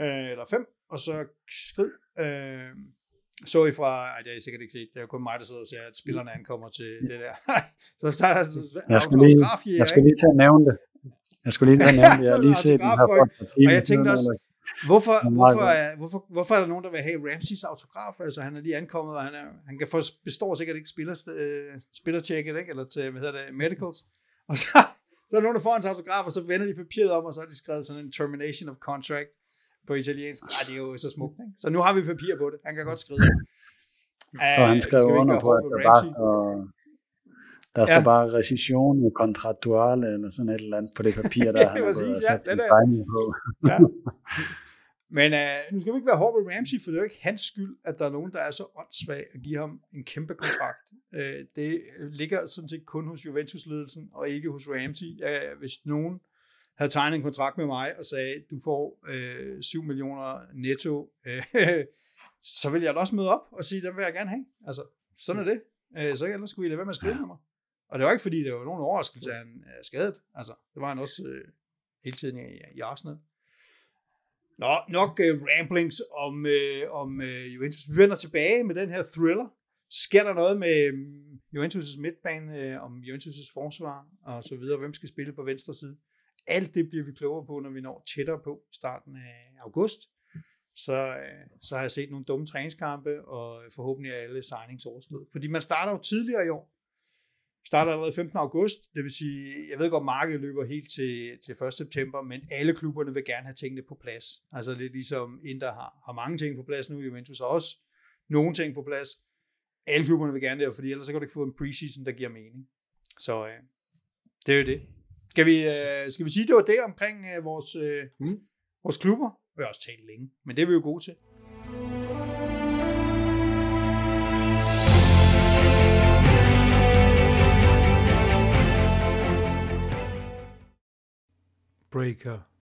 øh, eller 5, og så skrid. Øh, så I fra, ej, det har I sikkert ikke set, det er kun mig, der sidder og ser, at spillerne ankommer til det der. så starter altså, jeg skal lige, jeg skal lige tage at nævne det. Jeg skulle lige nævne det, jeg har lige set den her for Og jeg tænkte også, Hvorfor, hvorfor, er, hvorfor, hvorfor er der nogen, der vil have Ramseys autograf? Altså, han er lige ankommet, og han, er, han kan få, består sikkert ikke spiller, øh, spillertjekket, ikke? eller til, hvad hedder det, medicals. Og så, så er der nogen, der får hans autograf, og så vender de papiret om, og så har de skrevet sådan en termination of contract på italiensk. Ej, det er jo så smukt, ikke? Så nu har vi papir på det. Han kan godt skrive. Og han skrev under på, at bare står, der står ja. bare rescission kontraktuale eller sådan et eller andet på det papir, der han har gået og sat ja, sin på. ja. Men uh, nu skal vi ikke være hård ved Ramsey, for det er jo ikke hans skyld, at der er nogen, der er så åndssvag at give ham en kæmpe kontrakt. Uh, det ligger sådan set kun hos Juventus-ledelsen, og ikke hos Ramsey. Uh, hvis nogen havde tegnet en kontrakt med mig og sagde, du får uh, 7 millioner netto, uh, så vil jeg da også møde op og sige, det vil jeg gerne have. Altså, sådan er det. Uh, så ellers skulle I lade være med at skrive med mig. Og det var ikke, fordi det var nogen overraskelse, at han er skadet. Altså, det var han også uh, hele tiden i, i Arsenal. Nå, nok uh, ramblings om, uh, om uh, Juventus. Vi vender tilbage med den her thriller. Sker der noget med um, Juventus' midtbane, uh, om Juventus' forsvar og så videre? Hvem skal spille på venstre side? Alt det bliver vi klogere på, når vi når tættere på starten af august. Så, uh, så har jeg set nogle dumme træningskampe, og forhåbentlig er alle signings overstået. Fordi man starter jo tidligere i år starter allerede 15. august, det vil sige, jeg ved godt, markedet løber helt til, til 1. september, men alle klubberne vil gerne have tingene på plads. Altså lidt ligesom Inter har, har mange ting på plads nu, Juventus har også nogle ting på plads. Alle klubberne vil gerne det, fordi ellers så kan du ikke få en preseason, der giver mening. Så øh, det er jo det. Skal vi, øh, skal vi sige, det var det omkring øh, vores, øh, mm. vores klubber? Vi har også talt længe, men det er vi jo gode til. Breaker